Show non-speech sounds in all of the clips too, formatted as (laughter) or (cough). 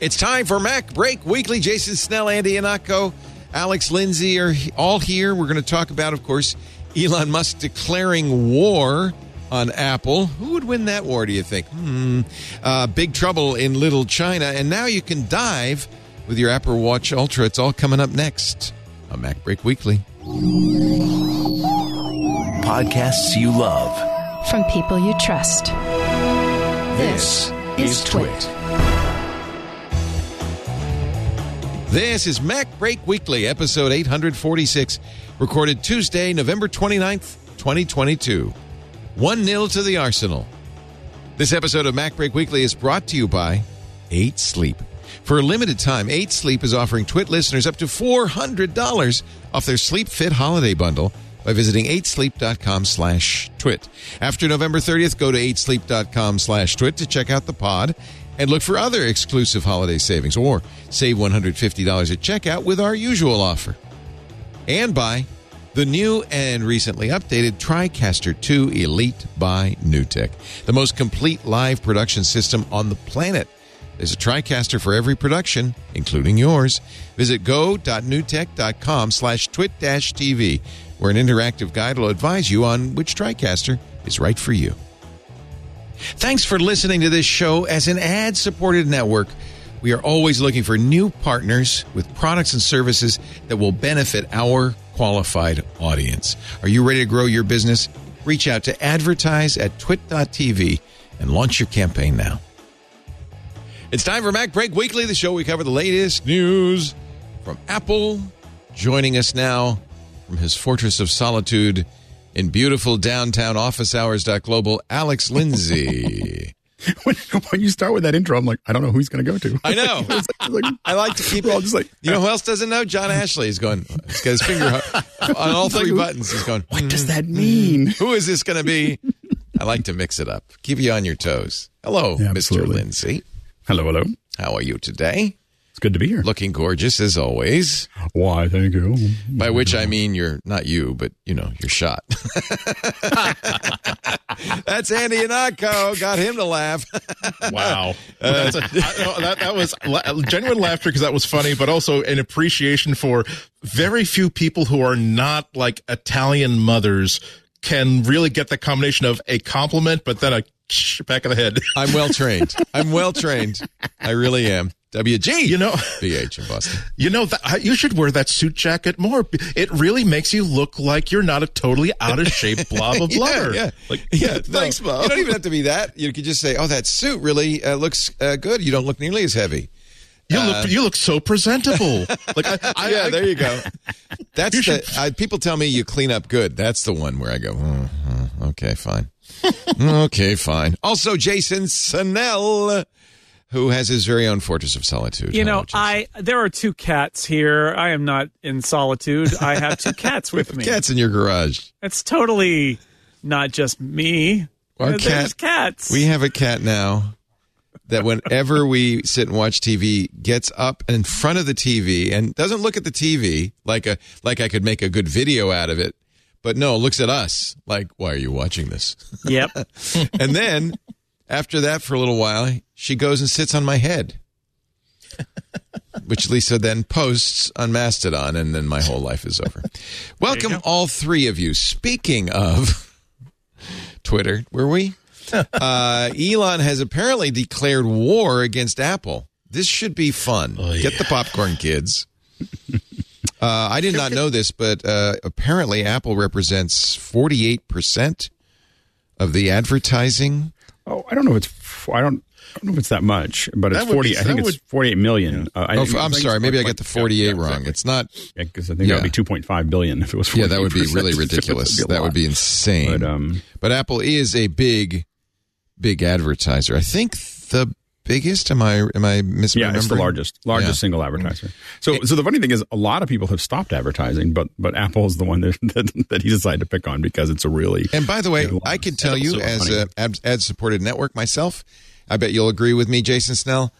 It's time for MacBreak Weekly. Jason Snell, Andy Ihnatko, Alex Lindsay are all here. We're going to talk about, of course, Elon Musk declaring war on Apple. Who would win that war, do you think? Hmm. Uh, big trouble in Little China. And now you can dive with your Apple Watch Ultra. It's all coming up next on MacBreak Weekly. Podcasts you love. From people you trust. This is Twit. This is Mac Break Weekly, episode 846, recorded Tuesday, November 29th, 2022. 1 0 to the Arsenal. This episode of MacBreak Weekly is brought to you by 8 Sleep. For a limited time, 8 Sleep is offering Twit listeners up to $400 off their Sleep Fit holiday bundle by visiting 8sleep.com slash twit. After November 30th, go to 8sleep.com slash twit to check out the pod and look for other exclusive holiday savings or save $150 at checkout with our usual offer. And buy the new and recently updated TriCaster 2 Elite by NewTek, the most complete live production system on the planet. There's a TriCaster for every production, including yours. Visit go.newtek.com slash twit-tv, where an interactive guide will advise you on which TriCaster is right for you. Thanks for listening to this show as an ad-supported network. We are always looking for new partners with products and services that will benefit our qualified audience. Are you ready to grow your business? Reach out to advertise at twit.tv and launch your campaign now. It's time for MacBreak Weekly, the show we cover the latest news from Apple. Joining us now from his fortress of solitude in beautiful downtown office hours. Global, Alex Lindsay. (laughs) when, when you start with that intro, I'm like, I don't know who he's going to go to. I know. (laughs) like, I like to keep all just like, You know who else doesn't know? John Ashley. He's going. He's got his finger on all (laughs) three buttons. He's going. what does mm, that mm, mean? Who is this going to be? I like to mix it up. Keep you on your toes. Hello, Yeah, Mr. Lindsay. Hello, hello. How are you today? It's good to be here. Looking gorgeous as always. Why, thank you. By which I mean you're not you, but you know you're shot. (laughs) That's Andy Ihnatko. Got him to laugh. (laughs) Wow, uh, That's a, I, that that was genuine laughter because that was funny, but also an appreciation for very few people who are not like Italian mothers can really get the combination of a compliment, but then a back of the head. I'm well trained. I'm well trained. (laughs) I really am. WG. You know, (laughs) BH in Boston. you know that you should wear that suit jacket more. It really makes you look like you're not a totally out of shape blob of (laughs) blubber. Yeah, yeah. Like, yeah. no, thanks, Bob. You don't even have to be that. You could just say, "Oh, that suit really uh, looks uh, good." You don't look nearly as heavy. You look you look so presentable. Like I, (laughs) I, yeah, I- there you go. That's You the. should- I, people tell me you clean up good. That's the one where I go. "Oh, oh, okay, fine. okay, fine. Also, Jason Snell, who has his very own fortress of solitude. You know, I there are two cats here. I am not in solitude. I have two (laughs) cats with me. cats in your garage. It's totally not just me. Our cat- just cats. We have a cat now that whenever we sit and watch TV, gets up in front of the TV and doesn't look at the TV like a like I could make a good video out of it, but no, looks at us like, "Why are you watching this?" yep. (laughs) and then after that, for a little while, she goes and sits on my head, which Lisa then posts on Mastodon, and then my whole life is over. (laughs) Welcome, all three of you. Speaking of Twitter, were we? (laughs) uh, Elon has apparently declared war against Apple. This should be fun. Get the popcorn, kids. (laughs) Uh, I did not know this, but uh, apparently Apple represents 48% of the advertising. Oh, I don't know if it's, f- I don't, I don't know if it's that much, but it's That would 40, be- I think that it's would- 48 million. Uh, I, Oh, I I'm think sorry. it's Maybe I get the 48 yeah, wrong. exactly. It's not. because I think Yeah. that would be 2.5 billion if it was. Yeah, that would be 48%. really (laughs) It would ridiculous. be a That would lot. be insane. But, um, But Apple is a big, big advertiser. I think the biggest. Am I am I misremembering? Yeah, it's the largest, largest Yeah. single advertiser. So, so the funny thing is, a lot of people have stopped advertising, but but Apple is the one (laughs) that that, that he decided to pick on because it's a really. And by the way, Yeah, I can tell that's you, so as funny. a ad supported network myself, I bet you'll agree with me, Jason Snell.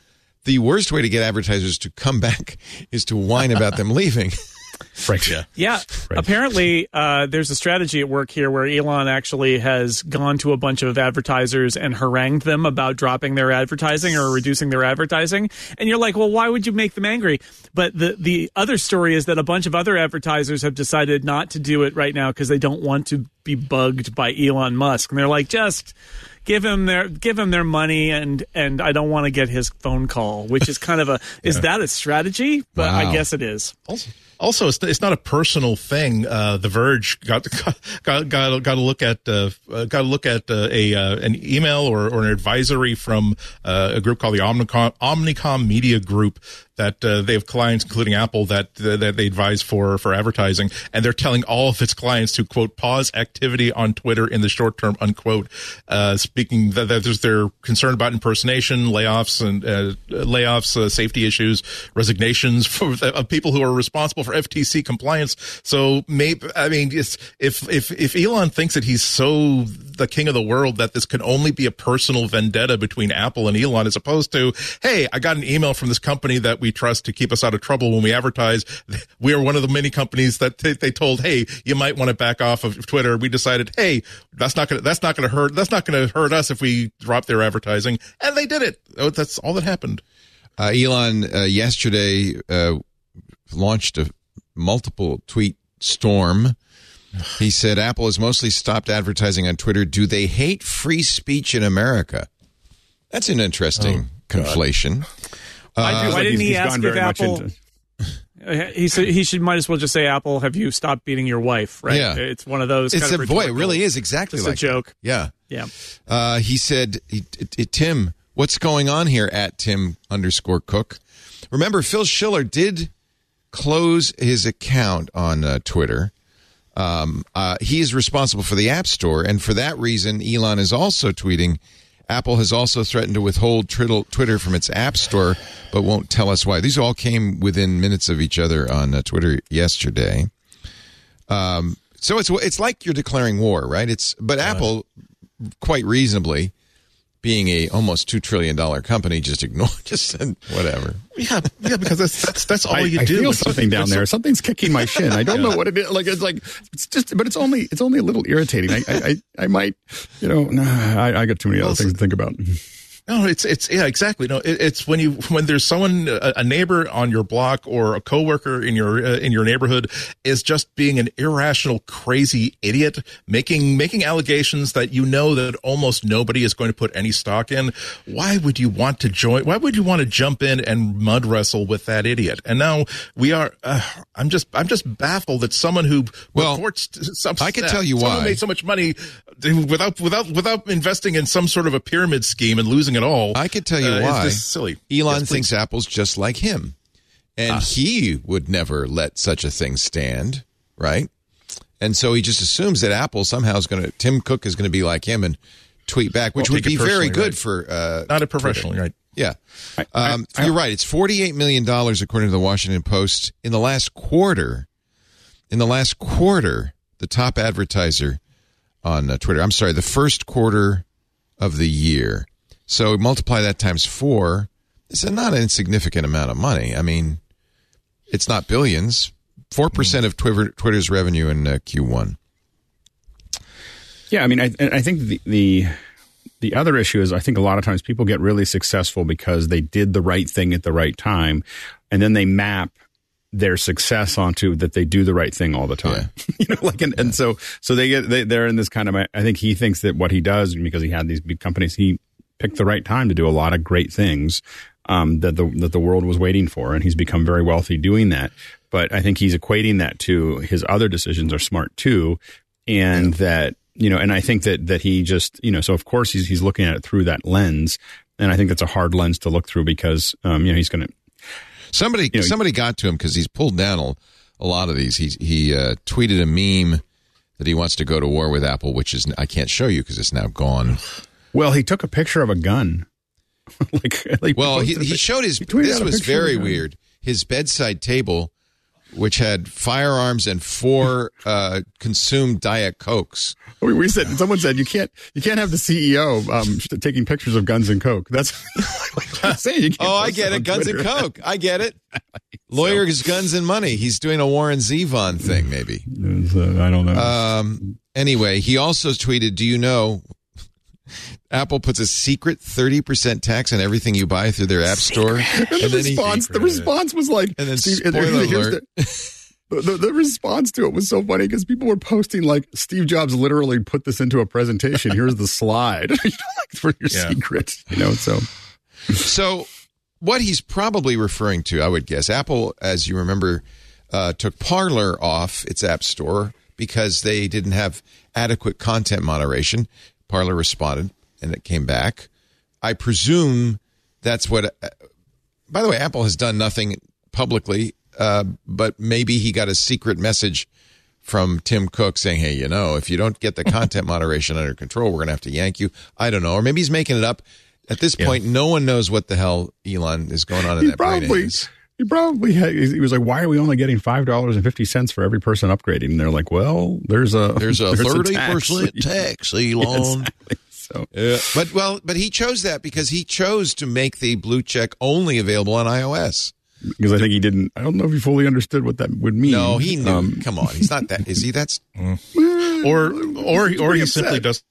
The worst way to get advertisers to come back (laughs) is to whine about them leaving. (laughs) Right. Yeah. Yeah. Right. Apparently, uh, there's a strategy at work here where Elon actually has gone to a bunch of advertisers and harangued them about dropping their advertising or reducing their advertising. And you're like, well, why would you make them angry? But the, the other story is that a bunch of other advertisers have decided not to do it right now because they don't want to be bugged by Elon Musk. And they're like, just give him their give him their money and and I don't want to get his phone call, which is kind of a (laughs) is that a strategy? But Wow. I guess it is. Also, also it's, it's not a personal thing. Uh, the Verge (laughs) got got got, got to look at uh, uh, got to look at uh, a uh, an email or, or an advisory from uh, a group called the Omnicom Omnicom Media Group that uh, they have clients, including Apple, that that they advise for for advertising, and they're telling all of its clients to quote pause activity on Twitter in the short term unquote. Uh, speaking that, that there's- they're concerned about impersonation, layoffs, and uh, layoffs, uh, safety issues, resignations (laughs) for of people who are responsible for FTC compliance. So maybe I mean, if if if Elon thinks that he's so the king of the world that this can only be a personal vendetta between Apple and Elon, as opposed to, hey, I got an email from this company that we trust to keep us out of trouble when we advertise. (laughs) We are one of the many companies that they, they told, hey, you might want to back off of Twitter. We decided, hey, that's not gonna that's not gonna hurt that's not gonna hurt us if we drop their advertising, and they did it. Oh, That's all that happened. Uh, Elon uh, yesterday uh, launched a multiple tweet storm. (sighs) He said Apple has mostly stopped advertising on Twitter. Do they hate free speech in America? That's an interesting conflation. Why, Feels why like didn't he's- he ask if Apple? into- Uh, he said he should might as well just say Apple. Have you stopped beating your wife? Right? Yeah. It's one of those. It's kind a of boy. It really is exactly Just a like joke. that. Yeah. Yeah. Uh, he said, he, it- Tim, what's going on here at Tim underscore Cook? Remember, Phil Schiller did close his account on uh, Twitter. Um, uh, he is responsible for the App Store, and for that reason, Elon is also tweeting. Apple has also threatened to withhold Twitter from its App Store, but won't tell us why. These all came within minutes of each other on uh, Twitter yesterday. Um, so it's it's like you're declaring war, right? It's but Apple, quite reasonably, being a almost two trillion dollar company, just ignore, (laughs) just whatever. Yeah, yeah, because that's that's, that's all I, you I do. feel something down there. Something's kicking my shin. I don't know what it is. Like it's like it's just, but it's only it's only a little irritating. I I, I, I might, you know, nah, I, I got too many other things to think about. No, it's it's yeah, exactly. No, it, it's when you when there's someone a, a neighbor on your block or a coworker in your uh, in your neighborhood is just being an irrational, crazy idiot, making making allegations that you know that almost nobody is going to put any stock in. Why would you want to join? Why would you want to jump in and mud wrestle with that idiot? And now we are. Uh, I'm just I'm just baffled that someone who Well, reports some. I can tell you why. made so much money without without without investing in some sort of a pyramid scheme and losing it all. I could tell you uh, why. It's just silly. Elon Yes, thinks. Apple's just like him, and he would never let such a thing stand, right? And so he just assumes that Apple somehow is going to Tim Cook is going to be like him and tweet back, which Well, would be very good right. for uh, not a professional, right? Yeah. I- I- Um, I- you're right. It's $48 million, according to the Washington Post. In the last quarter, in the last quarter, the top advertiser on uh, Twitter, I'm sorry, the first quarter of the year. So multiply that times four. It's a not an insignificant amount of money. I mean, it's not billions. 4% of Twitter, Twitter's revenue in uh, Q1. Yeah, I mean, I, I think the, the the other issue is I think a lot of times people get really successful because they did the right thing at the right time, and then they map their success onto that they do the right thing all the time. (laughs) you know, like and, and so so they get they, they're in this kind of. I think he thinks that what he does because he had these big companies, he picked the right time to do a lot of great things um, that the that the world was waiting for, and he's become very wealthy doing that. But I think he's equating that to his other decisions are smart too, and that you know, and I think that that he just you know, so of course he's he's looking at it through that lens, and I think that's a hard lens to look through because um, you know he's going to Somebody You know, somebody got to him because he's pulled down a, a lot of these. He he uh, tweeted a meme that he wants to go to war with Apple, which is I can't show you because it's now gone. Well, he took a picture of a gun. (laughs) like, like Well, he, he showed his. he This was picture of a very weird. His bedside table which had firearms and four uh, consumed Diet Cokes. (laughs) We, we said someone said you can't you can't have the CEO um, taking pictures of guns and coke. That's (laughs) like saying. You can't Oh, I get it. Guns and Coke. I get it. Lawyers, guns, and money. He's doing a Warren Zevon thing, maybe. Uh, I don't know. Um, anyway, he also tweeted, "Do you know Apple puts a secret thirty percent tax on everything you buy through their app store?" and the then he- response, the response was like, And then Steve- spoiler here's alert. (laughs) The, the, the response to it was so funny because people were posting like Steve Jobs literally put this into a presentation. Here's the slide you (laughs) know, like for your Yeah. secret, you know. So So, what he's probably referring to, I would guess, Apple, as you remember, uh, took Parler off its app store because they didn't have adequate content moderation. Parler responded, and it came back. I presume that's what. Uh, by the way, Apple has done nothing publicly, uh, but maybe he got a secret message from Tim Cook saying, "Hey, you know, if you don't get the (laughs) content moderation under control, we're going to have to yank you." I don't know, or maybe he's making it up. At this point, no one knows what the hell Elon is going on in he that brain. probably he probably had, he was like, "Why are we only getting five dollars and fifty cents for every person upgrading?" And they're like, "Well, there's a There's a (laughs) thirty percent tax, (laughs) Elon. Exactly. So Yeah. But well, but he chose that because he chose to make the blue check only available on iOS. because I think he didn't. I don't know if he fully understood what that would mean. No, he knew. Um, Come on, he's not that. Is he? That's (laughs) or or or he simply doesn't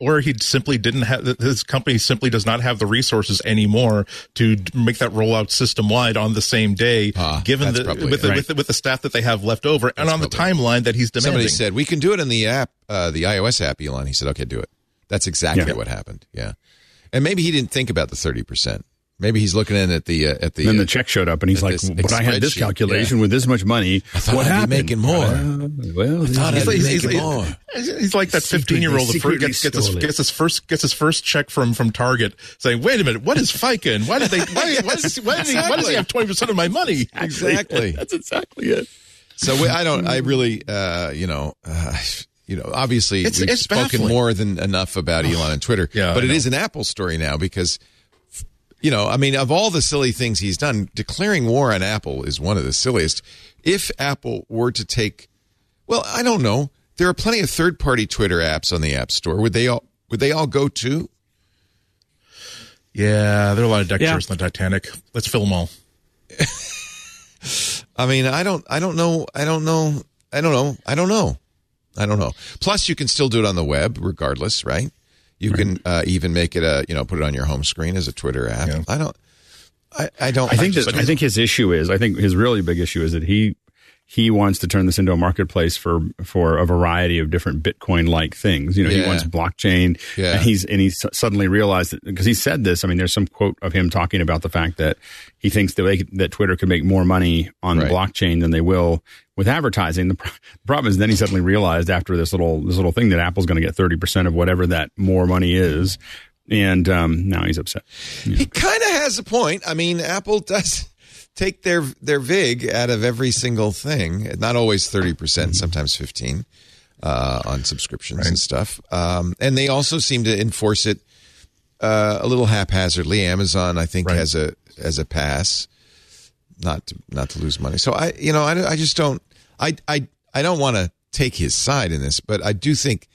or he simply didn't have his company simply does not have the resources anymore to make that rollout system wide on the same day Ah, given that's the with the, it. with the with the staff that they have left over and on the timeline that he's demanding somebody said we can do it in the app, uh, the iOS app. Elon. He said, "Okay, do it." That's exactly Yeah. what happened. Yeah, and maybe he didn't think about the thirty percent. Maybe he's looking in at the uh, at the. then uh, the check showed up, and he's like, this "But I had this spreadsheet, calculation with this much money. I thought what I'd be happened? making more. Uh, well, thought He's I'd like, be he's, making he's- more. he's like that fifteen year old that Secretly gets gets his, gets his first gets his first check from from Target saying, "Wait a minute, what is FICA and why did they why, why, does, why, does he, why does he have twenty percent of my money?" exactly. (laughs) That's exactly it. So we, I don't. I really, uh, you know, uh, you know, obviously It's- we've it's spoken baffling. more than enough about Elon and Twitter. Yeah, but I it know. is an Apple story now because, you know, I mean, of all the silly things he's done, declaring war on Apple is one of the silliest. If Apple were to take, well, I don't know. There are plenty of third-party Twitter apps on the App Store. Would they all? Would they all go to? Yeah, there are a lot of deck Yeah. chairs in the Titanic. Let's fill them all. (laughs) I mean, I don't, I don't know, I don't know, I don't know, I don't know, I don't know. Plus, you can still do it on the web, regardless, right? You can uh, even make it a, you know, put it on your home screen as a Twitter app. Yeah. I don't, I, I don't. I think just that, I don't- think his issue is I think his really big issue is that he he wants to turn this into a marketplace for for a variety of different Bitcoin like things. You know, Yeah. he wants blockchain. Yeah. And he's and he suddenly realized that because he said this. I mean, there's some quote of him talking about the fact that he thinks that they, that Twitter could make more money on Right. the blockchain than they will with advertising. The, pro- the problem is then he suddenly realized after this little this little thing that Apple's going to get thirty percent of whatever that more money is. And um, now he's upset. he kind of has a point. I mean, Apple does take their their vig out of every single thing. Not always thirty percent, sometimes fifteen uh, on subscriptions and stuff. Um, and they also seem to enforce it uh, a little haphazardly. Amazon, I think, Right. has a has a pass not to not to lose money. So I, you know, I, I just don't. I I I don't want to take his side in this, but I do think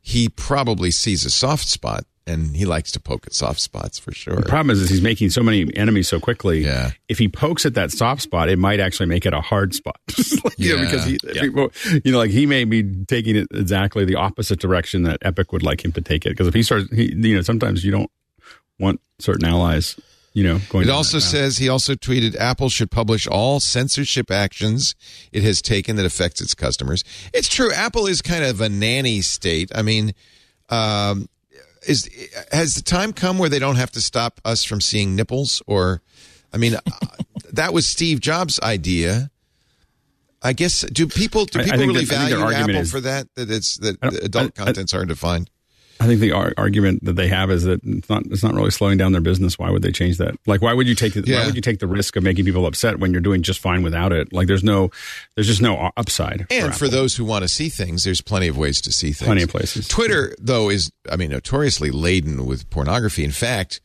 he probably sees a soft spot. And he likes to poke at soft spots for sure. The problem is, is he's making so many enemies so quickly. Yeah. If he pokes at that soft spot, it might actually make it a hard spot. (laughs) Like, you know, Yeah. because he, people, you know, like he may be taking it exactly the opposite direction that Epic would like him to take it. Because if he starts, he, you know, sometimes you don't want certain allies, you know, going. It also says he also tweeted Apple should publish all censorship actions it has taken that affects its customers. It's true. Apple is kind of a nanny state. I mean, um, is has the time come where they don't have to stop us from seeing nipples? Or, I mean, (laughs) uh, that was Steve Jobs' idea. I guess do people do I- I people really that- I think their value Apple is- for that? That it's that adult I- I- content's hard to find. I think the ar- argument that they have is that it's not it's not really slowing down their business. Why would they change that? Like, why would you take the, Yeah. why would you take the risk of making people upset when you're doing just fine without it? Like, there's no there's just no upside. And for Apple. those who want to see things, there's plenty of ways to see things. Plenty of places. Twitter, though, is I mean notoriously laden with pornography. In fact,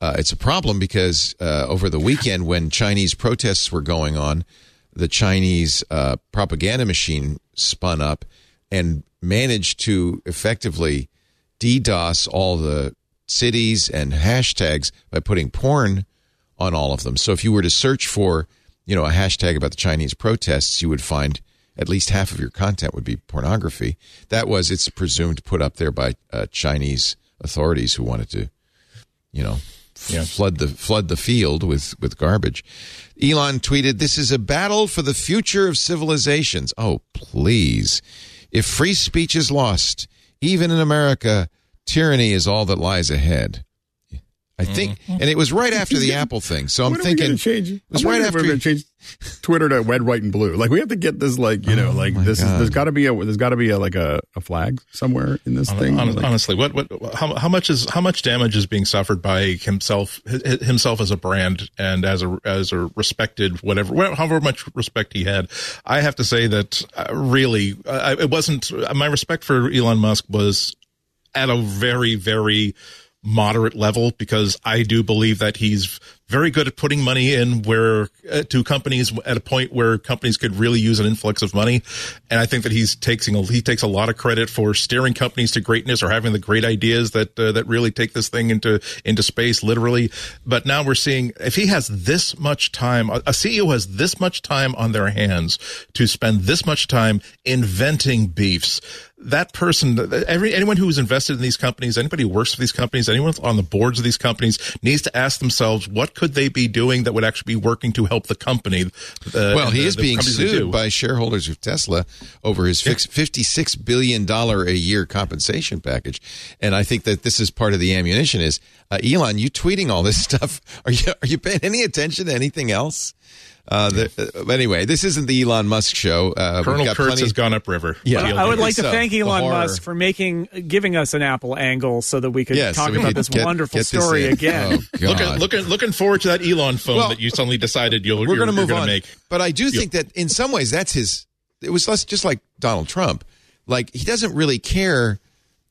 uh, it's a problem because uh, over the weekend when Chinese protests were going on, the Chinese uh, propaganda machine spun up and managed to effectively DDoS all the cities and hashtags by putting porn on all of them. So if you were to search for, you know, a hashtag about the Chinese protests, you would find at least half of your content would be pornography. That was, it's presumed, put up there by uh, Chinese authorities who wanted to, you know, Yeah. flood the flood the field with with garbage. Elon tweeted, "This is a battle for the future of civilizations." Oh, please! If free speech is lost, even in America, tyranny is all that lies ahead. I think, and it was right after the Apple thing. So I'm When thinking, it was I'm right after. change Twitter to red, white, and blue. Like we have to get this, like you know, Oh, like this. Is, there's got to be a. There's got to be a like a, a flag somewhere in this thing. Hon- Like- honestly, what what how, how much is how much damage is being suffered by himself hi- himself as a brand and as a as a respected whatever however much respect he had. I have to say that uh, really uh, it wasn't my respect for Elon Musk was at a very very moderate level because I do believe that he's very good at putting money in where uh, to companies at a point where companies could really use an influx of money, and I think that he's taking he takes a lot of credit for steering companies to greatness or having the great ideas that uh, that really take this thing into into space literally. But now we're seeing if he has this much time, a a CEO has this much time on their hands to spend this much time inventing beefs that person, every anyone who is invested in these companies, anybody who works for these companies, anyone on the boards of these companies needs to ask themselves what could they be doing that would actually be working to help the company. Uh, Well, he the- is the being companies that do. sued by shareholders of Tesla over his $56 billion a year compensation package. And I think that this is part of the ammunition is, uh, Elon, you tweeting all this (laughs) stuff. Are you, are you paying any attention to anything else? Uh, the, uh, anyway, this isn't the Elon Musk show. Uh, Colonel got Kurtz plenty- has gone upriver. Yeah. What I would do? like to So, thank Elon. Musk for making giving us an Apple angle so that we could Yes, talk so we about this get- wonderful get this story in. again. Oh, (laughs) God. Looking, looking, looking forward to that Elon phone Well, that you suddenly decided you'll, we're going to move gonna on. make. But I do think that in some ways that's his. It was less just like Donald Trump. Like he doesn't really care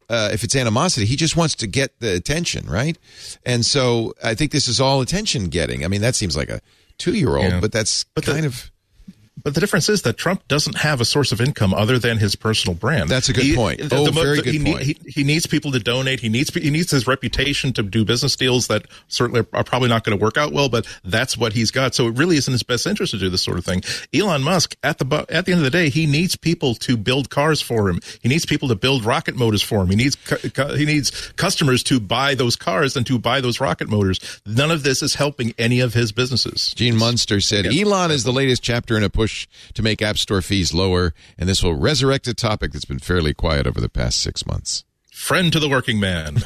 uh, if it's animosity. He just wants to get the attention, right? And so I think this is all attention getting. I mean, that seems like a two year old, but that's But the- kind of. But the difference is that Trump doesn't have a source of income other than his personal brand. That's a good He- point. the- Oh, the very the- good he, point. He, he needs people to donate. He needs he needs his reputation to do business deals that certainly are probably not going to work out well. But that's what he's got. So it really is in his best interest to do this sort of thing. Elon Musk at the at the end of the day, he needs people to build cars for him. He needs people to build rocket motors for him. He needs he needs customers to buy those cars and to buy those rocket motors. None of this is helping any of his businesses. Gene Munster said Elon is the latest chapter in a push to make App Store fees lower, and this will resurrect a topic that's been fairly quiet over the past six months. Friend to the working man.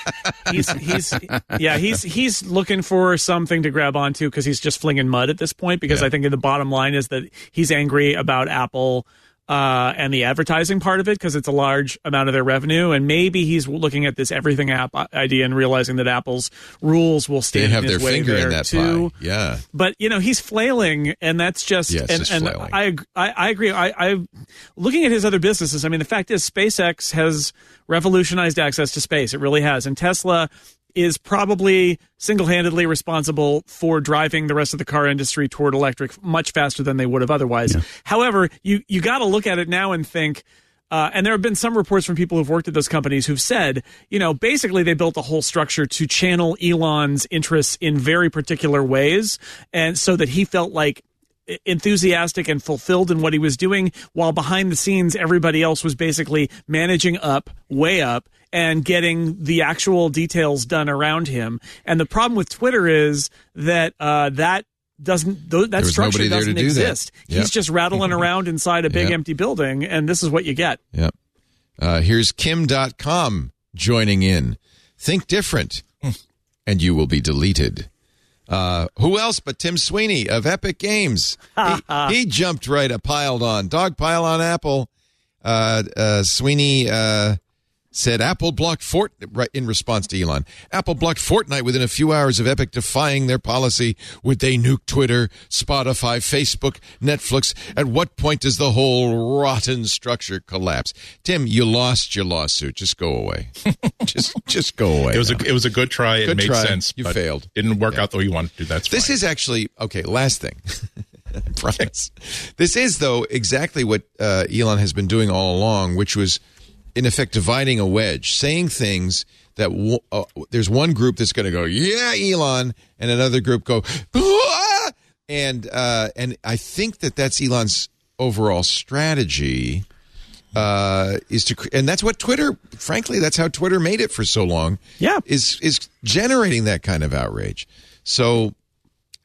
(laughs) he's he's yeah he's he's looking for something to grab onto because he's just flinging mud at this point because Yeah. I think the bottom line is that he's angry about Apple uh, and the advertising part of it because it's a large amount of their revenue and maybe he's looking at this everything app idea and realizing that Apple's rules will They stand have in his their way finger in that too. pie. Yeah. But you know he's flailing, and that's just Yes, and, and flailing. I, I I agree. I, I looking at his other businesses. I mean, the fact is, SpaceX has revolutionized access to space. It really has, and Tesla is probably single-handedly responsible for driving the rest of the car industry toward electric much faster than they would have otherwise. However, you you got to look at it now and think. Uh, and there have been some reports from people who've worked at those companies who've said, you know, basically they built a whole structure to channel Elon's interests in very particular ways, and so that he felt like enthusiastic and fulfilled in what he was doing while behind the scenes everybody else was basically managing up way up and getting the actual details done around him and the problem with twitter is that uh, that doesn't th- that structure nobody there to doesn't do that. exist Yep. he's just rattling (laughs) around inside a big Yep. empty building and this is what you get Yep. Uh, here's Kim Dotcom joining in. Think different, (laughs) and you will be deleted. Uh, who else but Tim Sweeney of Epic Games? (laughs) He, he jumped right, uh, piled on. Dog pile on Apple. Uh, uh, Sweeney uh, said Apple blocked Fort right in response to Elon. Apple blocked Fortnite within a few hours of Epic defying their policy. Would they nuke Twitter, Spotify, Facebook, Netflix? At what point does the whole rotten structure collapse? Tim, you lost your lawsuit. Just go away. (laughs) just just go away. It was now. a it was a good try. Good it made try. sense. You failed. Didn't work out the way you wanted to. That's This fine. is actually okay. Last thing. (laughs) Promise. This is, though, exactly what uh, Elon has been doing all along, which was, in effect, dividing a wedge, saying things that w- uh, there's one group that's going to go, "Yeah, Elon," and another group go, "Ah!" and uh, and I think that that's Elon's overall strategy uh, is to, and that's what Twitter. Frankly, that's how Twitter made it for so long. Yeah. is is generating that kind of outrage. So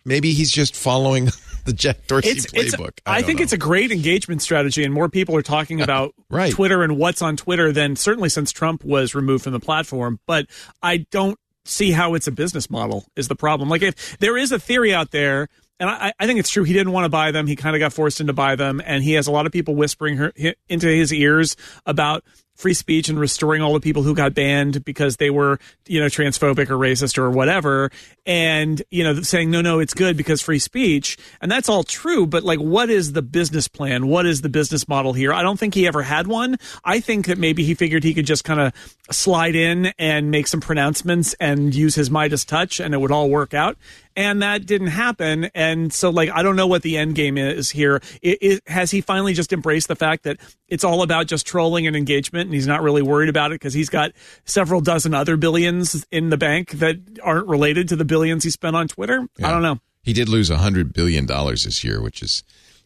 maybe he's just following the Jack Dorsey it's, it's playbook. I, think know. it's a great engagement strategy, and more people are talking about Right. Twitter and what's on Twitter than certainly since Trump was removed from the platform. But I don't see how it's a business model is the problem. Like if there is a theory out there. And I, I think it's true. He didn't want to buy them. He kind of got forced into buy them, and he has a lot of people whispering her, into his ears about free speech and restoring all the people who got banned because they were, you know, transphobic or racist or whatever. And, you know, saying, no, no, it's good because free speech. And that's all true. But like, what is the business plan? What is the business model here? I don't think he ever had one. I think that maybe he figured he could just kind of slide in and make some pronouncements and use his Midas touch and it would all work out. And that didn't happen. And so, like, I don't know what the end game is here. It, it, has he finally just embraced the fact that it's all about just trolling and engagement and he's not really worried about it because he's got several dozen other billions in the bank that aren't related to the billions he spent on Twitter? I don't know. He did lose a hundred billion dollars this year, which is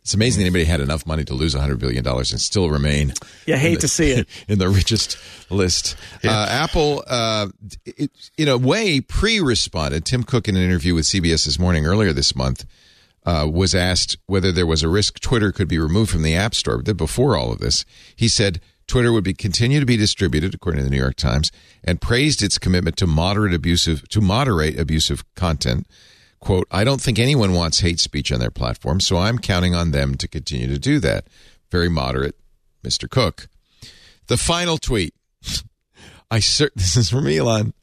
it's amazing anybody had enough money to lose hundred billion dollars and still remain. You hate the- to see it. (laughs) in the richest list. Uh, Apple, uh, it, in a way, pre-responded. Tim Cook, in an interview with CBS this morning earlier this month, uh, was asked whether there was a risk Twitter could be removed from the App Store. Before all of this, he said Twitter would be continue to be distributed, according to the New York Times, and praised its commitment to moderate abusive to moderate abusive content. Quote, I don't think anyone wants hate speech on their platform, so I'm counting on them to continue to do that. Very moderate, Mr. Cook. The final tweet. (laughs) I cer- this is from Elon.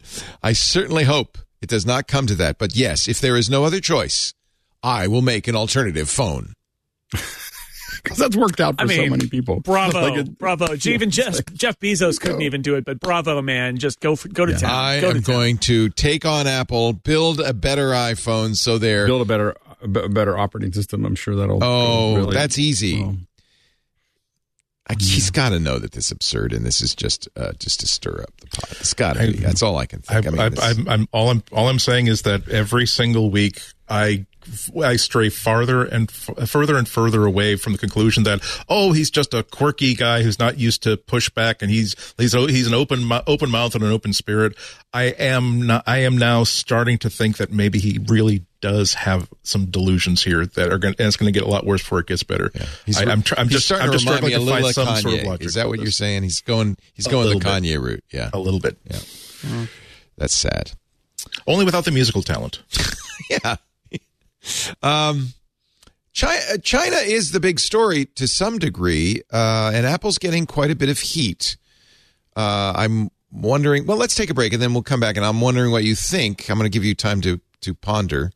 I certainly hope it does not come to that, but yes, if there is no other choice, I will make an alternative phone. (laughs) because that's worked out for I mean, so many people. Bravo, Like it- bravo. Even (laughs) Jeff, Jeff Bezos couldn't even do it, but bravo, man. Just go for, go to town. I go am to town. going to take on Apple, build a better iPhone so they're build a better, a better operating system. I'm sure that'll. Oh, really- that's easy. well, I, he's got to know that this is absurd, and this is just uh, just to stir up the pot. It's got to be. That's all I can think. I, mean, I, this- I'm, I'm all I'm all I'm saying is that every single week I I stray farther and f- further and further away from the conclusion that oh he's just a quirky guy who's not used to pushback and he's he's he's an open open mouth and an open spirit. I am not, I am now starting to think that maybe he really does have some delusions here that are going and it's going to get a lot worse before it gets better. He's, I, I'm, tr- I'm he's just starting I'm just to remind me struggling a to little find some Kanye. sort of logic. is that what you're saying? He's going. He's going the little bit. Kanye route. Yeah, A little bit, yeah. That's sad. only without the musical talent. (laughs) yeah. Um, China, China is the big story to some degree, uh, and Apple's getting quite a bit of heat. Uh, I'm wondering. Well, let's take a break and then we'll come back. And I'm wondering what you think. I'm going to give you time to to ponder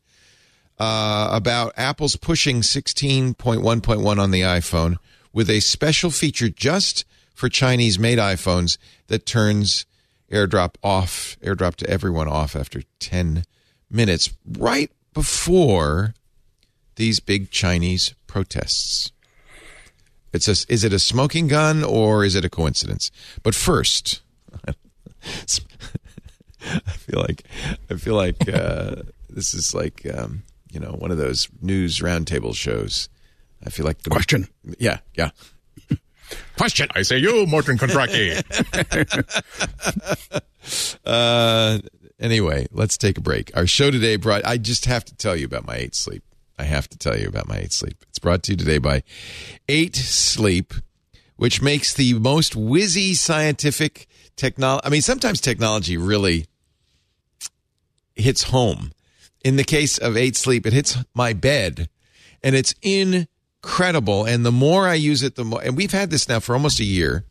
uh, about Apple's pushing 16.1.1 on the iPhone with a special feature just for Chinese-made iPhones that turns AirDrop off, AirDrop to everyone off after 10 minutes, right before these big Chinese protests. It's a, is it a smoking gun or is it a coincidence? But first, (laughs) I feel like I feel like uh, (laughs) this is like um, you know one of those news roundtable shows. I feel like the Question. Yeah, yeah. (laughs) Question. I say you, Morton Kondracke. Uh, anyway, let's take a break. Our show today brought. I just have to tell you about my eight sleep. I have to tell you about my eight sleep. It's brought to you today by Eight Sleep, which makes the most whizzy scientific technology. I mean, sometimes technology really hits home. In the case of Eight Sleep, it hits my bed, and it's incredible. And the more I use it, the more. And we've had this now for almost a year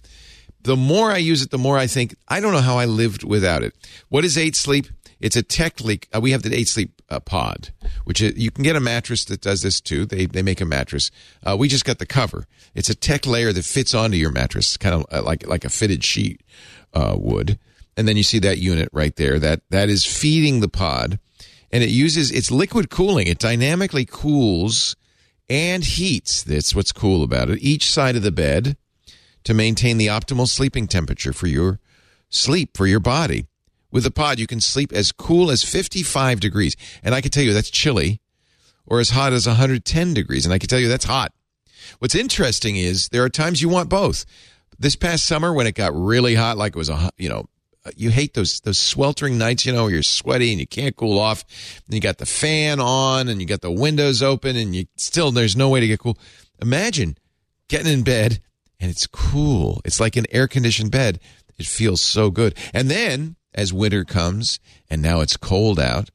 the more I use it, the more I think I don't know how I lived without it. What is Eight Sleep? It's a tech leak. Uh, we have the Eight Sleep uh, Pod, which is, you can get a mattress that does this too. They they make a mattress. Uh, we just got the cover. It's a tech layer that fits onto your mattress, kind of uh, like like a fitted sheet uh, would. And then you see that unit right there. That that is feeding the pod, and it uses it's liquid cooling. It dynamically cools and heats. That's what's cool about it. Each side of the bed to maintain the optimal sleeping temperature for your sleep for your body. With the pod, you can sleep as cool as 55 degrees. And I can tell you that's chilly or as hot as 110 degrees. And I can tell you that's hot. What's interesting is there are times you want both. This past summer when it got really hot, like it was a, you know, you hate those those sweltering nights, you know, where you're sweaty and you can't cool off. And you got the fan on and you got the windows open and you still there's no way to get cool. Imagine getting in bed and it's cool. It's like an air conditioned bed. It feels so good. And then as winter comes and now it's cold out,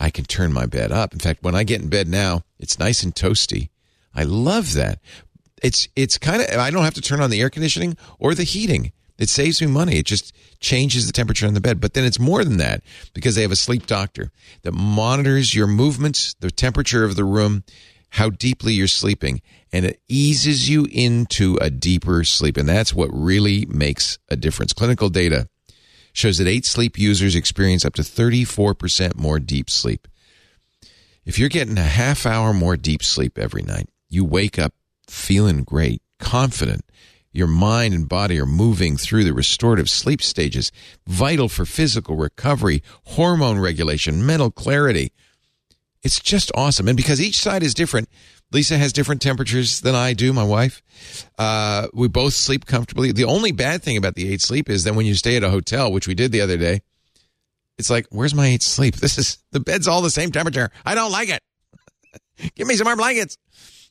I can turn my bed up. In fact, when I get in bed now, it's nice and toasty. I love that. It's it's kind of I don't have to turn on the air conditioning or the heating. It saves me money. It just changes the temperature in the bed. But then it's more than that because they have a sleep doctor that monitors your movements, the temperature of the room, how deeply you're sleeping, and it eases you into a deeper sleep. And that's what really makes a difference. Clinical data shows that eight sleep users experience up to 34% more deep sleep. If you're getting a half hour more deep sleep every night, you wake up feeling great, confident. Your mind and body are moving through the restorative sleep stages, vital for physical recovery, hormone regulation, mental clarity. It's just awesome. And because each side is different, Lisa has different temperatures than I do, my wife. Uh, we both sleep comfortably. The only bad thing about the eight sleep is that when you stay at a hotel, which we did the other day, it's like, where's my eight sleep? (laughs) This is the bed's all the same temperature. I don't like it. (laughs) Give me some more blankets.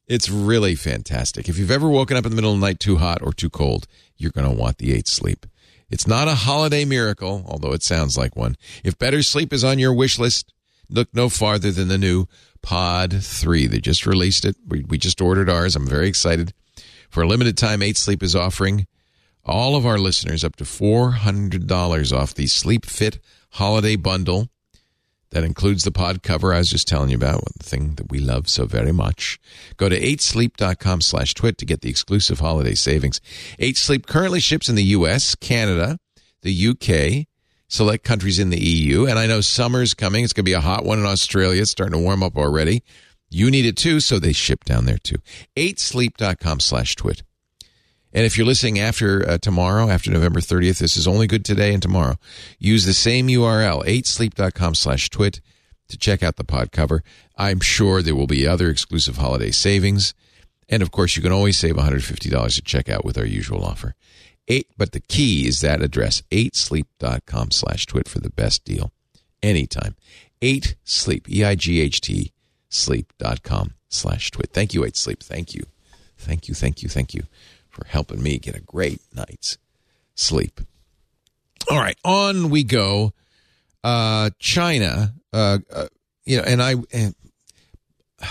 It's really fantastic. If you've ever woken up in the middle of the night too hot or too cold, you're going to want the eight sleep. It's not a holiday miracle, although it sounds like one. If better sleep is on your wish list, look no farther than the new Pod 3. They just released it. We, we just ordered ours. I'm very excited. For a limited time, 8 Sleep is offering all of our listeners up to $400 off the Sleep Fit holiday bundle. That includes the pod cover I was just telling you about, the thing that we love so very much. Go to 8sleep.com slash twit to get the exclusive holiday savings. 8sleep currently ships in the U.S., Canada, the UK, select countries in the EU. And I know summer's coming. It's going to be a hot one in Australia. It's starting to warm up already. You need it too, so they ship down there too. 8sleep.com slash twit. And if you're listening after uh, tomorrow, after November 30th, this is only good today and tomorrow. Use the same URL, 8sleep.com slash twit, to check out the pod cover. I'm sure there will be other exclusive holiday savings. And of course, you can always save $150 at checkout with our usual offer. Eight, but the key is that address, 8sleep.com slash twit for the best deal. Anytime. 8 sleep, E I G H T, sleep.com slash twit. Thank you, 8 sleep. Thank you. Thank you, thank you, thank you for helping me get a great night's sleep. All right, on we go. Uh, China, uh, uh, you know, and I, and, (sighs)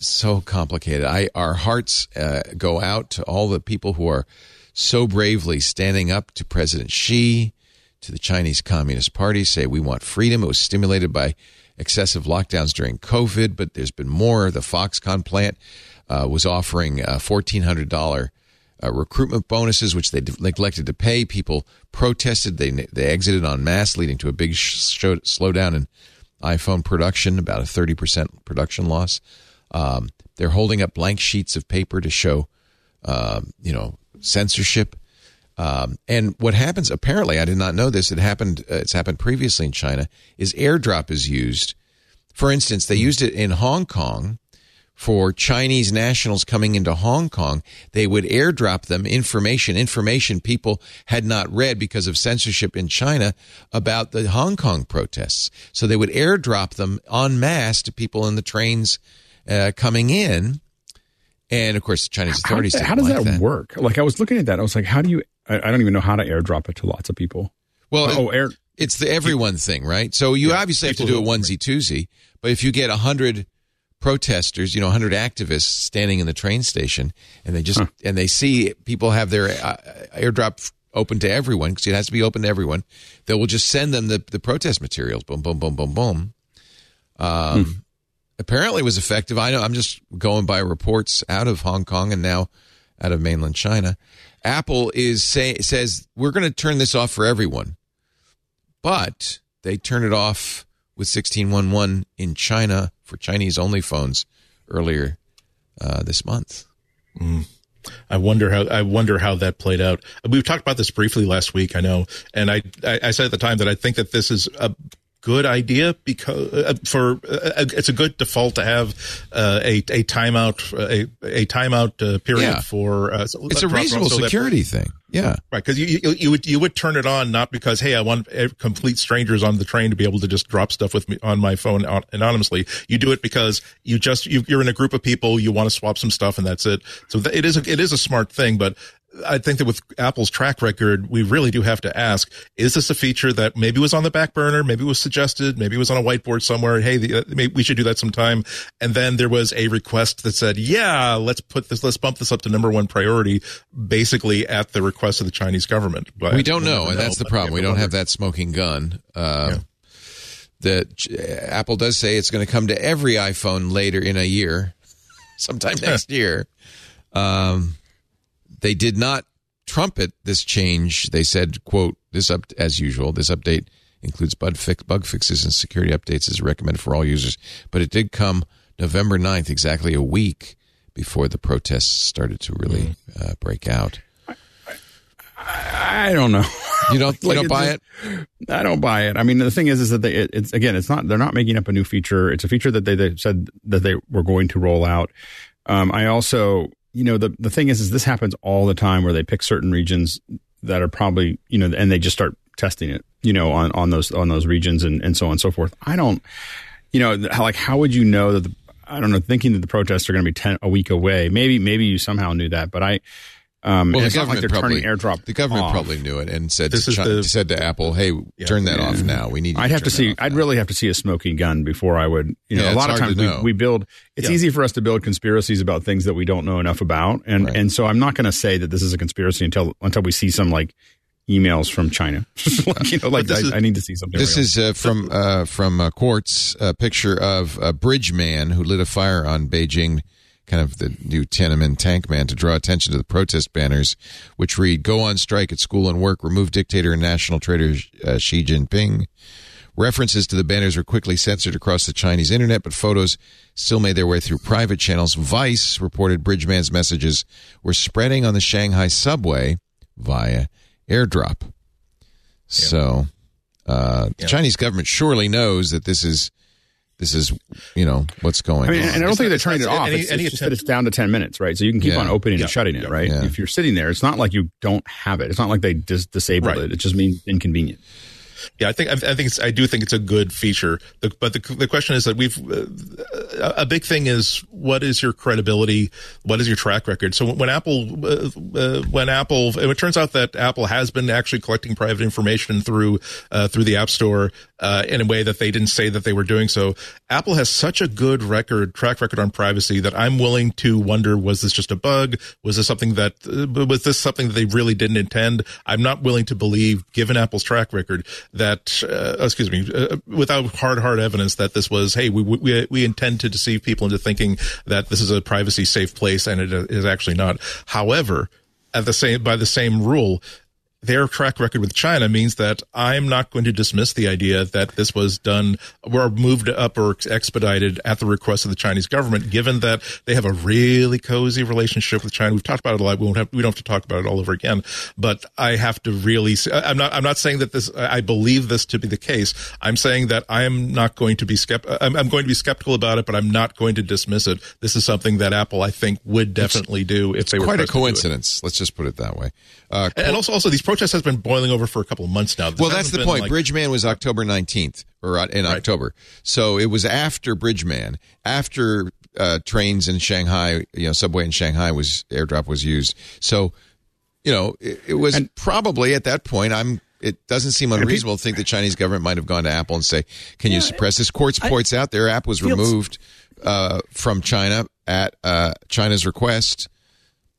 so complicated. I, our hearts uh, go out to all the people who are so bravely standing up to President Xi, to the Chinese Communist Party, say we want freedom. It was stimulated by excessive lockdowns during COVID, but there's been more. The Foxconn plant uh, was offering uh, $1,400 uh, recruitment bonuses, which they neglected to pay. People protested. They they exited en masse, leading to a big sh- slowdown in iPhone production, about a 30% production loss. Um, they're holding up blank sheets of paper to show, um, you know, censorship. Um, and what happens, apparently, I did not know this. It happened. Uh, it's happened previously in China. Is airdrop is used. For instance, they used it in Hong Kong for Chinese nationals coming into Hong Kong. They would airdrop them information, information people had not read because of censorship in China about the Hong Kong protests. So they would airdrop them en masse to people in the trains uh, coming in. And of course, the Chinese authorities. how didn't does like that, work? Like I was looking at that, I was like, how do you? I, I don't even know how to airdrop it to lots of people. Well, oh, air. it's the everyone thing, right? So you obviously have to do a onesie twosie, but if you get a hundred protesters, you know, hundred activists standing in the train station, and they just and they see people have their uh, airdrop open to everyone because it has to be open to everyone, they will just send them the the protest materials. Boom, boom, boom, boom, boom. Um, Apparently, was effective. I know. I'm just going by reports out of Hong Kong and now out of mainland China. Apple is say says we're going to turn this off for everyone, but they turn it off with 1611 in China for Chinese only phones earlier uh, this month. I wonder how I wonder how that played out. We've talked about this briefly last week, I know, and I I, I said at the time that I think that this is a good idea because uh, for uh, it's a good default to have uh, a a timeout a a timeout uh, period Yeah. for uh, It's a reasonable so that- security thing. Yeah. Right, because you, you you would you would turn it on not because hey I want uh, complete strangers on the train to be able to just drop stuff with me on my phone anonymously. You do it because you just you, you're in a group of people you want to swap some stuff and that's it. So th- it is a, it is a smart thing, but I think that with Apple's track record, we really do have to ask: Is this a feature that maybe was on the back burner, maybe was suggested, maybe was on a whiteboard somewhere? Hey, the, uh, maybe we should do that sometime. And then there was a request that said, "Yeah, let's put this, let's bump this up to number one priority," basically at the request of the Chinese government. But we don't we'll know, and that's the problem. We don't have that smoking gun. Uh, That ch- Apple does say it's going to come to every iPhone later in a year, (laughs) sometime next (laughs) year. Um, they did not trumpet this change. They said, "quote This up as usual. This update includes bug, fix, bug fixes and security updates as recommended for all users." But it did come November 9th, exactly a week before the protests started to really uh, break out. I don't know. You don't, you (laughs) don't buy just- it? I don't buy it. I mean, the thing is, is that they, it, it's again, it's not. They're not making up a new feature. It's a feature that they, they said that they were going to roll out. Um, I also, you know, the the thing is, is this happens all the time where they pick certain regions that are probably, you know, and they just start testing it, you know, on on those on those regions and and so on and so forth. I don't, you know, like how would you know that the I don't know, thinking that the protests are going to be ten a week away. Maybe maybe you somehow knew that, but I. Um, Well, and the it's not government like they're probably turning AirDrop. The government off. probably knew it and said This to is Chi- the- said to Apple, "Hey, turn that off now. We need." You I'd have to see. I'd now." really have to see a smoking gun before I would. You know, Yeah, a lot of times we, we build. It's Yeah. easy for us to build conspiracies about things that we don't know enough about, and Right. and so I'm not going to say that this is a conspiracy until until we see some like emails from China. (laughs) like, you know, like I, is- I need to see something. This real. is uh, from uh, from uh, Quartz, a picture of a bridge man who lit a fire on Beijing, kind of the new Tiananmen tank man, to draw attention to the protest banners, which read "Go on strike at school and work, remove dictator and national traitor uh, Xi Jinping." References to the banners were quickly censored across the Chinese internet, but photos still made their way through private channels. Vice reported Bridgeman's messages were spreading on the Shanghai subway via airdrop. So, uh, the Chinese government surely knows that this is this is you know what's going I mean, on. and I don't It's think not- they're turning it off. any- it's, any it's just that it's down to ten minutes, right? So you can keep Yeah. on opening Yeah. and shutting it, Yeah. right? Yeah. If you're sitting there, it's not like you don't have it. It's not like they just disabled Right. it. It just means inconvenient. Yeah, I think I, think it's, I do think it's a good feature. The, but the the question is that we've uh, a big thing is what is your credibility? What is your track record? So when Apple uh, uh, when Apple it turns out that Apple has been actually collecting private information through uh, through the App Store uh, in a way that they didn't say that they were doing so. Apple has such a good record track record on privacy that I'm willing to wonder was this just a bug? Was this something that uh, was this something that they really didn't intend? I'm not willing to believe, given Apple's track record, that uh, excuse me, uh, without hard hard evidence that this was hey we we we intend to deceive people into thinking that this is a privacy safe place and it is actually not. However, at the same by the same rule. Their track record with China means that I'm not going to dismiss the idea that this was done or moved up or expedited at the request of the Chinese government, given that they have a really cozy relationship with China. We've talked about it a lot. We won't have, we don't have to talk about it all over again, but I have to really, I'm not, I'm not saying that this, I believe this to be the case. I'm saying that I am not going to be skeptical. I'm, I'm going to be skeptical about it, but I'm not going to dismiss it. This is something that Apple, I think, would definitely do if they were Quite a pressed to do it. coincidence. Let's just put it that way. Uh, And also, also, these protests has been boiling over for a couple of months now. This well, that's the point. like- Bridgeman was October 19th or uh, in October. So it was after Bridgeman, after uh, trains in Shanghai, you know, subway in Shanghai was airdrop was used. So, you know, it, it was probably at that point. I'm. It doesn't seem unreasonable to think the Chinese government might have gone to Apple and say, "Can you suppress this?" Quartz points out their app was Fields- removed uh, from China at uh, China's request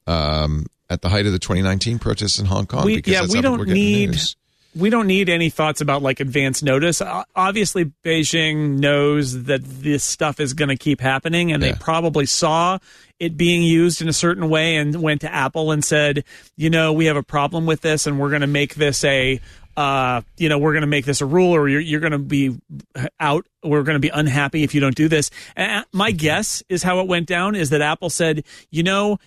um, at the height of the 2019 protests in Hong Kong. We- because yeah, that's we don't need- news. we don't need any thoughts about like advance notice. Obviously, Beijing knows that this stuff is going to keep happening, and Yeah. they probably saw it being used in a certain way and went to Apple and said, you know, we have a problem with this, and we're going to make this a uh, you know, we're going to make this a rule, or you're, you're going to be out. We're going to be unhappy if you don't do this. And my guess is how it went down is that Apple said, you know,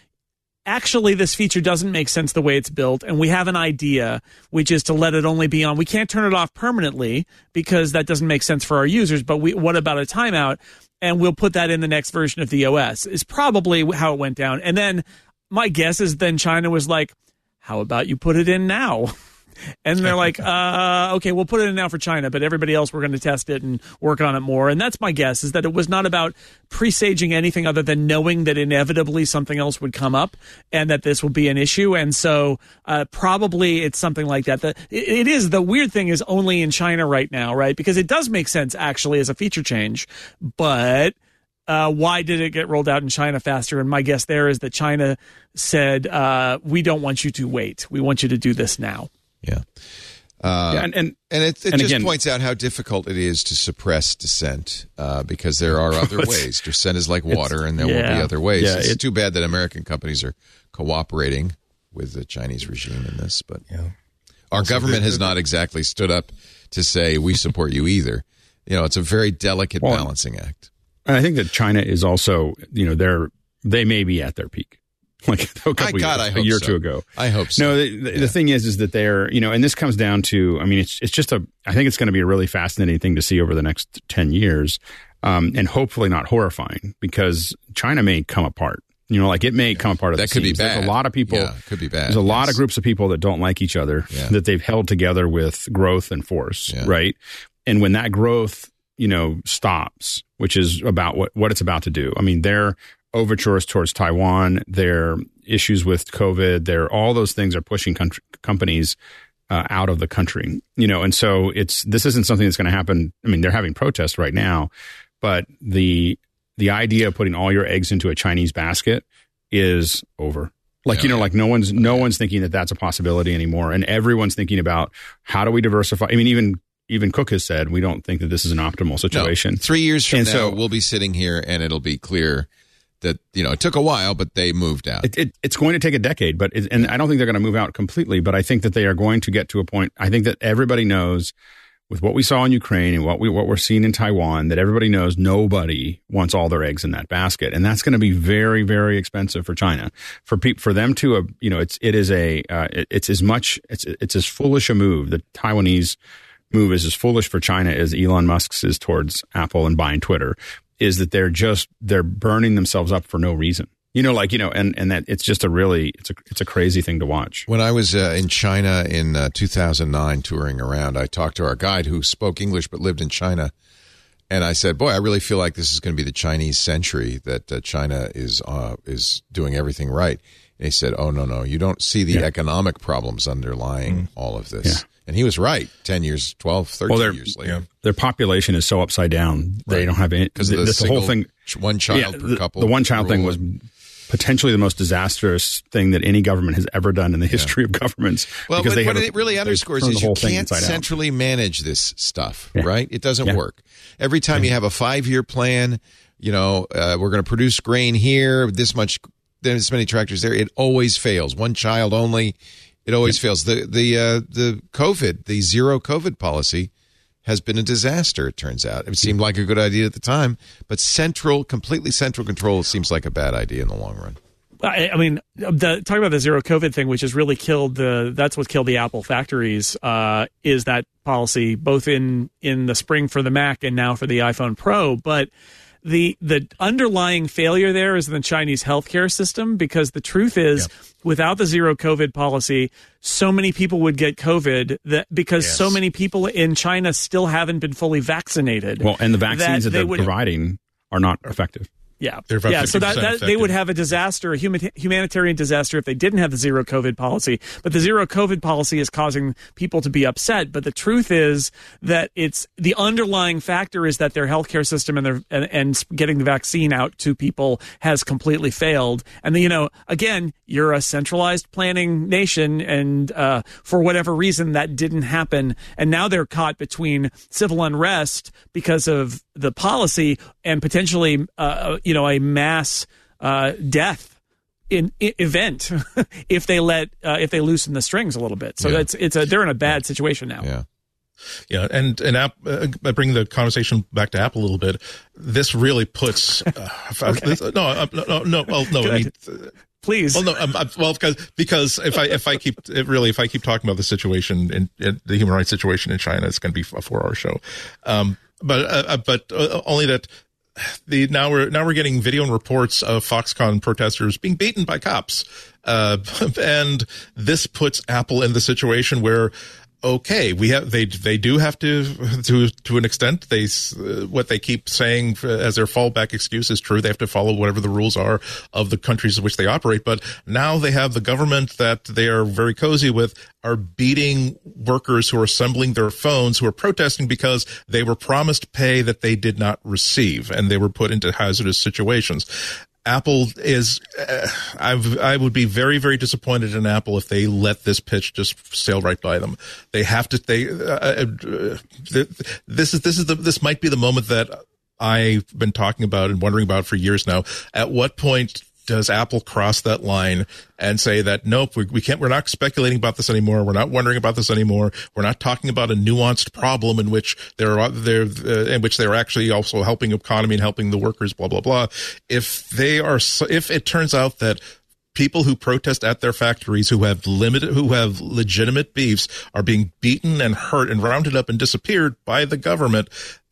actually this feature doesn't make sense the way it's built and we have an idea which is to let it only be on. We can't turn it off permanently because that doesn't make sense for our users but we what about a timeout? And we'll put that in the next version of the OS is probably how it went down. And then my guess is then China was like how about you put it in now (laughs) and they're like, (laughs) uh, okay, we'll put it in now for China, but everybody else, we're going to test it and work on it more. And that's my guess is that it was not about presaging anything other than knowing that inevitably something else would come up and that this would be an issue. And so, uh, probably it's something like that. The, it, it is the weird thing is only in China right now, right? Because it does make sense actually as a feature change, but uh, why did it get rolled out in China faster? And my guess there is that China said, uh, we don't want you to wait. We want you to do this now. Yeah. Uh, yeah, and and, and it, it and just again, points out how difficult it is to suppress dissent uh, because there are other ways. Dissent is like water, and there yeah, will be other ways. Yeah, it's it, too bad that American companies are cooperating with the Chinese regime in this, but yeah. our so government has not exactly stood up to say we support you either. You know, it's a very delicate well, balancing act. And I think that China is also, you know, they're they may be at their peak. (laughs) like a couple God, years, a year or two ago. I hope so. No, the, the, yeah. the, thing is, is that they're, you know, and this comes down to, I mean, it's it's just a, I think it's going to be a really fascinating thing to see over the next ten years, um, and hopefully not horrifying because China may come apart. You know, like it may come apart. Of That could seams. be bad. There's a lot of people. Yeah, could be bad. There's a yes. lot of groups of people that don't like each other that they've held together with growth and force, right? And when that growth, you know, stops, which is about what what it's about to do. I mean, they're overtures towards Taiwan, their issues with COVID, their all those things are pushing country, companies uh, out of the country. You know, and so it's this isn't something that's going to happen. I mean, they're having protests right now, but the the idea of putting all your eggs into a Chinese basket is over. Like yeah, you know, like no one's no yeah. one's thinking that that's a possibility anymore, and everyone's thinking about how do we diversify. I mean, even even Cook has said we don't think that this is an optimal situation. No, three years from and now, so, we'll be sitting here and it'll be clear that you know it took a while, but they moved out. It, it, it's going to take a decade, but it, and I don't think they're going to move out completely. But I think that they are going to get to a point. I think that everybody knows with what we saw in Ukraine and what we what we're seeing in Taiwan that everybody knows nobody wants all their eggs in that basket, and that's going to be very very expensive for China for pe- for them to uh, you know it's it is a uh, it, it's as much it's it's as foolish a move the Taiwanese move is as foolish for China as Elon Musk's is towards Apple and buying Twitter is that they're just they're burning themselves up for no reason. You know, like you know, and and that it's just a really it's a it's a crazy thing to watch. When I was uh, in China in uh, 2009 touring around, I talked to our guide who spoke English but lived in China, and I said, "Boy, I really feel like this is going to be the Chinese century. That uh, China is uh, is doing everything right." And he said, "Oh no, no, you don't see the yeah. economic problems underlying mm. all of this." Yeah. And he was right 10 years, 12, 13 well, years later. Yeah. Their population is so upside down. They right. don't have any. Because the, the, whole thing. One child yeah, per the, couple. The one child thing was potentially the most disastrous thing that any government has ever done in the history yeah. of governments. Well, because what, what it really underscores is you can't centrally out. manage this stuff, yeah. right? It doesn't yeah. work. Every time you have a five year plan, you know, uh, we're going to produce grain here, this much, this many tractors there. It always fails. One child only. It always fails. The the uh, the COVID, the zero COVID policy has been a disaster. It turns out it seemed like a good idea at the time, but central, completely central control seems like a bad idea in the long run. I, I mean, the, talking about the zero COVID thing, which has really killed the that's what killed the Apple factories. Uh, is that policy both in in the spring for the Mac and now for the iPhone Pro, but the the underlying failure there is in the Chinese healthcare system because the truth is without the zero covid policy so many people would get covid that because yes. so many people in China still haven't been fully vaccinated. Well, and the vaccines that, that they're would, providing are not effective. Yeah, yeah. So that, that they would have a disaster, a humanitarian disaster, if they didn't have the zero COVID policy. But the zero COVID policy is causing people to be upset. But the truth is that it's the underlying factor is that their healthcare system and their and, and getting the vaccine out to people has completely failed. And the, you know, again, you're a centralized planning nation, and uh, for whatever reason, that didn't happen. And now they're caught between civil unrest because of the policy and potentially, uh, you know, a mass uh, death in, i event (laughs) if they let uh, if they loosen the strings a little bit. So Yeah. that's it's a they're in a bad situation now. Yeah. Yeah, and and app, uh, I bring the conversation back to Apple a little bit. This really puts uh, (laughs) this- no, uh, no, no, no, well, no. I mean, Please. well, no, um, uh, well, because because if I if I keep it really if I keep talking about the situation in, in the human rights situation in China, it's going to be a four hour show. Um, but uh, uh, but uh, only that the now we're now we're getting video and reports of Foxconn protesters being beaten by cops, uh, (laughs) and this puts Apple in the situation where. Okay, we have they they do have to to to an extent they uh, what they keep saying as their fallback excuse is true. They have to follow whatever the rules are of the countries in which they operate. But now they have the government that they are very cozy with are beating workers who are assembling their phones who are protesting because they were promised pay that they did not receive and they were put into hazardous situations. Apple is, uh, I would be very, very disappointed in Apple if they let this pitch just sail right by them. They have to, they, uh, uh, this is, this is the, this might be the moment that I've been talking about and wondering about for years now. At what point does Apple cross that line and say that nope, we, we can't, we're not speculating about this anymore. We're not wondering about this anymore. We're not talking about a nuanced problem in which they're, uh, in which they're actually also helping economy and helping the workers, blah, blah, blah. If they are, if it turns out that people who protest at their factories who have limited who have legitimate beefs are being beaten and hurt and rounded up and disappeared by the government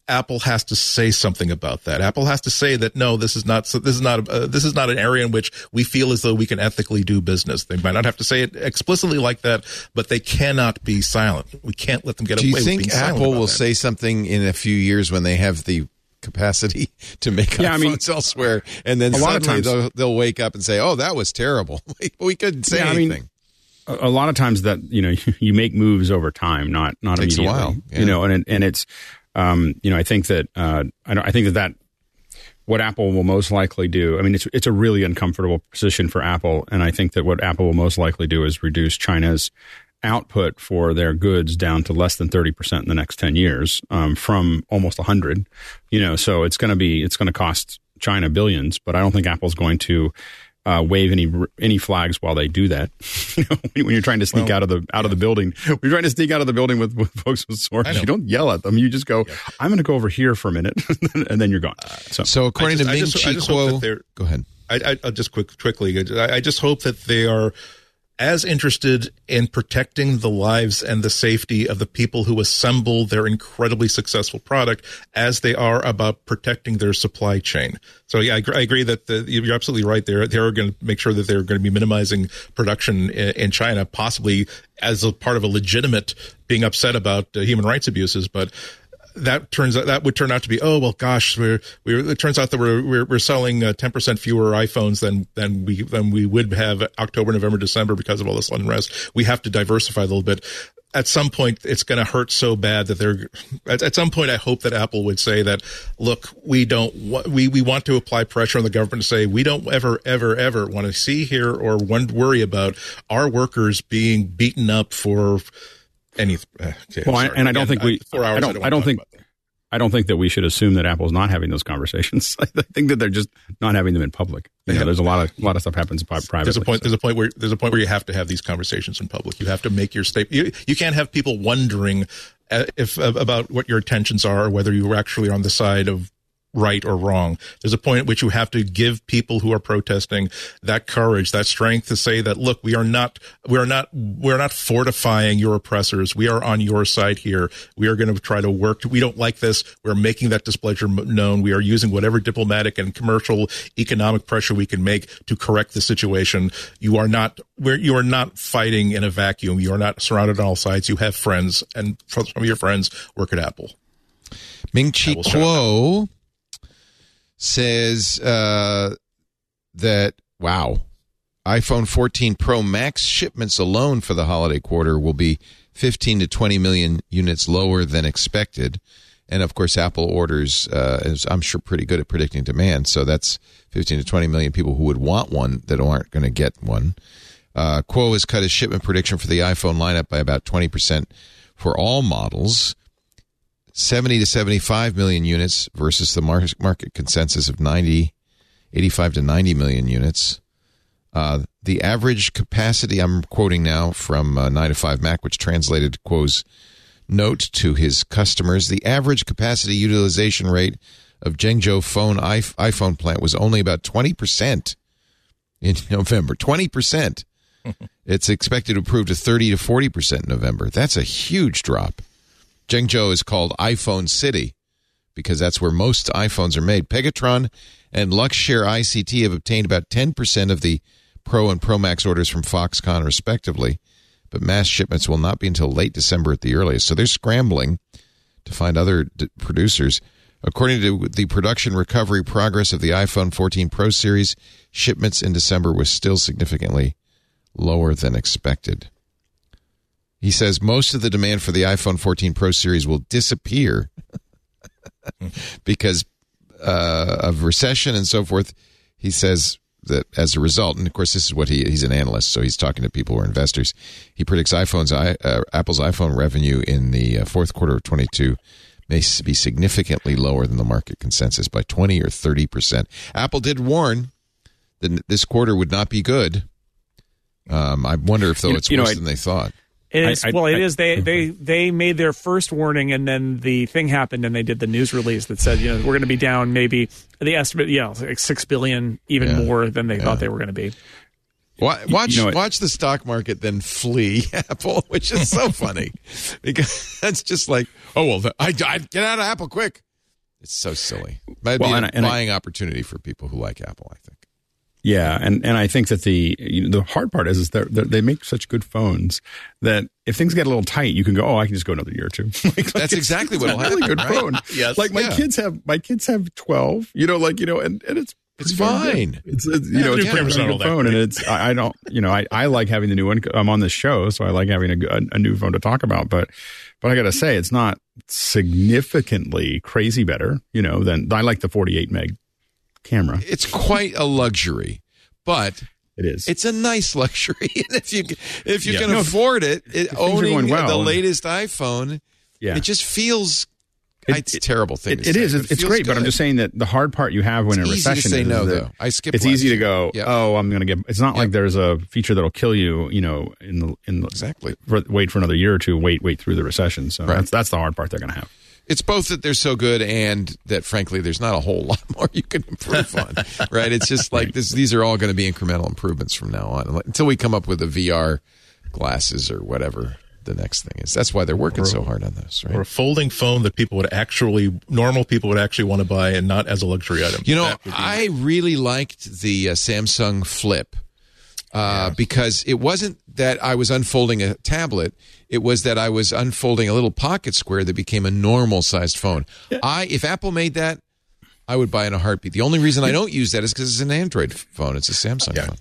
Apple has to say something about that. Apple has to say that no, this is not. So this is not. Uh, this is not an area in which we feel as though we can ethically do business. They might not have to say it explicitly like that, but they cannot be silent. We can't let them get Do you away with think being silent Apple will that. say something in a few years when they have the capacity (laughs) to make Yeah, I mean, elsewhere, and then a lot of suddenly times- they'll, they'll wake up and say, "Oh, that was terrible. (laughs) we couldn't say Yeah, I mean, anything." a, a lot of times that you know (laughs) you make moves over time, not not Takes a immediately. while, yeah. You know, and and it's um, you know I think that uh, I, I think that that what Apple will most likely do. I mean, it's it's a really uncomfortable position for Apple, and I think that what Apple will most likely do is reduce China's output for their goods down to less than 30% in the next 10 years um, from almost 100 you know so it's going to be it's going to cost china billions but i don't think apple's going to uh, wave any any flags while they do that. (laughs) you know, when you're trying to sneak out of the out of the building, when you're trying to sneak out of the building with, with folks with swords. You don't yell at them. You just go, "I'm going to go over here for a minute," (laughs) and then you're gone. So, So according just- to Ming Chi I just hope Kuo, go ahead. I, I, I'll just quick, quickly. I, I just hope that they are as interested in protecting the lives and the safety of the people who assemble their incredibly successful product as they are about protecting their supply chain. So yeah, I, agree- I agree that the, you're absolutely right. They're they're going to make sure that they're going to be minimizing production in, in China, possibly as a part of a legitimate being upset about uh, human rights abuses, but that turns out that would turn out to be oh well gosh we're, we're it turns out that we're we're, we're selling uh, 10% fewer iPhones than than we than we would have October November December because of all this unrest we have to diversify a little bit. At some point it's going to hurt so bad that they're at, at some point I hope that Apple would say that look we don't wa- we we want to apply pressure on the government to say we don't ever ever ever want to see here or worry about our workers being beaten up for any uh, okay, well, I, and I don't Again, think we. four hours I don't. wanna I don't think. I don't think that we should assume that Apple's not having those conversations. (laughs) I think that they're just not having them in public. You know, there's a lot of a lot of stuff happens pri- privately. There's a point. so. There's a point where there's a point where you have to have these conversations in public. You have to make your statement. You, you can't have people wondering uh, if uh, about what your intentions are, or whether you were actually on the side of right or wrong. There's a point at which you have to give people who are protesting that courage, that strength to say that, look, we are not, we are not, we're not fortifying your oppressors. We are on your side here. We are going to try to work. We don't like this. We're making that displeasure known. We are using whatever diplomatic and commercial economic pressure we can make to correct the situation. You are not, we're, you are not fighting in a vacuum. You are not surrounded on all sides. You have friends and some of your friends work at Apple. Ming Chi Kuo says uh, that wow, iPhone 14 Pro Max shipments alone for the holiday quarter will be 15 to 20 million units lower than expected. And of course, Apple orders uh, is I'm sure pretty good at predicting demand. So that's 15 to 20 million people who would want one that aren't going to get one. Uh, Kuo has cut his shipment prediction for the iPhone lineup by about 20% for all models. 70 to 75 million units versus the market consensus of 90, 85 to 90 million units. Uh, the average capacity, I'm quoting now from uh, 9 to 5 Mac, which translated Kuo's note to his customers. The average capacity utilization rate of Zhengzhou phone iPhone plant was only about 20% in (laughs) November. 20%. (laughs) it's expected to improve to 30 to 40% in November. That's a huge drop. Zhengzhou is called iPhone City because that's where most iPhones are made. Pegatron and Luxshare ICT have obtained about 10% of the Pro and Pro Max orders from Foxconn, respectively, but mass shipments will not be until late December at the earliest. So they're scrambling to find other d- producers. According to the production recovery progress of the iPhone 14 Pro series, shipments in December was still significantly lower than expected. He says most of the demand for the iPhone 14 Pro series will disappear (laughs) because uh, of recession and so forth. He says that as a result, and of course, this is what he he's an analyst, so he's talking to people who are investors. He predicts iPhone's uh, Apple's iPhone revenue in the uh, fourth quarter of 22 may be significantly lower than the market consensus by 20 or 30 percent. Apple did warn that this quarter would not be good. Um, I wonder if though You- it's you know, worse I- than they thought. It is, I- I- well, it I- is. They mm-hmm. they they made their first warning, and then the thing happened, and they did the news release that said, you know, we're going to be down maybe the estimate, yeah, like six billion, even Yeah. more than they thought they were going to be. Wa- Watch you know watch the stock market then flee (laughs) Apple, which is so funny because (laughs) that's just like, oh well, the, I, I get out of Apple quick. It's so silly. Might Well, be and a I- and I- buying opportunity for people who like Apple. I think. Yeah, and, and I think that the you know, the hard part is is they're, they're, they make such good phones that if things get a little tight, you can go, oh, I can just go another year or two. (laughs) like, like, That's it's- exactly it's what'll a really good right? phone. Yes. like my Yeah. kids have my kids have twelve. You know, like you know, and, and it's It's pretty good. fine. It's, it's Yeah, you know it's a pretty camera's darn not good that phone, and it's I, I don't you know I, I like having the new one. I'm on this show, so I like having a, a, a new phone to talk about. But but I got to say, it's not significantly crazy better. You know, than I like the 48 meg camera. It's quite a luxury, but It is. it's a nice luxury. (laughs) and if you if you Yeah. can No, afford it, it owning well, the latest iPhone, yeah. it just feels. It- it's a terrible thing. It, it is. It's, it it's great, but I'm just saying that the hard part you have when It's a recession say is no, that though. I skipped It's easy to go. Yep. Oh, I'm going to get. It's not like there's a feature that'll kill you. You know, in the in the Exactly. for, wait for another year or two. Wait, wait through the recession. So Right. that's that's the hard part they're going to have. It's both that they're so good and that frankly there's not a whole (laughs) lot more you can improve on right? It's just like this these are all going to be incremental improvements from now on until we come up with the vr glasses or whatever the next thing is. That's why they're working so hard on this right? or a folding phone that people would actually normal people would actually want to buy and not as a luxury item. you know That would be- i really liked the uh, samsung flip uh, because it wasn't that I was unfolding a tablet; it was that I was unfolding a little pocket square that became a normal sized phone. I, if Apple made that, I would buy in a heartbeat. The only reason I don't use that is because it's an Android phone; it's a Samsung phone.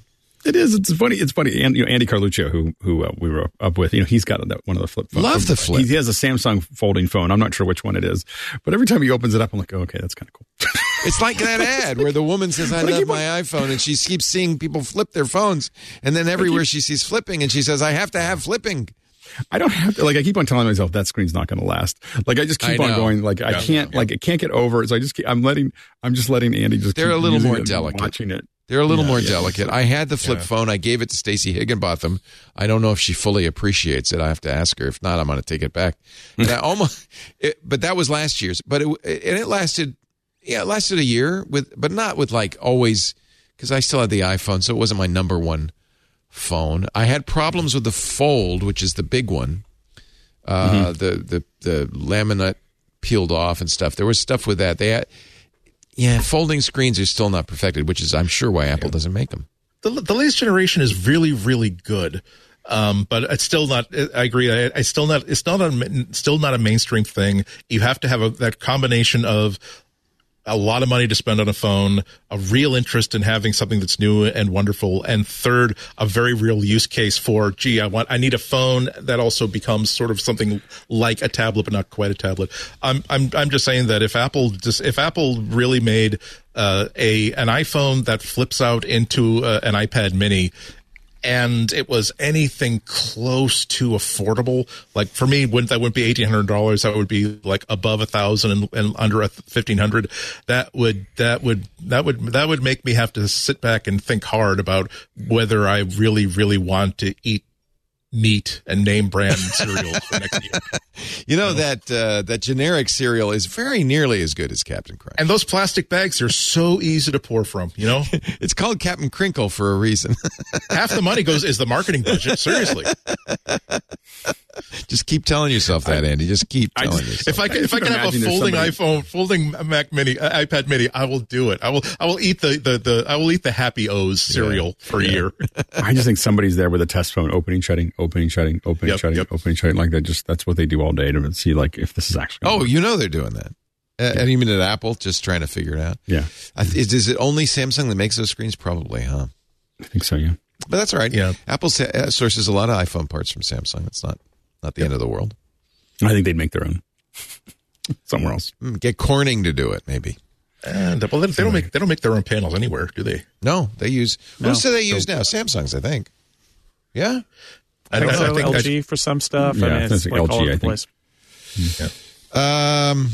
It is. It's funny. It's funny. And you know, Andy Carluccio, who who uh, we were up with, you know, he's got that one of the flip phones. Love the flip. He, he has a Samsung folding phone. I'm not sure which one it is, but every time he opens it up, I'm like, oh, okay, that's kind of cool. (laughs) It's like that (laughs) ad where the woman says, "I love my iPhone," and she keeps seeing people flip their phones, and then everywhere she sees flipping, and she says, "I have to have flipping." I don't have to like. I keep on telling myself that screen's not going to last. Like I just keep I on going. Like I can't. Like I can't get over it. So I just. Keep, I'm letting. I'm just letting Andy just. They're keep a little more delicate. Watching it. They're a little Yeah, more yeah. delicate. I had the flip phone. I gave it to Stacy Higginbotham. I don't know if she fully appreciates it. I have to ask her. If not, I'm going to take it back. And I almost, it, but that was last year's. But it and it lasted, yeah, it lasted a year with, but not with like always, because I still had the iPhone, so it wasn't my number one phone. I had problems with the Fold, which is the big one. Uh, the the the laminate peeled off and stuff. There was stuff with that. They had, yeah, folding screens are still not perfected, which is I'm sure why Apple doesn't make them. the, the latest generation is really really good um, but it's still not i agree I, I still not it's not a still not a mainstream thing you have to have a, that combination of a lot of money to spend on a phone a real interest in having something that's new and wonderful and third a very real use case for gee i want i need a phone that also becomes sort of something like a tablet but not quite a tablet. I'm i'm, I'm just saying that if apple just if apple really made uh, a an iphone that flips out into uh, an ipad mini and it was anything close to affordable. Like for me, wouldn't that wouldn't be eighteen hundred dollars? That would be like above a thousand and, and under a fifteen hundred. That would that would that would that would make me have to sit back and think hard about whether I really really want to eat meat and name brand cereal for next year. (laughs) You know that uh, that generic cereal is very nearly as good as Captain Crunch. And those plastic bags are so easy to pour from. You know, (laughs) It's called Captain Crinkle for a reason. half the money goes is the marketing budget. Seriously, (laughs) Just keep telling yourself that, Andy. Just keep telling just- yourself. if I can, if I keep can have a folding somebody- iPhone, folding Mac Mini, uh, iPad Mini, I will do it. I will I will eat the the, the I will eat the Happy O's cereal for a year. I just think somebody's there with a test phone, opening, shutting, opening, shutting, opening, Yep, shutting, yep. opening, shutting. Like that. Just that's what they do all day to see like if this is actually. Oh, work. you know they're doing that. Uh, And even at Apple, just trying to figure it out. yeah, I is, is it only Samsung that makes those screens? Probably, huh? I think so. Yeah. But that's all right. Yeah. Apple uh, sources a lot of iPhone parts from Samsung. It's not not the end of the world. I think they'd make their own (laughs) somewhere else. Mm, Get Corning to do it, maybe. And well, they, they don't make they don't make their own panels anywhere, do they? No, they use. Most do they use now? Samsung's, I think. Yeah. I, think don't so, know. I think I- LG for some stuff. Yeah, I mean, it's think like all LG, over I the think. place. Um,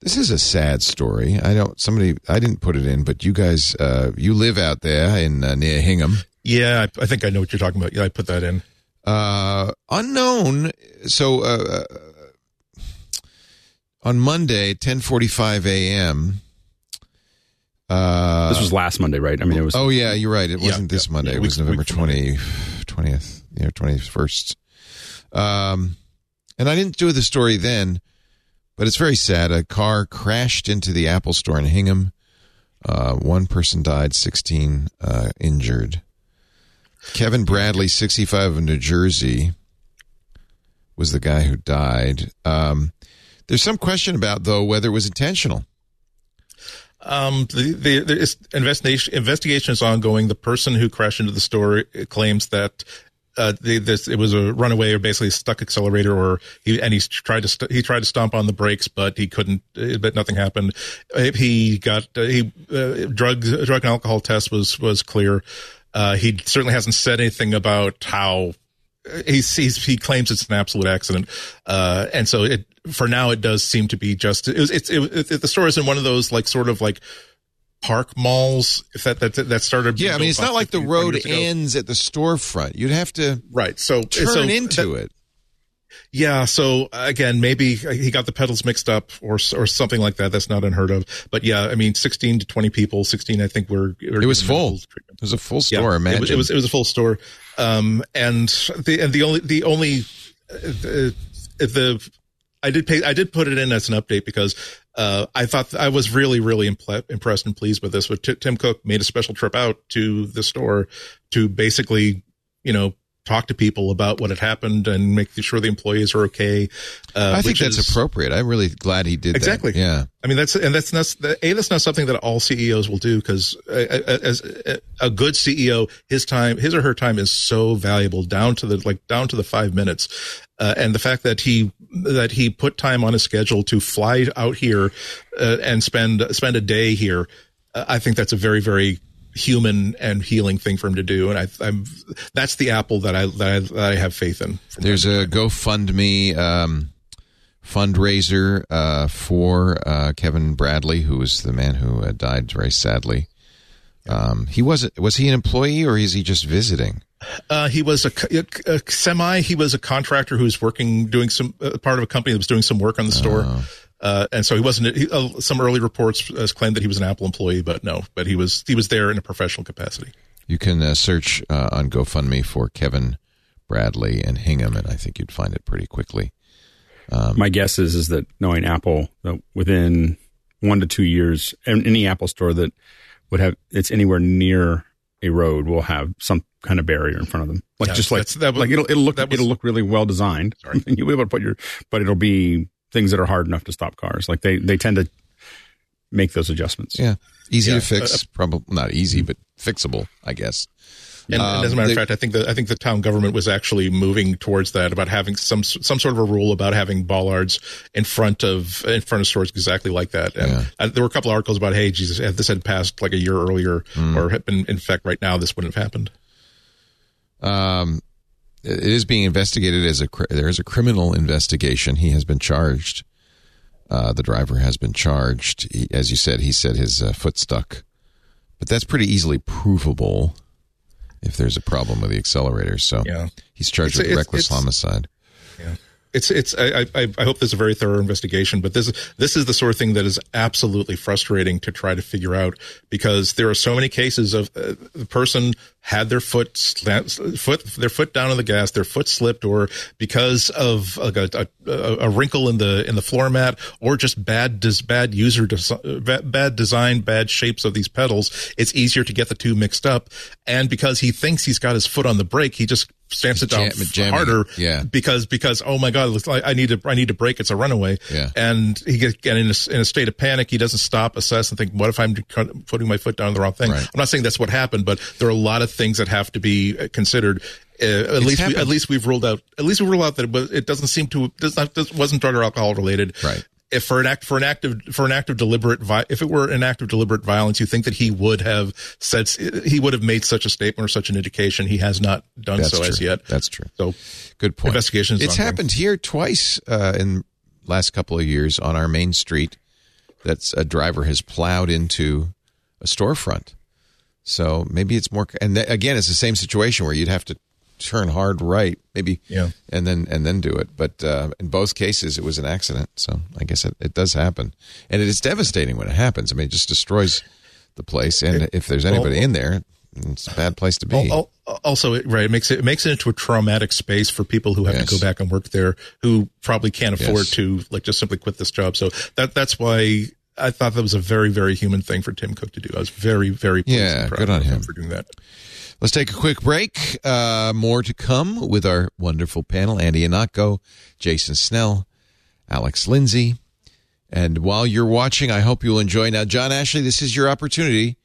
this is a sad story. I don't. Somebody. I didn't put it in, but you guys. Uh, you live out there in uh, near Hingham. Yeah, I, I think I know what you're talking about. Yeah, I put that in. Uh, unknown. So uh, uh, on Monday, ten forty-five a.m. Uh, This was last Monday, right? I mean, it was. Oh yeah, you're right. It wasn't this yeah, Monday. yeah, it was week- November week 20, 20th, you know, 21st. Um, and I didn't do the story then, but it's very sad. A car crashed into the Apple store in Hingham. Uh, one person died, 16 uh, injured. Kevin Bradley, 65 of New Jersey, was the guy who died. Um, there's some question about, though, whether it was intentional. Um, the, the, the investigation investigation is ongoing. The person who crashed into the store claims that uh, the, this it was a runaway or basically stuck accelerator, or he and he tried to st- he tried to stomp on the brakes, but he couldn't. uh, But nothing happened. Uh, He got uh, he uh, drug drug and alcohol test was was clear. Uh, he certainly hasn't said anything about how he's, he's he claims it's an absolute accident, uh, and so it for now it does seem to be just it was, it's it, it, the store is in one of those like sort of like park malls if that that that started. Yeah, I mean, it's not like the road 20 years ago. ends at the storefront. You'd have to right. So turn so into that- it. Yeah, so again, maybe he got the pedals mixed up or or something like that. That's not unheard of. But yeah, I mean, sixteen to twenty people. Sixteen, I think, were. were It was full. treatment. It was a full Yeah, store. it it was it was a full store. Um, and the and the only the only uh, the, the I did pay I did put it in as an update because uh, I thought I was really really impressed and pleased with this. But T- Tim Cook made a special trip out to the store to basically you know talk to people about what had happened and make sure the employees are okay. Uh, I think that's is- appropriate. I'm really glad he did Exactly. that. Yeah. I mean, that's and that's not a that's not something that all CEOs will do because as a good CEO, his time, his or her time, is so valuable down to the like down to the five minutes, uh, and the fact that he that he put time on his schedule to fly out here uh, and spend spend a day here, uh, I think that's a very very human and healing thing for him to do, and I, I'm that's the Apple that I that I, that I have faith in. There's a GoFundMe um, fundraiser uh, for uh, Kevin Bradley, who was the man who uh, died very sadly. Um, he was was he an employee or is he just visiting? Uh, he was a, a, a semi. He was a contractor who was working, doing some uh, part of a company that was doing some work on the store. Uh, and so he wasn't. He, uh, some early reports uh, claimed that he was an Apple employee, but no. But he was he was there in a professional capacity. You can uh, search uh, on GoFundMe for Kevin Bradley and Hingham, and I think you'd find it pretty quickly. My guess is is that knowing Apple, that within one to two years, any Apple store that would have it's anywhere near a road will have some kind of barrier in front of them, like Yeah, just like that was- like it'll it'll look was- it'll look really well designed. Sorry. (laughs) You'll be able to put your, but it'll be things that are hard enough to stop cars. Like they they tend to make those adjustments. Yeah, easy Yeah, to fix. Probably not easy, but fixable, I guess. And, and as a matter Um, of fact, I think the I think the town government was actually moving towards that about having some some sort of a rule about having bollards in front of in front of stores exactly like that. And Yeah. uh, there were a couple of articles about hey, Jesus, if this had passed like a year earlier Hmm. or had been in fact right now, this wouldn't have happened. Um, it is being investigated as a there is a criminal investigation. He has been charged. Uh, the driver has been charged. He, as you said, he said his uh, foot stuck, but that's pretty easily provable if there's a problem with the accelerator. So Yeah. he's charged It's- with it's- reckless it's- homicide. It's it's I, I I hope there's a very thorough investigation, but this this is the sort of thing that is absolutely frustrating to try to figure out because there are so many cases of uh, the person had their foot foot their foot down on the gas, their foot slipped, or because of like a, a, a wrinkle in the in the floor mat, or just bad bad user bad, design, bad shapes of these pedals. It's easier to get the two mixed up, and because he thinks he's got his foot on the brake, he just stamps it down Jam- harder. Yeah. because because oh my god looks like I need to I need to break it's a runaway Yeah. and he gets get in a, in a state of panic he doesn't stop assess and think what if I'm putting my foot down on the wrong thing Right. I'm not saying that's what happened but there are a lot of things that have to be uh, considered uh, at least we, at least we've ruled out at least we ruled out that it, was, it doesn't seem to does not this wasn't drug or alcohol related Right. if for an act for an act of for an act of deliberate vi- if it were an act of deliberate violence you think that he would have said he would have made such a statement or such an indication he has not done That's so true. as yet That's true. so Good point. Investigation is It's ongoing. happened here twice uh, in last couple of years on our main street. That's a driver has plowed into a storefront. So maybe it's more. And th- again, it's the same situation where you'd have to turn hard right, maybe, Yeah. and then and then do it. But uh, in both cases, it was an accident. So I guess it, it does happen, and it is devastating when it happens. I mean, it just destroys the place. And if there's anybody in there, it's a bad place to be. Al- al- Also, right, it makes it, it makes it into a traumatic space for people who have Yes. to go back and work there, who probably can't afford Yes. to like just simply quit this job. So that that's why I thought that was a very very human thing for Tim Cook to do. I was very very pleased Yeah, and proud good on of him. for doing that. Let's take a quick break. Uh, more to come with our wonderful panel Andy Ihnatko, Jason Snell, Alex Lindsay. And while you're watching, I hope you'll enjoy. Now, John Ashley, this is your opportunity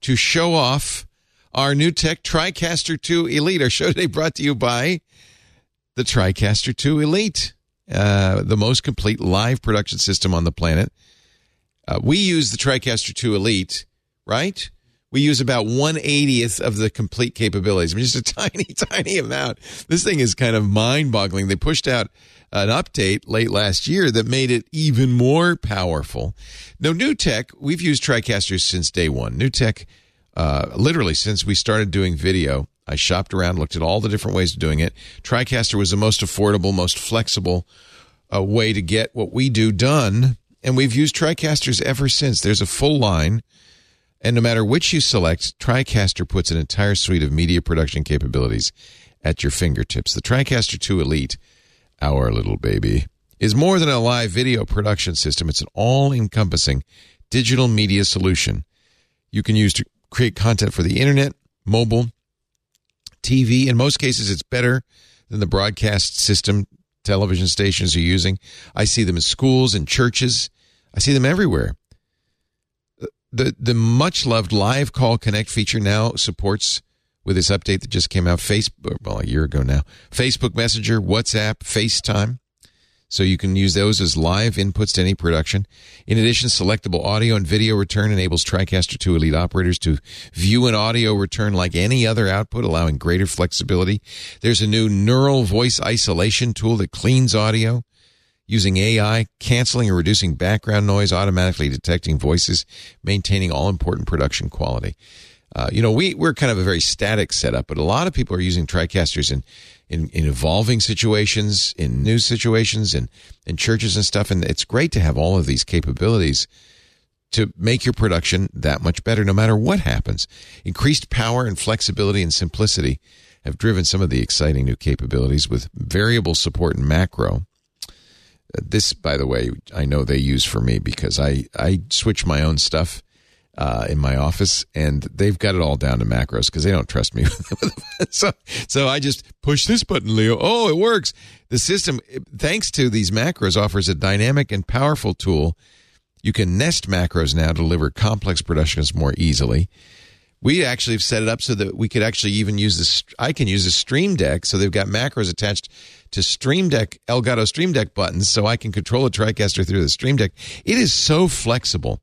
to show off our NewTek TriCaster 2 Elite. Our show today brought to you by the TriCaster 2 Elite, uh, the most complete live production system on the planet. Uh, we use the TriCaster 2 Elite, right? We use about 180th of the complete capabilities. I mean, just a (laughs) tiny, tiny amount. This thing is kind of mind boggling. They pushed out an update late last year that made it even more powerful. Now, NewTek, we've used TriCasters since day one. NewTek, uh, literally since we started doing video, I shopped around, looked at all the different ways of doing it. TriCaster was the most affordable, most flexible uh, way to get what we do done. And we've used TriCasters ever since. There's a full line. And no matter which you select, TriCaster puts an entire suite of media production capabilities at your fingertips. The TriCaster 2 Elite, our little baby, is more than a live video production system. It's an all encompassing digital media solution you can use to create content for the internet, mobile, TV. In most cases, it's better than the broadcast system television stations are using. I see them in schools and churches. I see them everywhere. The the much loved Live Call Connect feature now supports with this update that just came out Facebook well a year ago now. Facebook Messenger, WhatsApp, FaceTime. So you can use those as live inputs to any production. In addition, selectable audio and video return enables TriCaster 2 Elite operators to view an audio return like any other output, allowing greater flexibility. There's a new neural voice isolation tool that cleans audio using AI, canceling or reducing background noise, automatically detecting voices, maintaining all important production quality. Uh, you know, we, we're kind of a very static setup, but a lot of people are using TriCasters in, in, in evolving situations, in new situations, in, in churches and stuff. And it's great to have all of these capabilities to make your production that much better no matter what happens. Increased power and flexibility and simplicity have driven some of the exciting new capabilities with variable support in macro. Uh, This, by the way, I know they use for me because I, I switch my own stuff uh, in my office, and they've got it all down to macros because they don't trust me. (laughs) so, so I just push this button, Leo. Oh, it works. The system, thanks to these macros, offers a dynamic and powerful tool You can nest macros now to deliver complex productions more easily. We actually have set it up so that we could actually even use this. I can use a Stream Deck, so they've got macros attached to Stream Deck, Elgato Stream Deck buttons, so I can control a TriCaster through the Stream Deck. It is so flexible.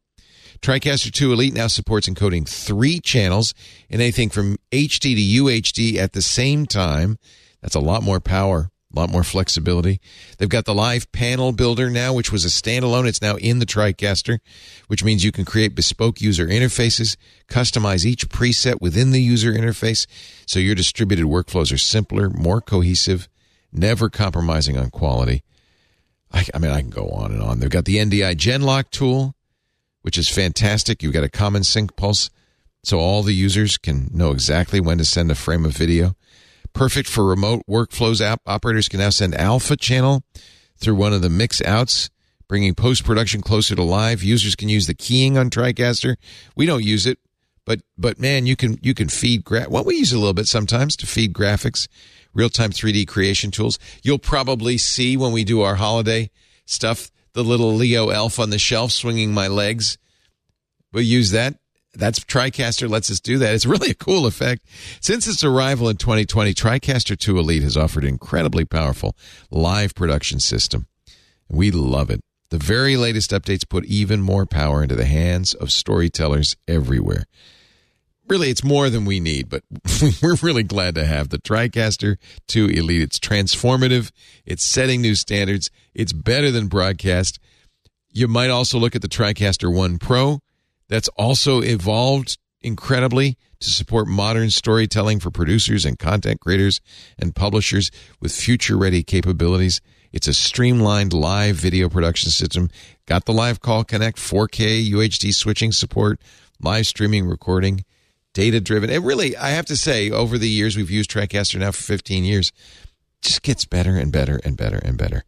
TriCaster 2 Elite now supports encoding three channels in anything from HD to UHD at the same time. That's a lot more power, a lot more flexibility. They've got the live panel builder now, which was a standalone. It's now in the TriCaster, which means you can create bespoke user interfaces, customize each preset within the user interface, so your distributed workflows are simpler, more cohesive, never compromising on quality. I, I mean, I can go on and on. They've got the NDI Genlock tool, which is fantastic. You've got a common sync pulse, so all the users can know exactly when to send a frame of video. Perfect for remote workflows. App operators can now send alpha channel through one of the mix outs, bringing post production closer to live. Users can use the keying on TriCaster. We don't use it, but but man, you can you can feed gra- well we use a little bit sometimes to feed graphics, real time 3D creation tools. You'll probably see when we do our holiday stuff the little Leo elf on the shelf swinging my legs. We'll use that. That's TriCaster lets us do that. It's really a cool effect. Since its arrival in 2020, TriCaster 2 Elite has offered an incredibly powerful live production system. We love it. The very latest updates put even more power into the hands of storytellers everywhere. Really, it's more than we need, but (laughs) we're really glad to have the TriCaster 2 Elite. It's transformative, it's setting new standards, it's better than broadcast. You might also look at the TriCaster 1 Pro. That's also evolved incredibly to support modern storytelling for producers and content creators and publishers with future ready capabilities. It's a streamlined live video production system. Got the Live Call Connect 4K UHD switching support, live streaming recording, data driven. It really, I have to say, over the years, we've used TriCaster now for 15 years, just gets better and better and better and better.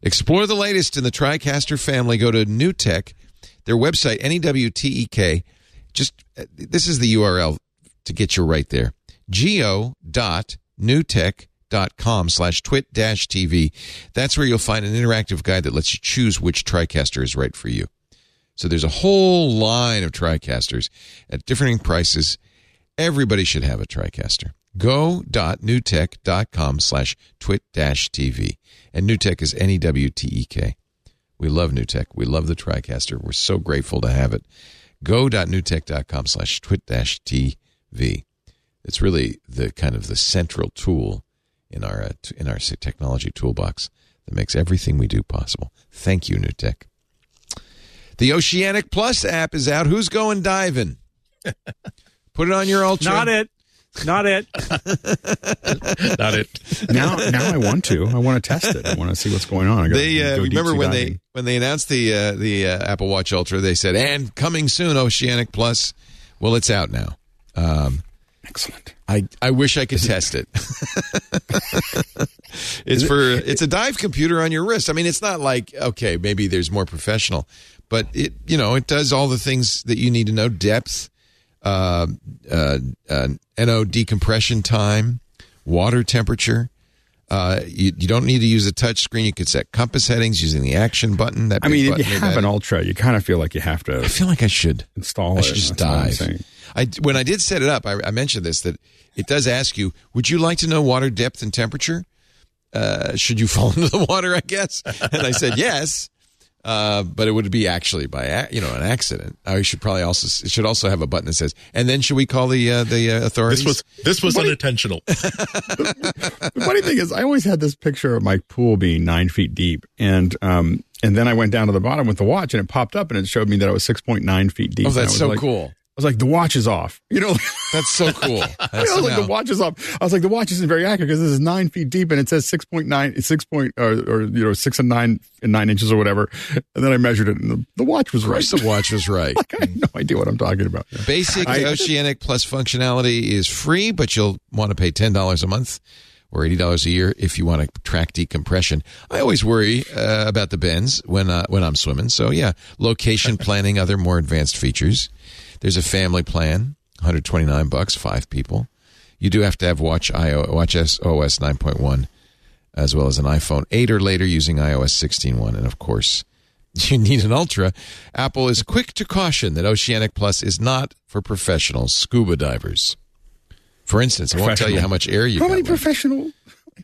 Explore the latest in the TriCaster family. Go to NewTek, their website, N E W T E K. Just uh, this is the URL to get you right there. Go.newtek.com slash twit dash TV. That's where you'll find an interactive guide that lets you choose which TriCaster is right for you. So there's a whole line of TriCasters at differing prices. Everybody should have a TriCaster. Go.newtek.com slash twit dash TV. And NewTek is N E W T E K. We love NewTek. We love the TriCaster. We're so grateful to have it. Go.newtek.com slash twit dash TV. It's really the kind of the central tool in our uh, in our technology toolbox that makes everything we do possible. Thank you, NewTek. The Oceanic Plus app is out. Who's going diving? Put it on your ultra. Not it. Not it. (laughs) Not it. now, now I want to. I want to test it. I want to see what's going on. I gotta They uh, go remember when diving. they when they announced the uh, the uh, Apple Watch Ultra, they said, "And coming soon, Oceanic Plus." Well, it's out now. Um, excellent. I, I wish I could test it. (laughs) it's for it's a dive computer on your wrist. I mean, it's not like okay, maybe there's more professional, but it you know it does all the things that you need to know: depth, uh, uh, uh, NO decompression time, water temperature. Uh, you, you don't need to use a touch screen. You could set compass headings using the action button. That I mean, if you have that- an Ultra, you kind of feel like you have to I feel like I should install I it. should just That's dive. I when I did set it up, I, I mentioned this that it does ask you, would you like to know water depth and temperature? Uh, should you (laughs) fall into the water? I guess, and I said yes. Uh, but it would be actually by you know an accident. I should probably also it should also have a button that says, and then should we call the uh, the uh, authorities? This was this was unintentional. (laughs) The funny thing is, I always had this picture of my pool being nine feet deep, and um, and then I went down to the bottom with the watch, and it popped up, and it showed me that I was six point nine feet deep. oh, that's so like- cool. I was like, the watch is off. You know, That's so cool. (laughs) I was like, the watch is off. I was like, the watch isn't very accurate because this is nine feet deep, and it says six point nine, six point, or, or you know, six and nine and nine inches or whatever. And then I measured it, and the, the watch was right. the watch was right. (laughs) like, I have no idea what I'm talking about. Basic I- Oceanic Plus functionality is free, but you'll want to pay ten dollars a month or eighty dollars a year if you want to track decompression. I always worry uh, about the bends when uh, when I'm swimming. So yeah, location (laughs) planning, other more advanced features. There's a family plan, 129 bucks, five people. You do have to have Watch iOS, Watch OS 9.1, as well as an iPhone 8 or later using iOS 16.1, and of course, (laughs) you need an Ultra, Apple is quick to caution that Oceanic Plus is not for professional scuba divers. For instance, I won't tell you how much air you How got many left. (laughs) professional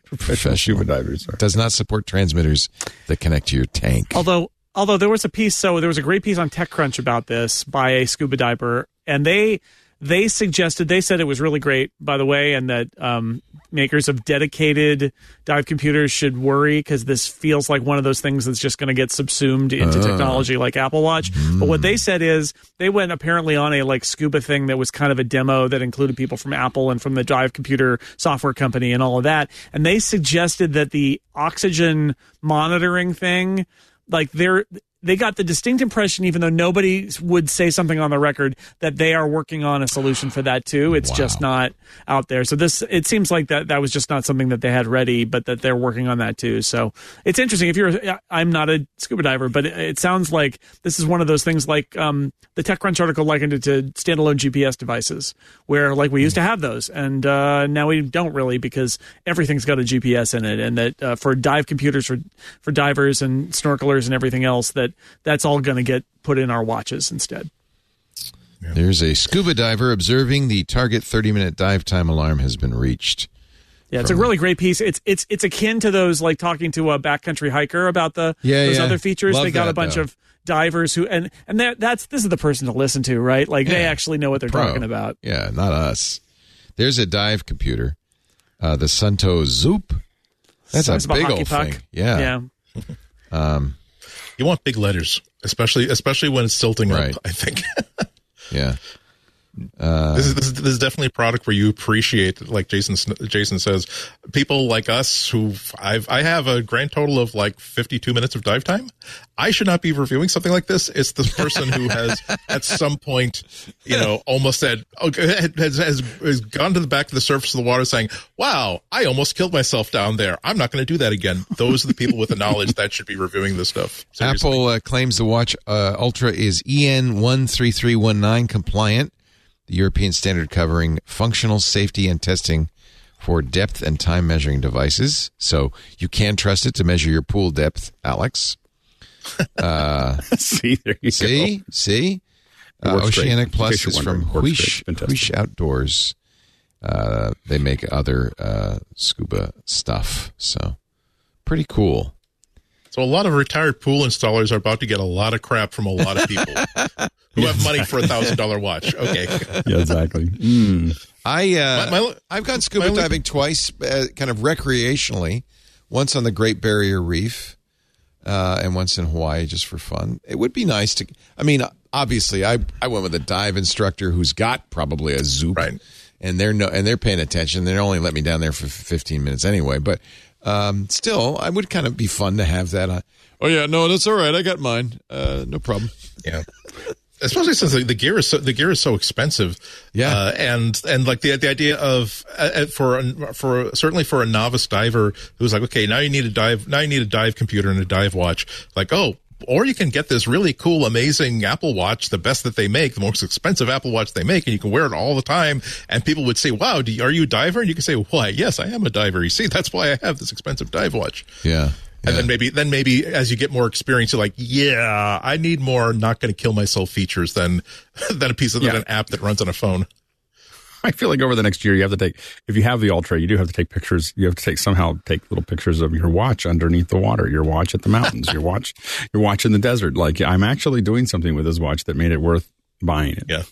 professional scuba divers are? Does not support transmitters that connect to your tank. Although, although there was a piece, so there was a great piece on TechCrunch about this by a scuba diver, and they they suggested they said it was really great, by the way, and that um, makers of dedicated dive computers should worry because this feels like one of those things that's just going to get subsumed into technology like Apple Watch. But what they said is they went apparently on a like scuba thing that was kind of a demo that included people from Apple and from the dive computer software company and all of that, and they suggested that the oxygen monitoring thing like they're they got the distinct impression even though nobody would say something on the record that they are working on a solution for that too. It's just not out there. So this it seems like that that was just not something that they had ready but that they're working on that too. So it's interesting. If you're i'm not a scuba diver but it, it sounds like this is one of those things like um, the techcrunch article likened it to standalone gps devices where like we used to have those. And uh, now we don't really because everything's got a gps in it and that uh, for dive computers for for divers and snorkelers and everything else that that's all going to get put in our watches instead There's a scuba diver observing the target 30 minute dive time alarm has been reached. yeah it's a really great piece it's it's it's akin to those like talking to a backcountry hiker about the Yeah, those yeah. other features Love they got that, a bunch though. of divers who and and that that's this is the person to listen to right like they actually know what they're Pro. talking about Yeah, not us. There's a dive computer, uh, the Suunto Zoop. That's a big old puck. thing. Yeah. yeah (laughs) You want big letters, especially especially when it's tilting Right. up. I think (laughs) Yeah. This, is, this is this is definitely a product where you appreciate, like Jason Jason says, people like us who I've I have a grand total of like fifty two minutes of dive time. I should not be reviewing something like this. It's the person who has (laughs) at some point, you know, almost said okay, has, has has gone to the back of the surface of the water, saying, "Wow, I almost killed myself down there. I'm not going to do that again." Those are the people with the knowledge that should be reviewing this stuff. Seriously. Apple uh, claims the watch uh, Ultra is EN 13319 compliant, the European standard covering functional safety and testing for depth and time measuring devices. So you can trust it to measure your pool depth, Alex. (laughs) Uh, See, there you See? go. See? Uh, works great. Oceanic Plus is from wondering, it works great. Huish, It's been tested. Huish Outdoors. Uh, they make other uh, scuba stuff. So pretty cool. So a lot of retired pool installers are about to get a lot of crap from a lot of people who have money for a thousand dollar watch. Okay, Yeah, exactly. (laughs) Mm. I uh, My- my- I've gone scuba my only- diving twice, uh, kind of recreationally. Once on the Great Barrier Reef, uh, and once in Hawaii just for fun. It would be nice to. I mean, obviously, I I went with a dive instructor who's got probably a zoop, Right. And they're no, and they're paying attention. They only let me down there for fifteen minutes anyway, but. Um, still, I would kind of be fun to have that. Uh, oh yeah, no, that's all right. I got mine. Uh, no problem. yeah. Especially since the, the gear is so, the gear is so expensive, Yeah. uh, and and like the the idea of uh, uh, for for certainly for a novice diver who's like, okay, now you need a dive, now you need a dive computer and a dive watch, like oh, or you can get this really cool, amazing Apple Watch, the best that they make, the most expensive Apple Watch they make, and you can wear it all the time. And people would say, "Wow, do you, are you a diver?" And you can say, "Why? Yes, I am a diver. You see, that's why I have this expensive dive watch." Yeah. And yeah. then maybe, then maybe as you get more experience, you're like, yeah, I need more not going to kill myself features than (laughs) than a piece of Yeah. than an app that runs on a phone. (laughs) I feel like over the next year, you have to take, if you have the Ultra, you do have to take pictures. You have to take somehow take little pictures of your watch underneath the water, your watch at the mountains, your watch, (laughs) your watch in the desert. Like I'm actually doing something with this watch that made it worth buying it. Yeah.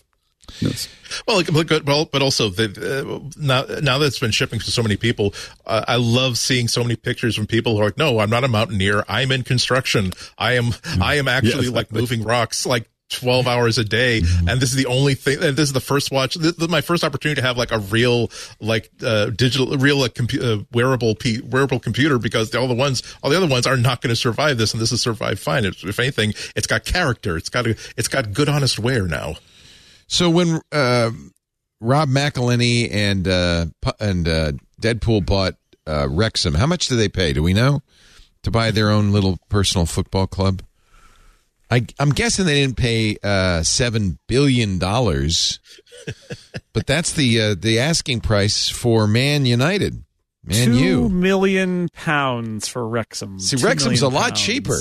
It's- Well, but but but also the uh, now now that it's been shipping to so many people, uh, I love seeing so many pictures from people who are like, no, I'm not a mountaineer. I'm in construction. I am I am actually Yes. like moving rocks like. 12 hours a day and this is the only thing and this is the first watch this is my first opportunity to have like a real like uh digital real like compu- uh, wearable p- wearable computer because all the ones all the other ones are not going to survive this and this has survived fine. If anything it's got character. It's got a, it's got good honest wear now. So when uh, Rob McElhenney and uh, and uh, Deadpool bought uh, Wrexham, how much do they pay? Do we know? To buy their own little personal football club? I, I'm guessing they didn't pay uh, seven billion dollars, (laughs) but that's the uh, the asking price for Man United. Man Two U. million pounds for Wrexham. See, Two Wrexham's a lot pounds. cheaper.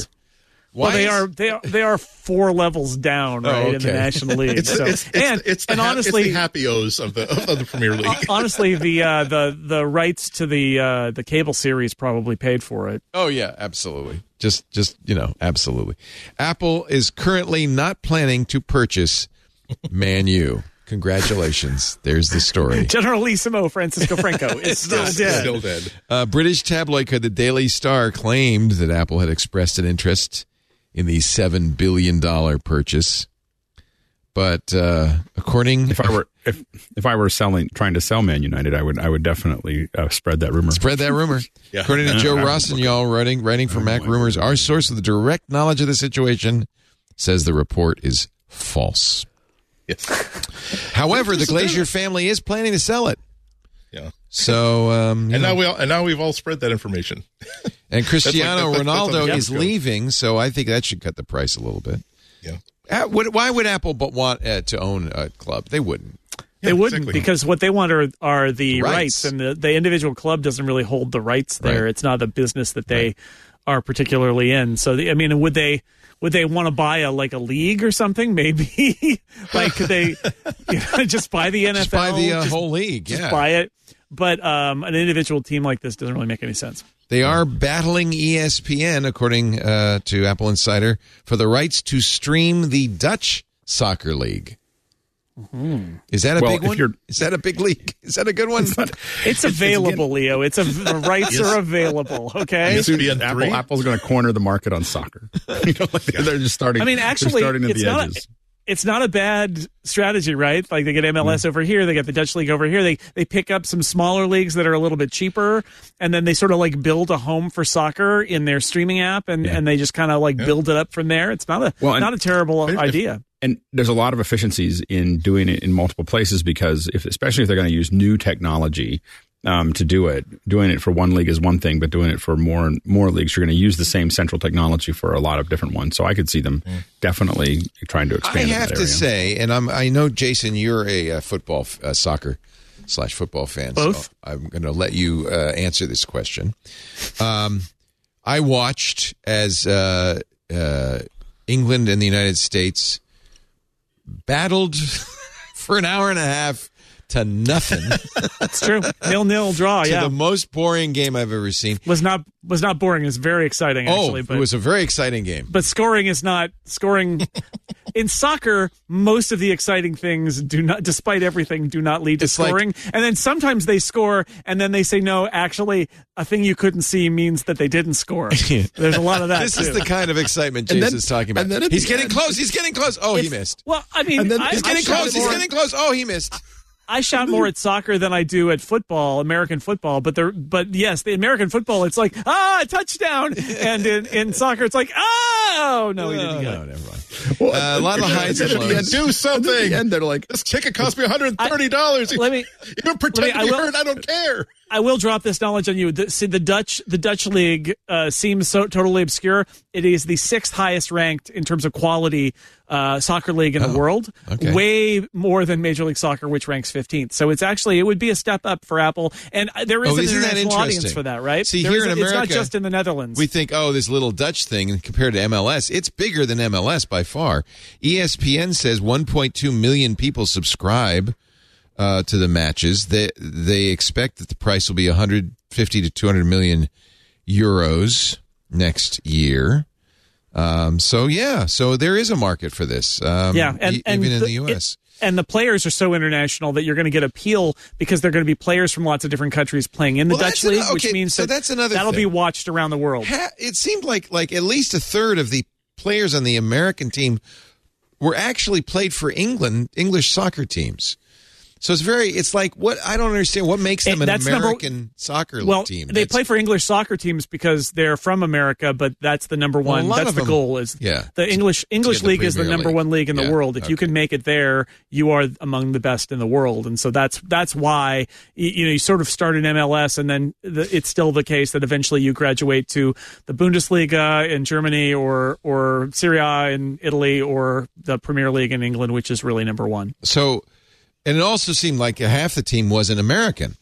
Why well, they is- are they are they are four levels down, right, in the. National League. It's, so, it's, it's, and it's the and honestly, the happy O's of the of the Premier (laughs) League. honestly, the uh, the the rights to the uh, the cable series probably paid for it. Oh yeah, absolutely. Just just you know, absolutely. Apple is currently not planning to purchase Man U. Congratulations. There's the story. (laughs) Generalissimo Francisco Franco is still dead. Still dead. Uh, British tabloid The Daily Star claimed that Apple had expressed an interest in the seven billion dollar purchase, but uh, according If I were if if I were selling trying to sell Man United, I would I would definitely uh, spread that rumor. spread that rumor. Yeah. According to Joe Rossignol, writing writing for Mac Rumors, our source with direct knowledge of the situation says the report is false. Yes. However, the Glazer family is planning to sell it. Yeah. So, um, And know, now we all, and now we've all spread that information. (laughs) and Cristiano that's like- that's Ronaldo on is Gapsco. leaving, so I think that should cut the price a little bit. Yeah. Uh, would- why would Apple but want uh, to own a club? They wouldn't. They wouldn't exactly. because what they want are are the Rights. rights, and the, the individual club doesn't really hold the rights there. Right. It's not a business that they are particularly in. So the, I mean, would they would they want to buy a like a league or something? (laughs) Maybe like could they (laughs) you know, just buy the NFL, Just buy the uh, just, whole league. just yeah. buy it. But um, an individual team like this doesn't really make any sense. They are battling ESPN, according uh, to Apple Insider, for the rights to stream the Dutch Soccer League. Is that a Well, big one? Is that a big league? Is that a good one? It's (laughs) available, Leo. It's a the rights are available. (laughs) Okay. ESPN Apple. Apple's going to corner the market on soccer. (laughs) you know, like they're just starting. I mean, actually, starting at it's the not. It's not a bad strategy, right? Like they get. MLS over here, they get the Dutch league over here. They they pick up some smaller leagues that are a little bit cheaper, and then they sort of like build a home for soccer in their streaming app, and, and they just kind of like build it up from there. It's not a Well, not a terrible if- idea. and there's a lot of efficiencies in doing it in multiple places because if especially if they're going to use new technology um, to do it doing it for one league is one thing but doing it for more and more leagues you're going to use the same central technology for a lot of different ones so i could see them definitely trying to I expand in have that to area. say, and I'm, I know, Jason, you're a, uh football, f- uh, soccer slash football fan. Both. So I'm going to let you uh, answer this question. Um, I watched as uh, uh, England and the United States battled (laughs) for an hour and a half to nothing (laughs) It's true. nil nil draw. to Yeah, the most boring game I've ever seen. was not was not boring. It's very exciting oh, actually. oh, but it was a very exciting game. but scoring is not scoring (laughs) in soccer most of the exciting things do not despite everything do not lead to It's like- scoring and then sometimes they score and then they say no actually a thing you couldn't see means that they didn't score (laughs) there's a lot of that This too. is the kind of excitement And is talking about. and then He's getting end- close. He's getting close. Oh, he missed. well i mean And then I, He's getting I shout close. He's more- getting close. Oh, he missed. I shout more at soccer than I do at football, American football. But there, but yes, the American football, it's like ah touchdown, and in, in soccer, it's like oh no, he didn't Oh, get no, it. never mind. Uh, a lot of highs and Yeah, lows. do And something. the end they're like This ticket cost me $130. Let me Even pretend let me- (laughs) to I will- hurt. I don't care. I will drop this knowledge on you. The, see, the Dutch, the Dutch league uh, seems so totally obscure. It is the sixth highest ranked in terms of quality uh, soccer league in the world, Oh, okay. way more than Major League Soccer, which ranks 15th. So it's actually it would be a step up for Apple, and uh, there is Oh, an international audience for that, right? See, There here is in a- it's not just in the Netherlands. We think, oh, this little Dutch thing compared to MLS, it's bigger than MLS by far. E ESPN says 1.2 million people subscribe uh, to the matches. They they expect that the price will be 150 to 200 million euros next year. Um, so yeah, so there is a market for this. Um, yeah, and, e- and even in the, it- U.S. and the players are so international that you're going to get appeal because they're going to be players from lots of different countries playing in the Well, Dutch that's an- league, which means so that that's another that'll be watched around the world. ha- it seemed like like at least a third of the players on the American team were actually played for England English soccer teams. So it's very it's like what I don't understand what makes them Eh, an that's number- American soccer well, team. they That's- play for English soccer teams because they're from America, but that's the number one. lot that's the them- goal. Is yeah, the English English the league is the number League. one league in the world. If you can make it there, you are among the best in the world, and so that's that's why you, you know you sort of start in MLS, and then the, it's still the case that eventually you graduate to the Bundesliga in Germany or or Serie A in Italy or the Premier League in England, which is really number one. so and it also seemed like half the team wasn't American.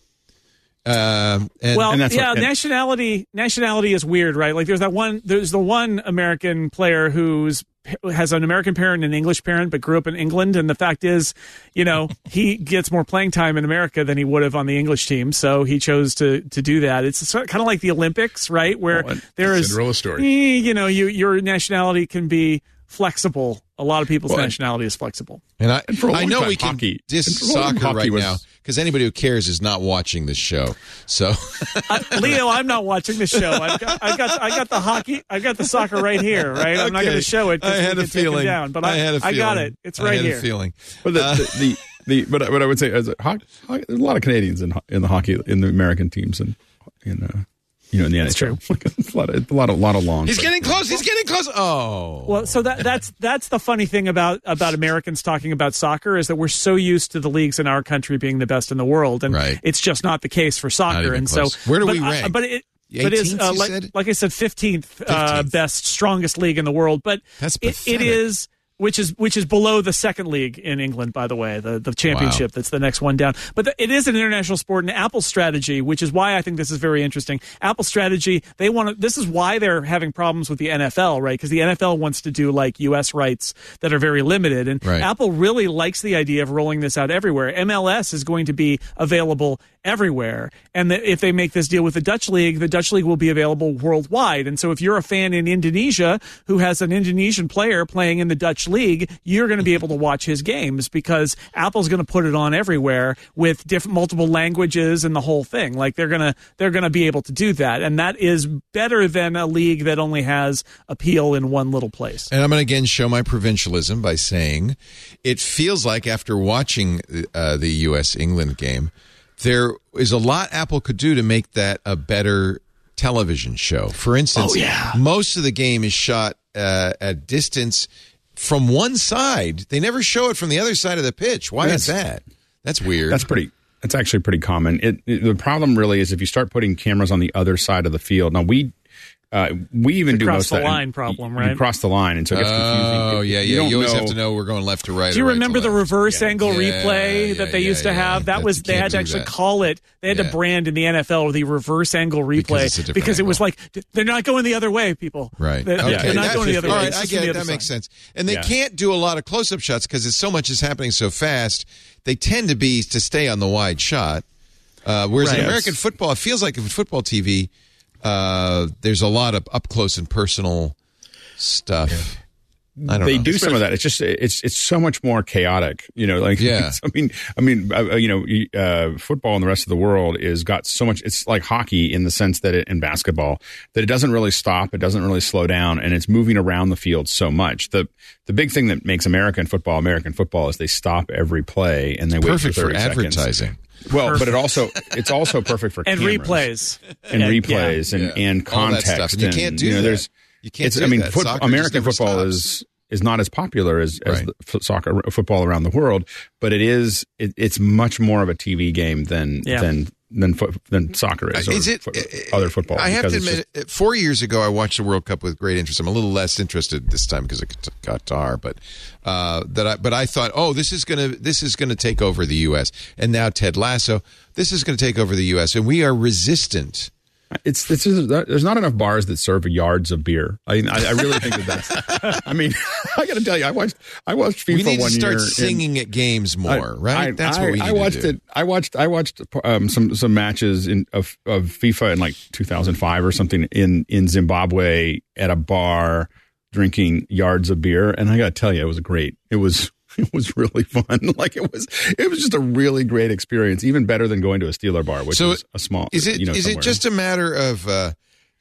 Um, and, well, and that's yeah, what- and- nationality nationality is weird, right? Like there's that one there's the one American player who's has an American parent and an English parent, but grew up in England. And the fact is, you know, (laughs) he gets more playing time in America than he would have on the English team. So he chose to to do that. It's kind of like the Olympics, right? Where Well, there is Cinderella story. eh, you know, you your nationality can be flexible. A lot of people's Well, nationality is flexible. and I, for a I long know time, we can hockey- diss and for a long time, soccer hockey right was- now because anybody who cares is not watching this show. So (laughs) I, Leo, I'm not watching the show. I've got, I got, I got the hockey, I got the soccer right here. Right, I'm not going to show it. I we had a get taken feeling. down, but I, had a I got it. It's I right had here. A feeling. But the, the, the, the but but I would say as a hockey, hockey, there's a lot of Canadians in in the hockey in the American teams and in uh, you know in the NHL. (laughs) It's a lot of a lot of lot of long. He's but- getting close. He's getting close. Oh, Well, so that that's that's the funny thing about about Americans talking about soccer is that we're so used to the leagues in our country being the best in the world, and Right. it's just not the case for soccer. And close. so, Where do but, we uh, rank? but it. But it's uh, like, like I said, fifteenth uh, best, strongest league in the world. But That's it, it pathetic. is which is which is below the second league in England, by the way, the the championship. That's the next one down. But the, it is an international sport, and Apple's strategy, which is why I think this is very interesting. Apple's strategy, they want to. This is why they're having problems with the NFL, right? Because the NFL wants to do like U.S. rights that are very limited, and Right. Apple really likes the idea of rolling this out everywhere. MLS is going to be available everywhere, and that if they make this deal with the Dutch league, the Dutch league will be available worldwide. And so, if you're a fan in Indonesia who has an Indonesian player playing in the Dutch league, you're going to be able to watch his games because Apple's going to put it on everywhere with different multiple languages and the whole thing. Like they're gonna they're going to be able to do that, and that is better than a league that only has appeal in one little place. And I'm going to again show my provincialism by saying it feels like after watching uh, the U.S. England game, there is a lot Apple could do to make that a better television show. For instance, Oh, yeah. most of the game is shot uh, at distance from one side. They never show it from the other side of the pitch. Why is that? That's weird. That's pretty. That's actually pretty common. It, it- the problem really is if you start putting cameras on the other side of the field. Now we uh, we even do cross most the that. line problem, right? You cross the line, and so it gets confusing. Oh If yeah, you yeah. You always know- have to know we're going left to right. Do you or right remember to the left. reverse angle Yeah, replay yeah, that they yeah, used to yeah. have? That That- was they had to actually that. call it. They had Yeah. to brand in the NFL the reverse angle Because replay it's a different because it was like they're not going the other way, people. Right. They're, okay. they're not That- going the other way. right, I get it. That makes side. sense. And they can't do a lot of close-up shots because it's so much is happening so fast. They tend to be to stay on the wide shot. Uh, whereas in American football, it feels like in football TV, uh, there's a lot of up close and personal stuff. I don't they know. do some of that. It's just it's it's so much more chaotic. You know, like Yeah. (laughs) I mean, I mean, uh, you know, uh, football in the rest of the world is got so much. It's like hockey in the sense that it in basketball that it doesn't really stop. It doesn't really slow down, and it's moving around the field so much. the The big thing that makes American football American football is they stop every play and they wait Perfect for, for 30 seconds. Advertising. Well, but it also it's also perfect for (laughs) And cameras replays. and And- replays and, Yeah. and All that context. stuff. And you can't do know, that. There's, You can't it's, do I mean, that. foot- American football stops. is is not as popular as, as Right. the f- soccer football around the world, but it is it, it's much more of a TV game than Yeah. than than foot, than soccer is. or Is it fo- uh, other football? I have to admit, uh, four years ago, I watched the World Cup with great interest. I'm a little less interested this time because of Qat- Qatar, but uh, that I but I thought, oh, this is gonna this is gonna take over the U.S. And now Ted Lasso, this is gonna take over the U.S. And we are resistant. It's, it's there's not enough bars that serve yards of beer. I I, I really think that that's. I mean, (laughs) I got to tell you, I watched I watched FIFA we need to start singing at games more, I- right? I, That's what we need I watched it. I watched. I watched um, some some matches in of, of FIFA in like 2005 or something in in Zimbabwe at a bar drinking yards of beer, and I got to tell you, it was great. It was. (laughs) It was really fun. (laughs) Like it was, it was just a really great experience. Even better than going to a Steeler bar, which So is a small. Is it you know, is somewhere. it just a matter of uh,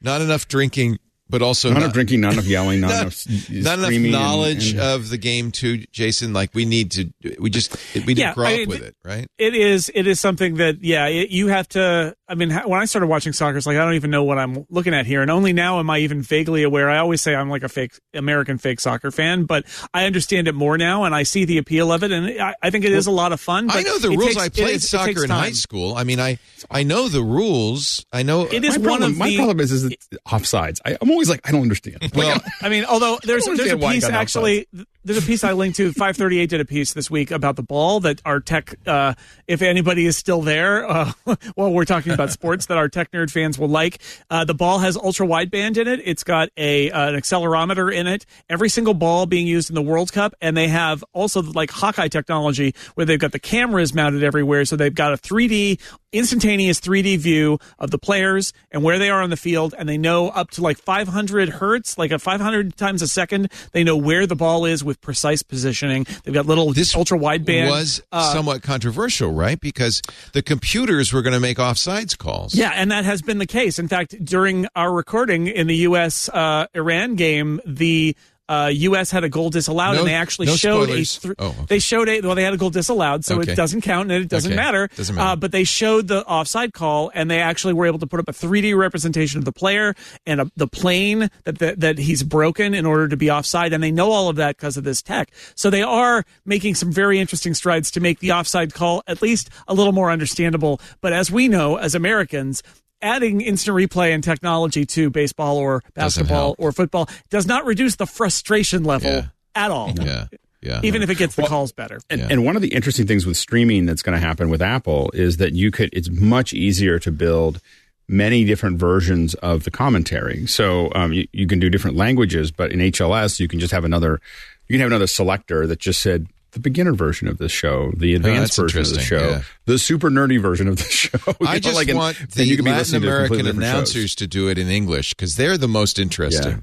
not enough drinking, but also not not, enough drinking, not enough yelling, not, (laughs) not, enough, not enough screaming and- knowledge and- of the game too, Jason? Like we need to, we just we didn't Yeah, grow I up with it, right? It is. It is something that yeah. It, you have to. I mean, when I started watching soccer, it's like I don't even know what I'm looking at here, and only now am I even vaguely aware. I always say I'm like a fake American fake soccer fan, but I understand it more now, and I see the appeal of it, and I, I think it is a lot of fun. But I know the rules. takes- I played is- soccer in high school. I mean, I I know the rules. I know It is my one problem, of my the. problem is, is it's offsides. I, I'm always like, I don't understand. (laughs) Well, I mean, although there's there's a understand why it piece got actually there's a piece I linked to (laughs) 538 did a piece this week about the ball that our tech uh, if anybody is still there uh, (laughs) while we're talking about (laughs) sports that our tech nerd fans will like. Uh, the ball has ultra wideband in it. It's got a uh, an accelerometer in it. Every single ball being used in the World Cup, and they have also like Hawkeye technology where they've got the cameras mounted everywhere, so they've got a 3D instantaneous 3D view of the players and where they are on the field, and they know up to like 500 hertz, like a 500 times a second. They know where the ball is with precise positioning. They've got little This ultra wideband. was uh, somewhat controversial, right? Because the computers were going to make offsides calls. Yeah, and that has been the case. In fact, during our recording in the U.S. Uh, Iran game, the uh, U.S. had a goal disallowed, No- and they actually no showed spoilers. a. Th- Oh, okay. They showed a well, they had a goal disallowed, so Okay. it doesn't count and it doesn't Okay. matter. Doesn't matter. Uh, but they showed the offside call, and they actually were able to put up a 3D representation of the player and a, the plane that, that that he's broken in order to be offside, and they know all of that because of this tech. So they are making some very interesting strides to make the offside call at least a little more understandable. But as we know, as Americans. Adding instant replay and technology to baseball or basketball or football does not reduce the frustration level Yeah. at all. Yeah. Yeah. Even if it gets the calls better. And, Yeah. and one of the interesting things with streaming that's going to happen with Apple is that you could, it's much easier to build many different versions of the commentary. So um, you, you can do different languages, but in HLS, you can just have another, you can have another selector that just said the beginner version of this show, the oh, advanced that's version of the show, yeah. the super nerdy version of the (laughs) show. I know, just like, want and the you could be Latin listening to American shows. announcers to do it in English because they're the most interesting. Yeah.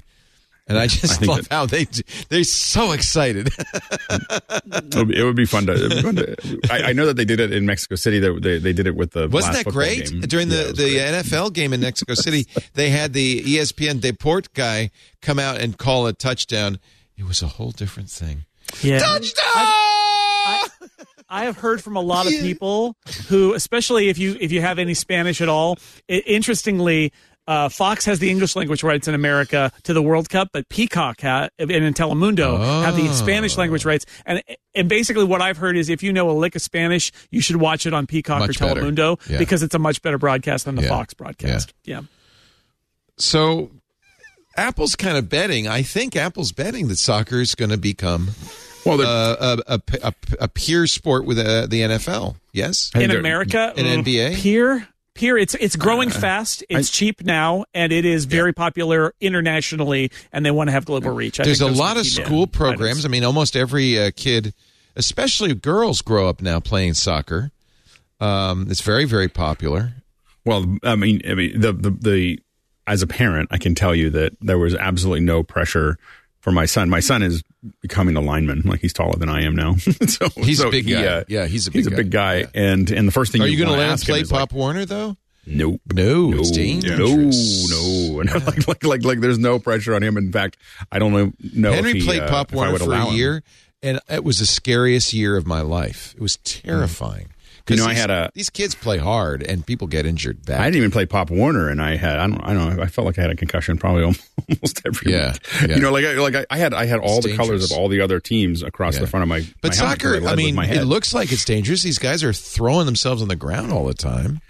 And I (laughs) just think love that- how they they're so excited. (laughs) It would, be, it would be fun to. Be fun to I, I know that they did it in Mexico City. They, they, they did it with the. Wasn't last that great? game. During the, it was the great. NFL game in Mexico City, they had the ESPN Deport guy come out and call a touchdown. It was a whole different thing. Yeah. Touchdown! I have heard from a lot of people who, especially if you if you have any Spanish at all, i interestingly, uh, Fox has the English language rights in America to the World Cup, but Peacock ha- and in Telemundo have the Spanish language rights. And and basically, what I've heard is if you know a lick of Spanish, you should watch it on Peacock Much or. Telemundo Yeah. because it's a much better broadcast than the Yeah. Fox broadcast. Yeah. So Apple's kind of betting. I think Apple's betting that soccer is going to become Well, they're- uh, a, a, a, a peer sport with uh, the NFL. Yes. In America, in mm, NBA? peer peer it's it's growing fast. It's cheap now, and it is very popular internationally. And they want to have global reach. I There's a think those lot of school items. programs. I mean, almost every uh, kid, especially girls, grow up now playing soccer. Um, it's very, very popular. Well, I mean, I mean, the, the the as a parent, I can tell you that there was absolutely no pressure for my son. My son is becoming a lineman, like he's taller than I am now. (laughs) so He's so a big guy. uh, yeah, he's a big he's a guy. big guy, Yeah. and and the first thing Are you going to let him play Pop like, Warner though? Nope. No, No, dangerous. no, no. (laughs) like, like, like, like, there's no pressure on him. In fact, I don't know. know Henry he, played uh, Pop Warner for a him. year, and it was the scariest year of my life. It was terrifying. 'Cause You know, I had a- these kids play hard, and people get injured bad. I didn't even play Pop Warner, and I had I don't I don't know I felt like I had a concussion probably (laughs) almost every Yeah, week. yeah. You know, like I, like I, I had I had all It's the colors of all the other teams across Yeah. the front of my. But my soccer, led I mean, it looks like it's dangerous. These guys are throwing themselves on the ground all the time.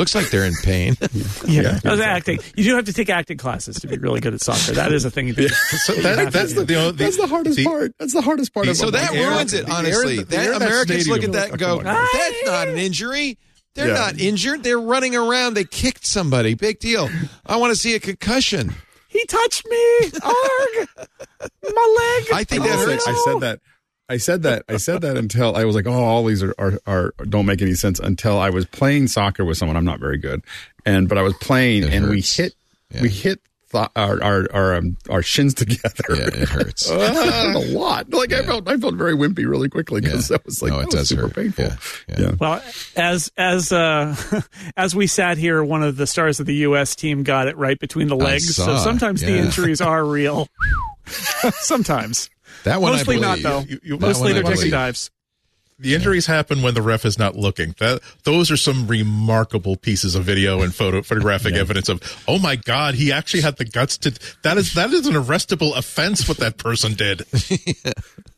Looks like they're in pain. (laughs) Yeah, That was acting. You do have to take acting classes to be really good at soccer. That is a thing. You do. (laughs) So that, that's the, you the, That's the hardest the- part. That's the hardest part. of it. so that air- ruins it, the air- honestly. the that air that Americans look at that and go, Oh, come on. that's not an injury. They're Yeah. not injured. They're running around. They kicked somebody. Big deal. I want to see a concussion. He touched me. Arg. My leg. I think that's. that said, hurts. I said that. I said that. I said that until I was like, "Oh, all these are, are, are don't make any sense." Until I was playing soccer with someone. I'm not very good, and but I was playing, It and we hit, Yeah. we hit th- our our our, um, our shins together. Yeah, it hurts. (laughs) a lot. Like I felt, I felt very wimpy really quickly because Yeah. that was like No, it that was does super hurt. painful. Yeah, yeah. yeah. Well, as as uh, (laughs) as we sat here, one of the stars of the U.S. team got it right between the legs. So saw, sometimes the injuries are real. (laughs) sometimes, That one mostly I not though. You- you- mostly they're one taking dives. The injuries happen when the ref is not looking. That those are some remarkable pieces of video and photo (laughs) photographic evidence of. Oh my God, he actually had the guts to. That is that is an arrestable offense what that person did. (laughs)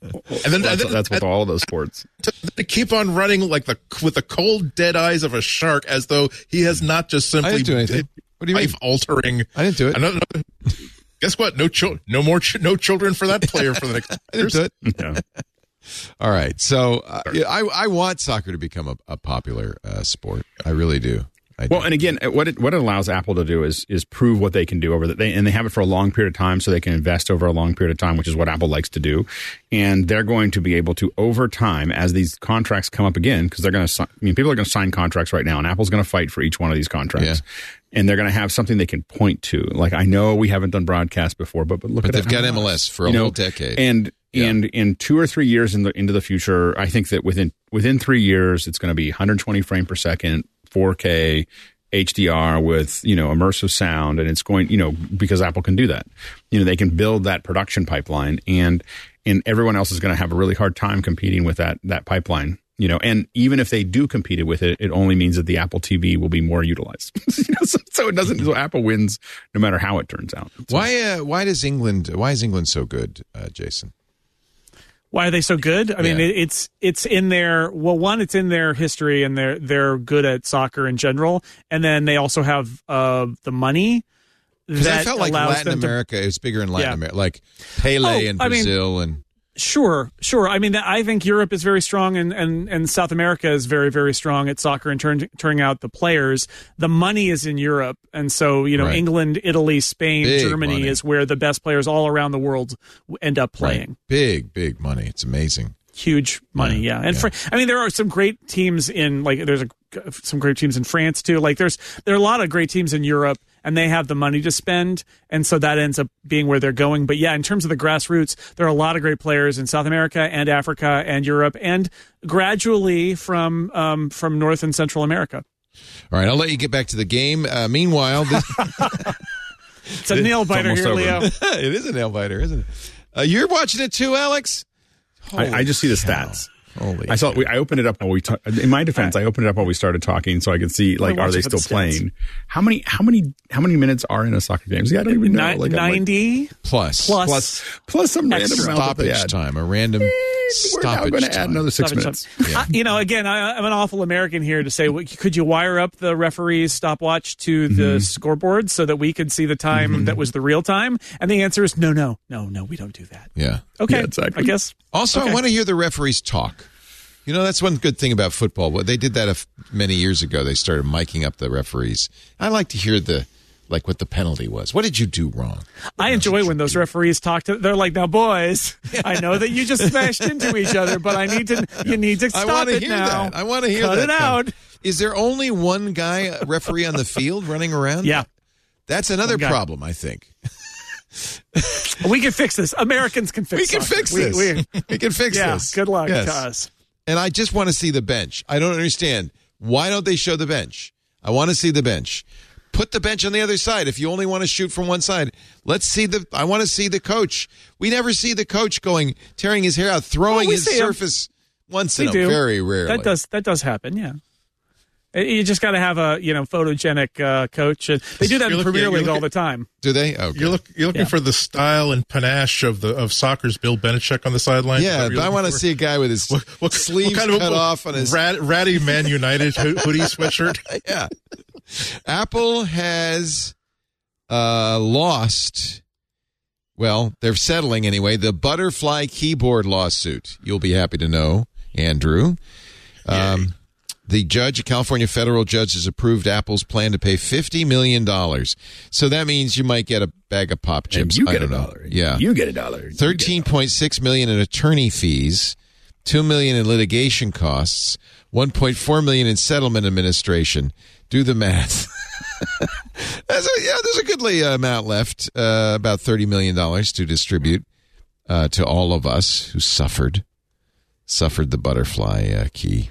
and then, and That's, then that's with all of those sports. to, to keep on running like the with the cold dead eyes of a shark, as though he has not just simply I didn't do anything. What do you mean? life altering. I didn't do it. Another, guess what? No chil- no more ch- no children for that player for the next. (laughs) I it. Yeah. (laughs) All right. So uh, yeah, I, I want soccer to become a, a popular uh, sport. I really do. I do. Well, and again, what it what it allows Apple to do is is prove what they can do over that. They and they have it for a long period of time, so they can invest over a long period of time, which is what Apple likes to do. And they're going to be able to over time, as these contracts come up again, because they're going to. I mean, people are going to sign contracts right now, and Apple's going to fight for each one of these contracts. And they're going to have something they can point to. Like I know we haven't done broadcast before, but but look But at they've got MLS. MLS for a You know, whole decade. And Yeah. and in two or three years in the into the future, I think that within within three years, it's going to be 120 frame per second, 4K, HDR with you know immersive sound, and it's going you know because Apple can do that. You know they can build that production pipeline, and and everyone else is going to have a really hard time competing with that that pipeline. You know, and even if they do compete with it, it only means that the Apple TV will be more utilized. (laughs) you know, so, so it doesn't. So Apple wins no matter how it turns out. So- why? Uh, why does England? Why is England so good, uh, Jason? Why are they so good? I mean, it, it's it's in their well, one, it's in their history, and they're they're good at soccer in general, and then they also have uh, the money Because I felt like Latin them to America is bigger in Latin Yeah. America, like Pele Oh, in I mean- Brazil, and Sure, sure. I mean, I think Europe is very strong, and, and, and South America is very, very strong at soccer and turn, turning out the players. The money is in Europe, and so you know, Right. England, Italy, Spain, Big Germany money. is where the best players all around the world end up playing. Right. big, big money. It's amazing. Huge money, yeah. And yeah. Fr- I mean, there are some great teams in like there's a, some great teams in France too. Like there's there are a lot of great teams in Europe, and they have the money to spend, and so that ends up being where they're going. But yeah, in terms of the grassroots, there are a lot of great players in South America and Africa and Europe, and gradually from um, from North and Central America. All right, I'll let you get back to the game. Uh, meanwhile, this, (laughs) (laughs) It's a nail biter here, over. Leo. (laughs) it is a nail biter, isn't it? Uh, you're watching it too, Alex. I, I just see the cow. stats. Holy I saw. We, I opened it up while we. Ta- in my defense, I opened it up while we started talking, so I could see like, are they it for the still playing? How many? How many? How many minutes are in a soccer game? See, I don't even know. Ni- Like, I'm like, Ninety plus plus. plus plus some random Extra amount that they stoppage time, a random We're now stoppage going to add time. another six Stoppage minutes. time. I- you know, again, I, I'm an awful American here to say, could you wire up the referee's stopwatch to the Mm-hmm. scoreboard so that we could see the time that was the real time? And the answer is no, no, no, no, we don't do that. Yeah. Okay, Yeah, exactly. I guess. Also, I want to hear the referees talk. You know, that's one good thing about football. They did that a f- many years ago. They started miking up the referees. I like to hear the like what the penalty was. What did you do wrong? I enjoy when those referees talk to. They're like, "Now, boys, (laughs) I know that you just smashed into each other, but I need to. You need to stop it hear now. that. I want to hear Cut that. it out. Is there only one guy uh, referee on the field running around? Yeah, That's another problem, I think. (laughs) we can fix this. Americans can fix. We can soccer. fix We- this. we- (laughs) We, can fix yeah. this. Good luck Yes. to us. And I just want to see the bench. I don't understand. Why don't they show the bench? I want to see the bench. Put the bench on the other side. If you only want to shoot from one side, let's see the. I want to see the coach. We never see the coach going tearing his hair out, throwing Well, we his see him. surface once We in a very rarely. That does that does happen. Yeah. You just got to have a you know photogenic uh, coach. And They do that You're in looking- Premier you're League all the time. Do they? Okay. You're, look, you're looking Yeah. for the style and panache of the of soccer's Bill Belichick on the sideline. Yeah, what I want to see a guy with his what, what, (laughs) sleeves what kind of cut what- off on his rat, ratty Man United hoodie (laughs) sweatshirt. yeah. Apple has uh, lost. Well, they're settling anyway. The butterfly keyboard lawsuit. You'll be happy to know, Andrew. Um, the judge, a California federal judge, has approved Apple's plan to pay fifty million dollars. So that means you might get a bag of pop And chips. you I get a don't know. dollar. Yeah, you get a dollar. You get a Thirteen point six million in attorney fees, two million in litigation costs, one point four million in settlement administration. Do the math. (laughs) There's a, yeah, there's a goodly amount left, uh, about thirty million dollars to distribute uh, to all of us who suffered suffered the butterfly uh, key.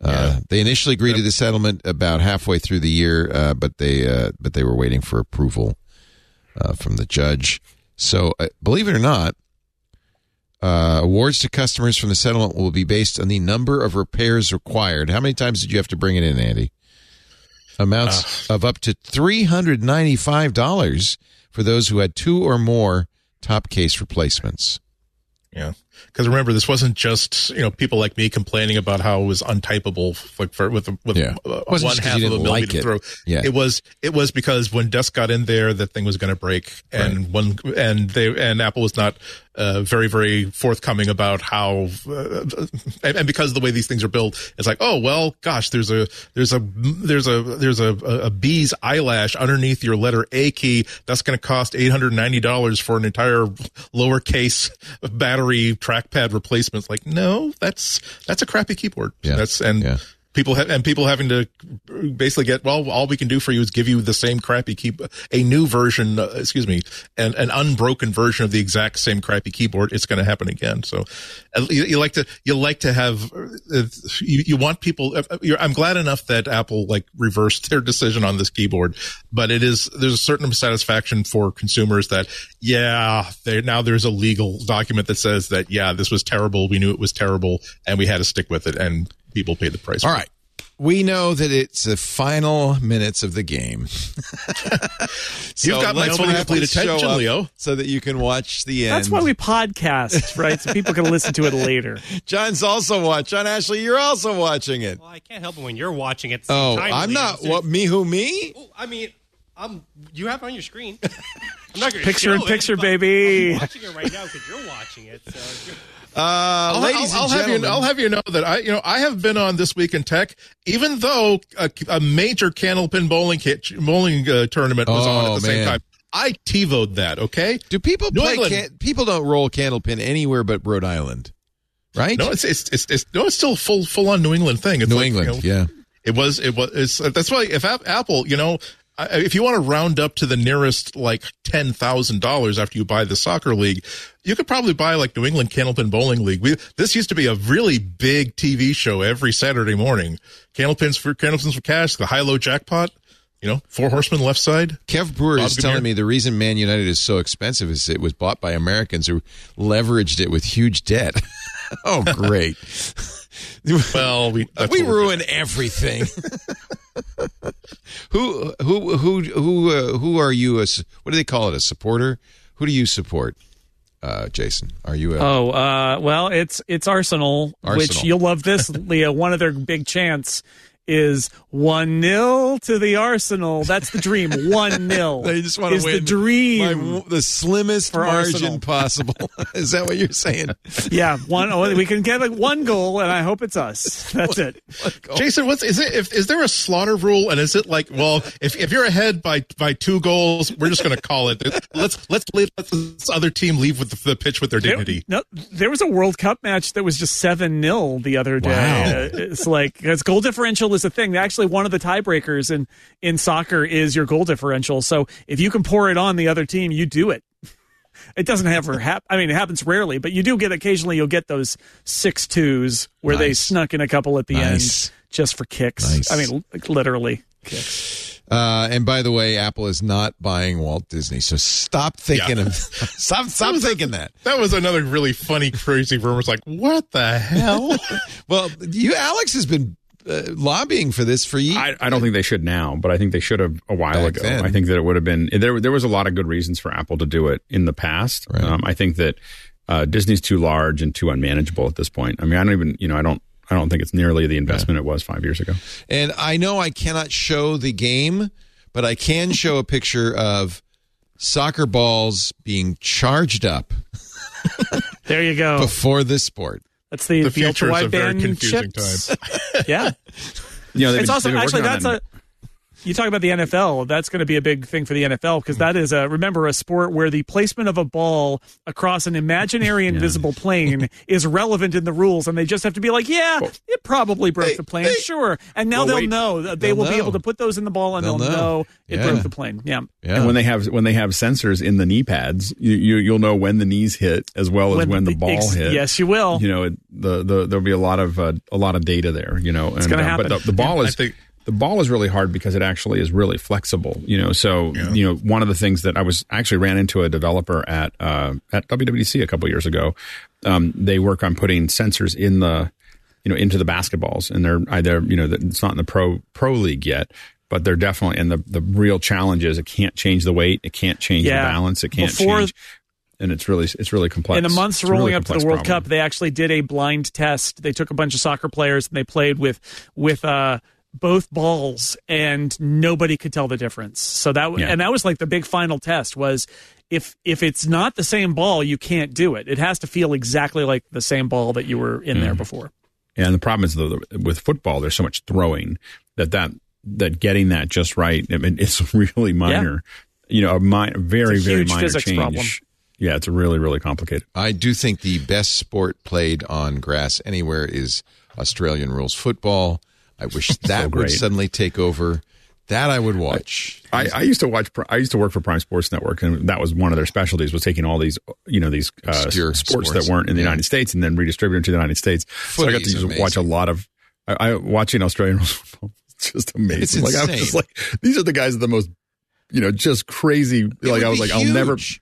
Uh, They initially agreed to the settlement about halfway through the year, uh, but they uh, but they were waiting for approval uh, from the judge. So, uh, believe it or not, uh, awards to customers from the settlement will be based on the number of repairs required. How many times did you have to bring it in, Andy? Amounts of up to three hundred ninety-five dollars for those who had two or more top case replacements. Yeah. Because remember this wasn't just you know people like me complaining about how it was untypable like for with with Yeah. uh, one half of a millimeter like throw. Yeah. It was it was because when dust got in there, that thing was going to break, and one and they and Apple was not uh, very very forthcoming about how uh, and, and because of the way these things are built, it's like oh well, gosh, there's a there's a there's a there's a, a bee's eyelash underneath your letter A key that's going to cost eight hundred ninety dollars for an entire lowercase battery trackpad replacements. Like no, that's that's a crappy keyboard. Yeah. That's and Yeah. People have and people having to basically get well all we can do for you is give you the same crappy key a new version uh, excuse me an, an unbroken version of the exact same crappy keyboard. It's going to happen again. So uh, you, you like to you like to have uh, you, you want people uh, you're, i'm glad enough that apple like reversed their decision on this keyboard but it is there's a certain satisfaction for consumers that yeah now there's a legal document that says that yeah this was terrible. We knew it was terrible and we had to stick with it. And people paid the price All for right. We know that it's the final minutes of the game. (laughs) You've got my let's fully have complete to show attention, up Leo. So that you can watch the end. That's why we podcast, right? So people can listen to it later. (laughs) John's also watching. John Ashley, you're also watching it. Well, I can't help it when you're watching it. at Oh, time, I'm Leo. not. So- What, me who, me? Oh, I mean, I'm. You have it on your screen. (laughs) I'm not going to Picture in picture, baby. I'm watching it right now because you're watching it. So Uh, I'll, ladies I'll- I'll and have you. I'll have you know that I, you know, I have been on this week in tech, even though a, a major candlepin bowling kit, bowling uh, tournament was on Oh, at the man. same time. I TiVoed that. Okay. Do people New play? Can, people don't roll candlepin anywhere but Rhode Island, right? No, it's it's it's, it's no, it's still full full on New England thing. It's New like, you England. know, yeah. It was. It was. It's, that's why if Apple, you know, I- if you want to round up to the nearest like ten thousand dollars after you buy the soccer league, you could probably buy like New England Candlepin Bowling League. We this used to be a really big TV show every Saturday morning. Candlepins for Candlepins for cash, the high low jackpot. You know, four horsemen left side. Kev Brewer Bob is telling me the reason Man United is so expensive is it was bought by Americans who leveraged it with huge debt. (laughs) oh, great. (laughs) (laughs) Well, we that's we what we're ruin everything. (laughs) who who who who uh, who are you? A, s- what do they call it? A supporter? Who do you support, uh, Jason? Are you a Oh, uh, well, it's it's Arsenal, which you'll love this, Leah. One of their big chants is one 0 to the Arsenal. That's the dream. (laughs) One 0 They just want to is win the dream. by the slimmest For margin Arsenal. (laughs) possible. (laughs) is that what you're saying? yeah, one. oh, We can get like one goal, and I hope it's us. That's it. Jason, what's is it? If, is there a slaughter rule? And is it like, well, if, if you're ahead by by two goals, we're just going to call it. Let's let's leave let this other team leave with the, the pitch with their There, dignity. no, there was a World Cup match that was just seven 0 the other day. Wow. Uh, It's like because goal differential is a thing. Actually, one of the tiebreakers in in soccer is your goal differential. So if you can pour it on the other team, you do it. (laughs) It doesn't ever (laughs) happen. I mean, it happens rarely, but you do get occasionally. You'll get those six twos where they snuck in a couple at the Nice. end just for kicks. Nice. I mean, literally kicks. Uh, and by the way, Apple is not buying Walt Disney, so stop thinking Yeah. of (laughs) stop stop thinking that. That was another really funny, crazy rumor. It's like, what the hell? Well, you Alex has been uh, lobbying for this for years. I, I don't think they should now, but I think they should have a while Back ago. then. I think that it would have been there. There was a lot of good reasons for Apple to do it in the past. Right. Um, I think that uh, Disney's too large and too unmanageable at this point. I mean, I don't even you know I don't I don't think it's nearly the investment it was five years ago. And I know I cannot show the game, but I can show a picture of soccer balls being charged up (laughs) There you go. before this sport. That's the, The the, ultra wideband confusing chips. (laughs) yeah. You know, it's been- also actually that's a you talk about the NFL. That's going to be a big thing for the NFL because that is a remember a sport where the placement of a ball across an imaginary (laughs) invisible plane (laughs) is relevant in the rules, and they just have to be like, yeah, it probably broke They- the plane, they- sure. And now Well, they'll wait. know that they They'll will be able to put those in the ball, and They'll they'll, know. know, it Yeah. broke the plane. Yeah. Yeah. And when they have when they have sensors in the knee pads, you, you you'll know when the knees hit as well as when, the ball ex- hit. Yes, you will. You know, it, the the there'll be a lot of uh, a lot of data there. You know, it's gonna But happen. the, the ball I is think- the ball is really hard because it actually is really flexible. You know, so you know one of the things that I was actually ran into a developer at uh, at WWDC a couple years ago. Um, they work on putting sensors in the you know into the basketballs, and they're either you know it's not in the pro pro league yet. But they're definitely, and the, the real challenge is it can't change the weight, it can't change Yeah. the balance, it can't Before- change and it's really it's really complex. In the months It's a really rolling up to the World problem. Cup, they actually did a blind test. They took a bunch of soccer players and they played with with uh, both balls, and nobody could tell the difference. So that Yeah. and that was like the big final test was if if it's not the same ball, you can't do it. It has to feel exactly like the same ball that you were in there Mm. before. And the problem is though with football, there's so much throwing that that that getting that just right, I mean, (laughs) it's really minor. You know, a mi- very a very minor change. problem. Yeah, it's really really complicated. I do think the best sport played on grass anywhere is Australian rules football. I (laughs) wish that would suddenly take over. That I would watch. I, I used to watch. I used to work for Prime Sports Network, and that was one of their specialties was taking all these, you know, these uh, sports, sports. that weren't in the Yeah. United States, and then redistributing to the United States. so I got to just watch a lot of. I, I watching Australian (laughs) football. It's just amazing. It's like I was insane. just like, these are the guys that are the most, you know, just crazy. It like I was like, I'll never. It's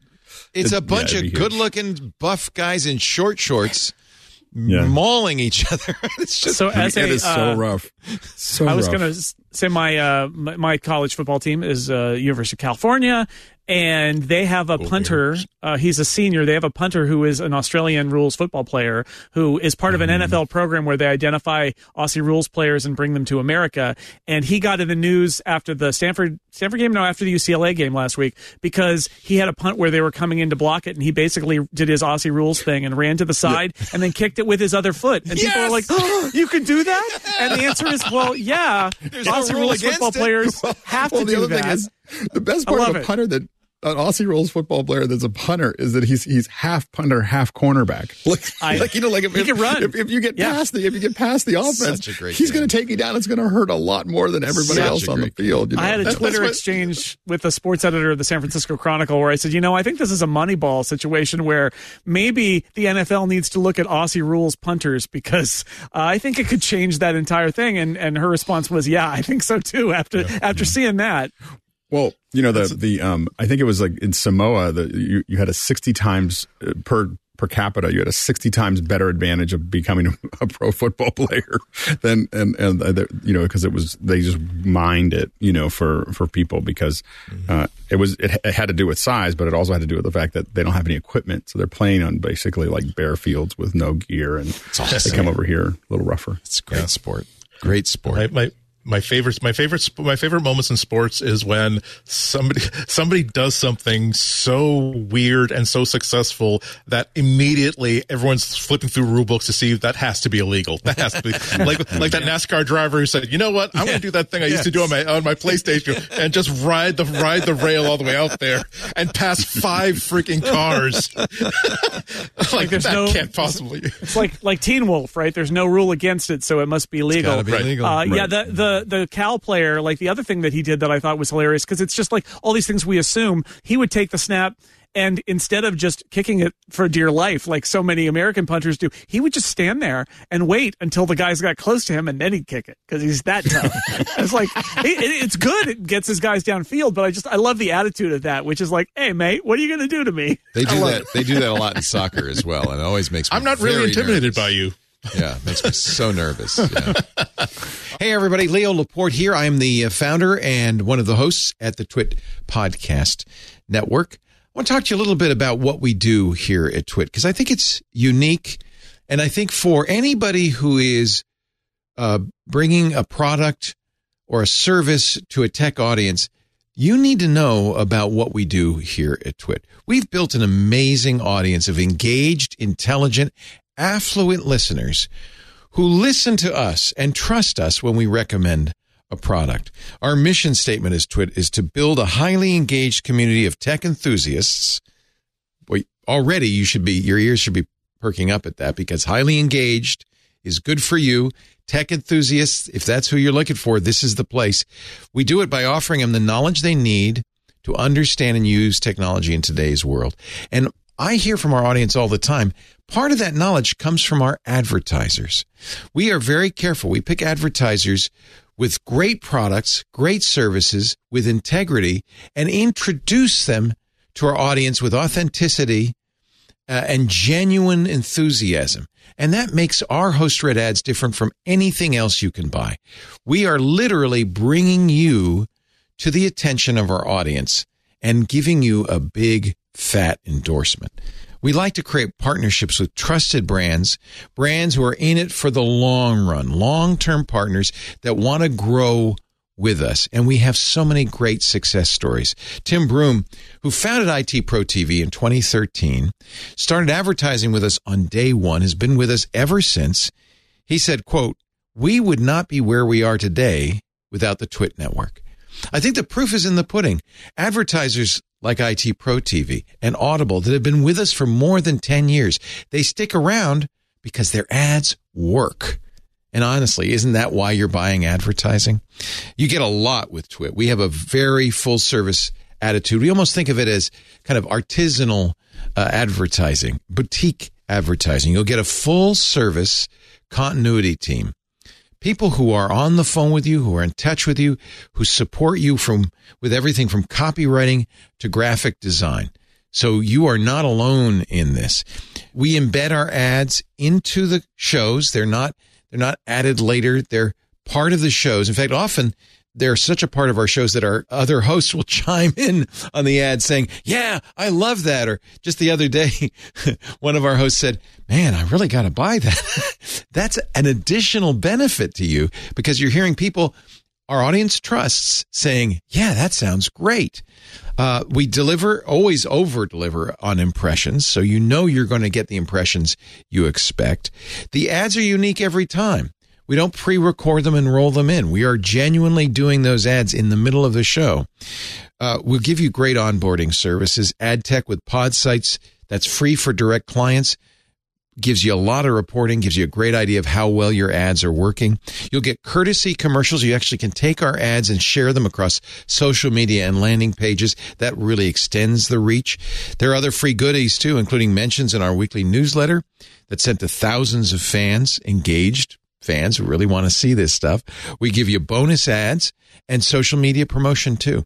It- a bunch yeah, of good-looking buff guys in short shorts Yeah. mauling each (laughs) other. it's just So as it a is so uh, rough. So I was going to say my, uh, my my college football team is uh, University of California, and they have a punter. Uh, he's a senior. They have a punter who is an Australian rules football player who is part of an NFL program where they identify Aussie rules players and bring them to America. And he got in the news after the Stanford Stanford game, no, after the UCLA game last week because he had a punt where they were coming in to block it, and he basically did his Aussie rules thing and ran to the side and then kicked it with his other foot. And people are like, oh, "You can do that?" And the answer is, "Well, yeah." no Aussie rule rules football it. players (laughs) have well, to the do other that. thing is the best part of a punter that an Aussie rules football player that's a punter is that he's he's half punter, half cornerback. (laughs) Like, I- like you know, like if, if, if, if you get Yeah. past the if you get past the offense, Such a great he's going to take you down. It's going to hurt a lot more than everybody Such else on the field. You know? I had a Twitter what- exchange with the sports editor of the San Francisco Chronicle where I said, you know, I think this is a Moneyball situation where maybe the NFL needs to look at Aussie rules punters because uh, I think it could change that entire thing. And and her response was, yeah, I think so too. After after seeing that, Well, you know the the um I think it was like in Samoa that you you had a 60 times uh, per per capita you had a 60 times better advantage of becoming a, (laughs) a pro football player (laughs) than and and you know because it was they just mined it you know for for people because uh it was it, it had to do with size but it also had to do with the fact that they don't have any equipment. So they're playing on basically like bare fields with no gear and they come over here a little rougher. It's a great sport. Great sport. My, my my favorite my favorite my favorite moments in sports is when somebody (laughs) somebody does something so weird and so successful that immediately everyone's flipping through rule books to see if that has to be illegal. That has to be (laughs) like like that NASCAR driver who said, "You know what? I'm going to do that thing I used to do on my on my PlayStation and just ride the ride the rail all the way out there and pass five freaking cars." (laughs) like, there's that no- can't possibly. it's like like Teen Wolf, right? There's no rule against it, so it must be legal. gotta be Right. legal. Uh, Yeah, Right. the the the Cal player, like the other thing that he did that I thought was hilarious because it's just like all these things we assume he would take the snap. And instead of just kicking it for dear life, like so many American punters do, he would just stand there and wait until the guys got close to him, and then he'd kick it because he's that tough. (laughs) it's like it, it- it's good; it gets his guys downfield. But I just I love the attitude of that, which is like, "Hey, mate, what are you going to do to me?" They (laughs) do that. They do that a lot in soccer as well, and it always makes me. I'm not really intimidated nervous. by you. Yeah, makes me so nervous. Yeah. (laughs) hey, everybody. Leo Laporte here. I am the uh, founder and one of the hosts at the Twit Podcast Network. I want to talk to you a little bit about what we do here at Twit because I think it's unique. And I think for anybody who is uh, bringing a product or a service to a tech audience, you need to know about what we do here at Twit. We've built an amazing audience of engaged, intelligent, affluent listeners who listen to us and trust us when we recommend a product. Our mission statement as Twit is to build a highly engaged community of tech enthusiasts. Already you should be, your ears should be perking up at that because highly engaged is good for you. Tech enthusiasts, if that's who you're looking for, this is the place. We do it by offering them the knowledge they need to understand and use technology in today's world. And I hear from our audience all the time. Part of that knowledge comes from our advertisers. We are very careful. We pick advertisers with great products, great services, with integrity, and introduce them to our audience with authenticity uh, and genuine enthusiasm. And that makes our host red ads different from anything else you can buy. We are literally bringing you to the attention of our audience and giving you a big fat endorsement. We like to create partnerships with trusted brands, brands who are in it for the long run, long term partners that want to grow with us. And we have so many great success stories. Tim Broom, who founded IT Pro TV in 2013, started advertising with us on day one, has been with us ever since. He said, quote, we would not be where we are today without the Twit network. I think the proof is in the pudding. Advertisers like IT Pro TV and Audible that have been with us for more than 10 years, they stick around because their ads work. And honestly, isn't that why you're buying advertising? You get a lot with Twit. We have a very full service attitude. We almost think of it as kind of artisanal uh, advertising, boutique advertising. You'll get a full service continuity team. People who are on the phone with you, who are in touch with you, who support you from with everything from copywriting to graphic design. So you are not alone in this. We embed our ads into the shows. They're not they're not added later. They're part of the shows. In fact, often they're such a part of our shows that our other hosts will (laughs) chime in on the ad saying, yeah, I love that. Or just the other day, (laughs) one of our hosts said, man, I really got to buy that. (laughs) That's an additional benefit to you because you're hearing people our audience trusts saying, yeah, that sounds great. Uh, we deliver, always over deliver on impressions. So you know you're going to get the impressions you expect. The ads are unique every time. We don't pre record them and roll them in. We are genuinely doing those ads in the middle of the show. Uh, we'll give you great onboarding services, ad tech with Podsights that's free for direct clients gives you a lot of reporting, gives you a great idea of how well your ads are working. You'll get courtesy commercials. You actually can take our ads and share them across social media and landing pages. That really extends the reach. There are other free goodies too, including mentions in our weekly newsletter that's sent to thousands of fans, engaged fans who really want to see this stuff. We give you bonus ads and social media promotion too.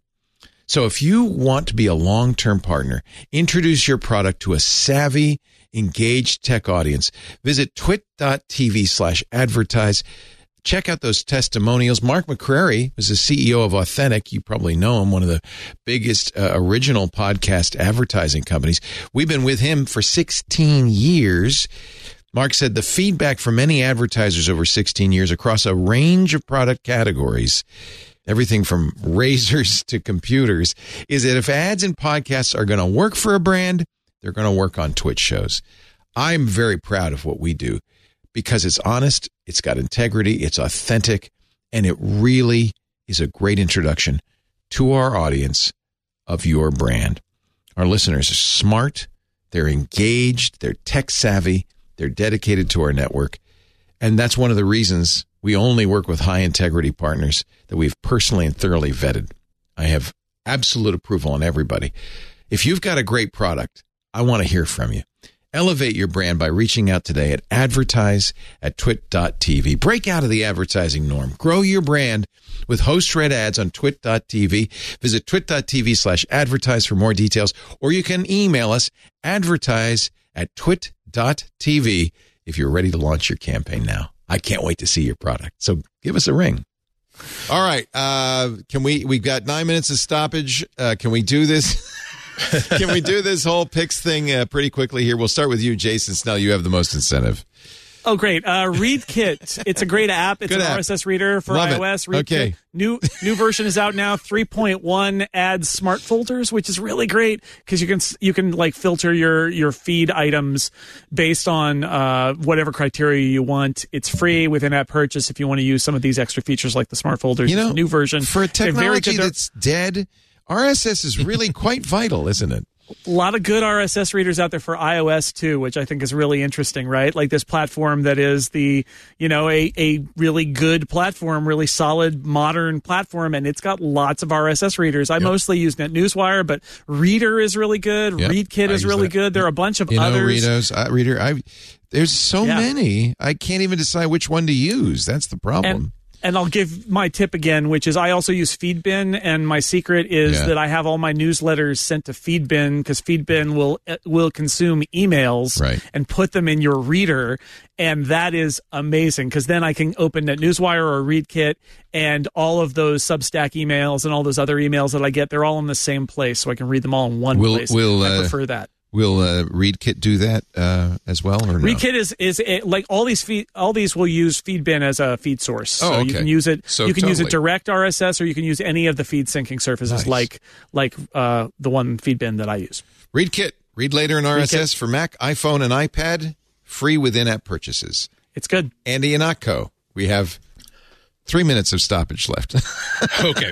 So if you want to be a long-term partner, introduce your product to a savvy, engaged tech audience. Visit twit.tv slash advertise. Check out those testimonials. Mark McCrary is the CEO of Authentic. You probably know him, one of the biggest uh, original podcast advertising companies. We've been with him for 16 years. Mark said the feedback from many advertisers over 16 years across a range of product categories everything from (laughs) razors to computers, is that if ads and podcasts are going to work for a brand, they're going to work on Twitch shows. I'm very proud of what we do because it's honest, it's got integrity, it's authentic, and it really is a great introduction to our audience of your brand. Our listeners are smart, they're engaged, they're tech savvy, they're dedicated to our network. And that's one of the reasons we only work with high integrity partners that we've personally and thoroughly vetted. I have absolute approval on everybody. If you've got a great product, I want to hear from you. Elevate your brand by reaching out today at advertise at twit.tv. Break out of the advertising norm. Grow your brand with host read ads on twit.tv. Visit twit.tv slash advertise for more details, or you can email us advertise at twit.tv if you're ready to launch your campaign now. I can't wait to see your product. So give us a ring. All right. Uh, can we, we've got nine minutes of stoppage. Uh, can we do this? (laughs) can we do this whole picks thing uh, pretty quickly here? We'll start with you, Jason Snell. You have the most incentive. Oh, great! Uh, ReadKit. It's a great app. It's Good an app. RSS reader for Love iOS. ReadKit. Okay. New new version is out now. 3.1 adds smart filters, which is really great because you can you can like filter your your feed items based on uh, whatever criteria you want. It's free with in-app purchase if you want to use some of these extra features like the smart folders. You know, new version for a technology that's dead, RSS is really quite vital, isn't it? A lot of good RSS readers out there for iOS too, which I think is really interesting, right? Like this platform that is the, you know, a, a really good platform, really solid modern platform, and it's got lots of RSS readers. I mostly use NetNewsWire, but Reader is really good. Yep, ReadKit is really that. good. There are a bunch of You know, others. Uh, reader. I there's so Yeah. many. I can't even decide which one to use. That's the problem. And and I'll give my tip again, which is I also use Feedbin, and my secret is Yeah. that I have all my newsletters sent to Feedbin because Feedbin will uh, will consume emails Right. and put them in your reader, and that is amazing because then I can open NetNewsWire or ReadKit, and all of those Substack emails and all those other emails that I get, they're all in the same place, so I can read them all in one Will- place. will, I uh, prefer that. Will uh, ReadKit do that uh, as well, or no? ReadKit is is a, like all these feed all these will use Feedbin as a feed source. So Oh, you okay. can use it. So you can use it totally. direct RSS, or you can use any of the feed syncing surfaces Nice. like like uh, the one Feedbin that I use. ReadKit. Read later in RSS for Mac, iPhone, and iPad. Free with in-app purchases. It's good. Andy Ihnatko. We have three minutes of stoppage left. (laughs) okay.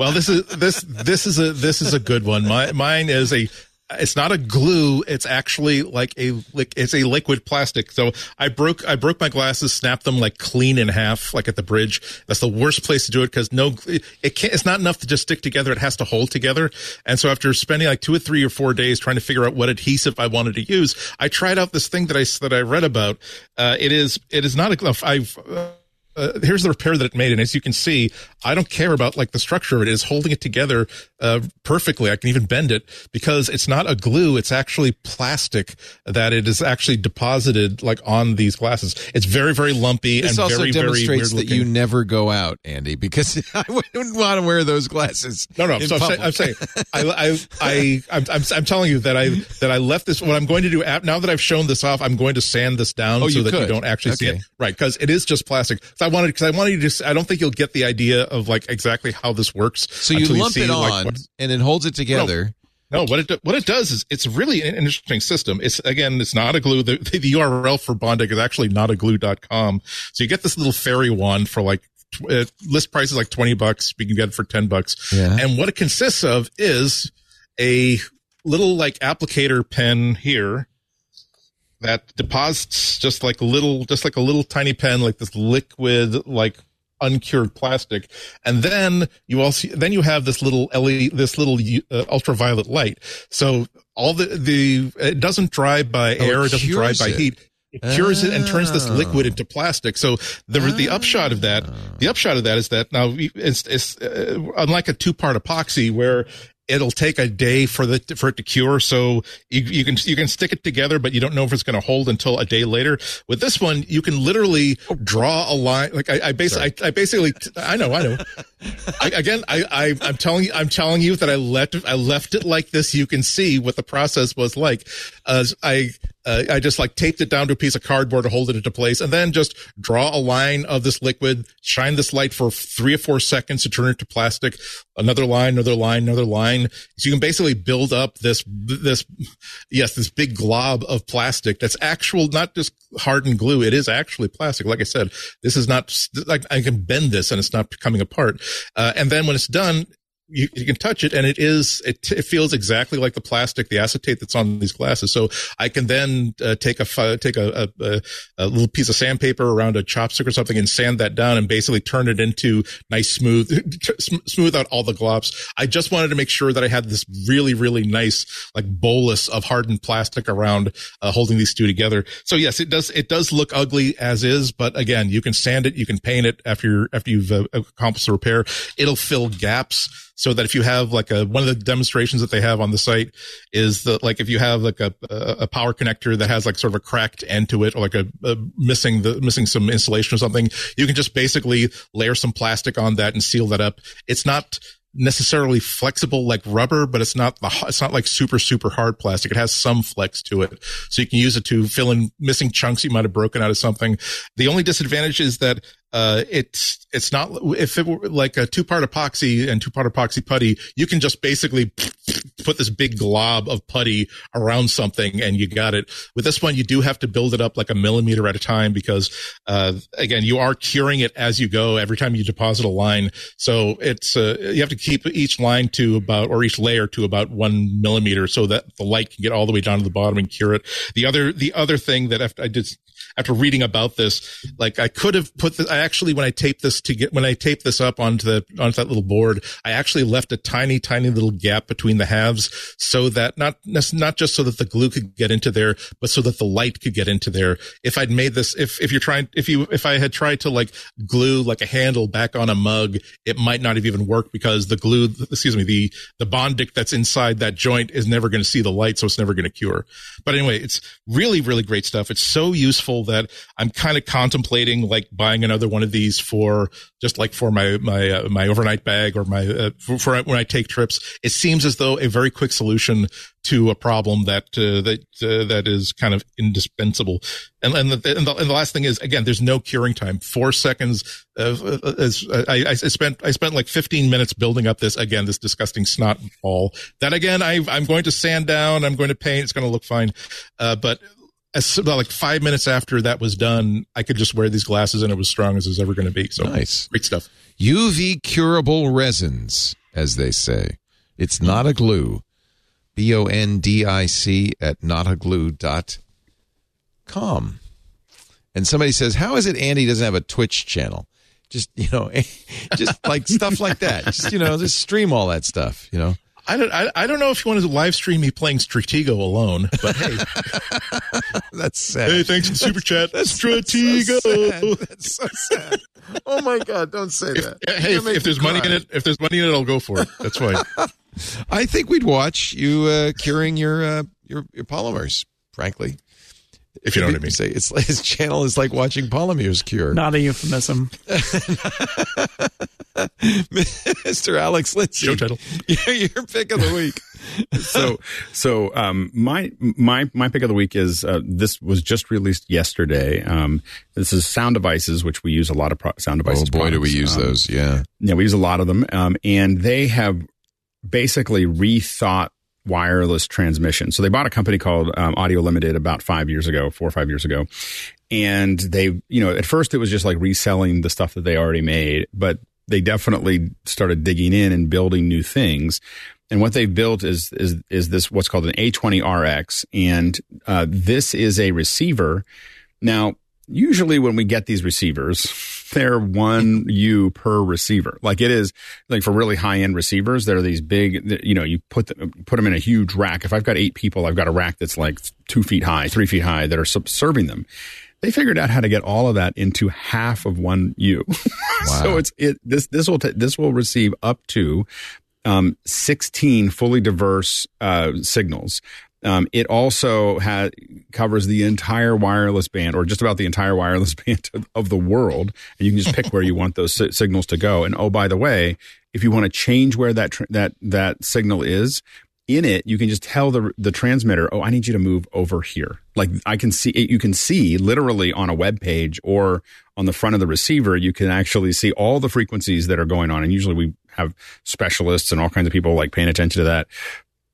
Well, this is this this is a this is a good one. My mine is a it's not a glue. It's actually like a like it's a liquid plastic. So I broke I broke my glasses, snapped them like clean in half, like at the bridge. That's the worst place to do it because no, it can't. It's not enough to just stick together. It has to hold together. And so after spending like two or three or four days trying to figure out what adhesive I wanted to use, I tried out this thing that I that I read about. Uh, it is it is not a glove. I've uh, uh, here's the repair that it made, and as you can see, I don't care about like the structure of it. It's holding it together uh, perfectly. I can even bend it because it's not a glue; it's actually plastic that it is actually deposited like on these glasses. It's very, very lumpy this and also very, very weird demonstrates that you never go out, Andy, because (laughs) I wouldn't want to wear those glasses. No, no. So I'm, say, I'm saying, I, I, I, I'm, I'm, I'm telling you that I that I left this. What I'm going to do now that I've shown this off, I'm going to sand this down Oh, so you that you don't actually see it. Right, because it is just plastic. So I wanted because I wanted you to. s- I don't think you'll get the idea of like exactly how this works. so you lump see, it like, on, what- and it holds it together. no, what it what it does is it's really an interesting system. It's again, it's not a glue. The, the URL for Bondic is actually not a glue.com. So you get this little fairy wand for like uh, list price is like 20 bucks. You can get it for 10 bucks. Yeah. And what it consists of is a little like applicator pen here that deposits just like a little, just like a little tiny pen, like this liquid, like uncured plastic. And then you also, then you have this little LED, this little uh, ultraviolet light. So all the, the, it doesn't dry by Oh, air. it It doesn't dry cures by heat. It cures it and turns this Oh. liquid into plastic. So the the upshot of that, the upshot of that is that now it's it's uh, unlike a two part epoxy where it'll take a day for the for it to cure. So you, you can you can stick it together, but you don't know if it's going to hold until a day later. With this one, you can literally draw a line. Like I, I basically, I, I basically, I know, I know. I, again, I, I, I'm telling you, I'm telling you that I left, I left it like this. You can see what the process was like. as I, uh, I just like taped it down to a piece of cardboard to hold it into place and then just draw a line of this liquid, shine this light for three or four seconds to turn it to plastic, another line, another line, another line. So you can basically build up this, this, yes, this big glob of plastic that's actual, not just hardened glue. It is actually plastic. Like I said, this is not like I can bend this and it's not coming apart. Uh, and then when it's done, you, you can touch it and it is it, it feels exactly like the plastic the acetate that's on these glasses. So i can then uh, take a take a, a, a little piece of sandpaper around a chopstick or something and sand that down and basically turn it into nice smooth (laughs) smooth out all the glops. I just wanted to make sure that i had this really really nice like bolus of hardened plastic around uh, holding these two together. So yes it does it does look ugly as is but again you can sand it you can paint it after after you've uh, accomplished the repair. It'll fill gaps so that if you have like a one of the demonstrations that they have on the site is that like if you have like a a power connector that has like sort of a cracked end to it or like a, a missing the missing some insulation or something you can just basically layer some plastic on that and seal that up. It's not necessarily flexible like rubber, but it's not the, it's not like super, super hard plastic. It has some flex to it. So you can use it to fill in missing chunks you might have broken out of something. The only disadvantage is that uh, it's, it's not, if it were like a two part epoxy and two part epoxy putty, you can just basically put this big glob of putty around something and you got it. With this one, you do have to build it up like a millimeter at a time because, uh, again, you are curing it as you go every time you deposit a line. So it's, uh, you have to keep each line to about, or each layer to about one millimeter so that the light can get all the way down to the bottom and cure it. The other, the other thing that I did, after reading about this, like I could have put I actually, when I taped this to get, when I taped this up onto the, onto that little board, I actually left a tiny, tiny little gap between the halves so that not, not just so that the glue could get into there, but so that the light could get into there. If I'd made this, if, if you're trying, if you, if I had tried to like glue like a handle back on a mug, it might not have even worked because the glue, excuse me, the, the Bondic that's inside that joint is never going to see the light. So it's never going to cure. But anyway, it's really, really great stuff. It's so useful that I'm kind of contemplating like buying another one of these for just like for my, my, uh, my overnight bag or my, uh, for, for when I take trips. It seems as though a very quick solution to a problem that, uh, that, uh, that is kind of indispensable. And, and the, and the, and the last thing is, again, there's no curing time. Four seconds as I, I spent, I spent like 15 minutes building up this, again, this disgusting snot ball that again, I, I'm going to sand down. I'm going to paint. It's going to look fine. Uh, but as about like five minutes after that was done, I could just wear these glasses and it was strong as it was ever going to be. So Nice. great stuff. UV curable resins, as they say. It's not a glue. B O N D I C at notaglue.com. And somebody says, How is it Andy doesn't have a Twitch channel? Just, you know, (laughs) just like stuff like that. Just, you know, just stream all that stuff, you know? I don't, I, I don't know if you want to live stream me playing Stratego alone, but hey, (laughs) That's sad. hey, thanks in super chat. Stratego. So. That's so sad. Oh my God, don't say that. hey, if, if there's me money in it, if there's money in it, I'll go for it. That's fine. (laughs) I think we'd watch you uh, curing your, uh, your your polymers, frankly. If you know what I mean. Say it's (laughs) his channel is like watching polymers cure. Not a euphemism. (laughs) Mr. Alex Lindsay. Show title. (laughs) Your, your pick of the week. (laughs) so so um my my my pick of the week is uh, this was just released yesterday um this is sound devices which we use a lot of pro- sound devices. Oh devices boy, do we use Um, those? Yeah. yeah we use a lot of them um and they have basically rethought wireless transmission so they bought a company called um, audio limited about five years ago four or five years ago and they you know at first it was just like reselling the stuff that they already made but they definitely started digging in and building new things and what they've built is is is this what's called an A20RX, and uh, this is a receiver. Now, usually when we get these receivers, (laughs) they're one U per receiver. Like it is like for really high end receivers, there are these big. You know, you put them put them in a huge rack. If I've got eight people, I've got a rack that's like two feet high, three feet high that are serving them. They figured out how to get all of that into half of one U. (laughs) so it's it this this will t- this will receive up to um, 16 fully diverse uh, signals. Um, it also ha- covers the entire wireless band, or just about the entire wireless (laughs) band of, of the world, and you can just pick where you want those si- signals to go. And oh, by the way, if you want to change where that tr- that that signal is in it, you can just tell the the transmitter, "Oh, I need you to move over here." Like I can see, you can see literally on a web page or on the front of the receiver, you can actually see all the frequencies that are going on. And usually we have specialists and all kinds of people like paying attention to that.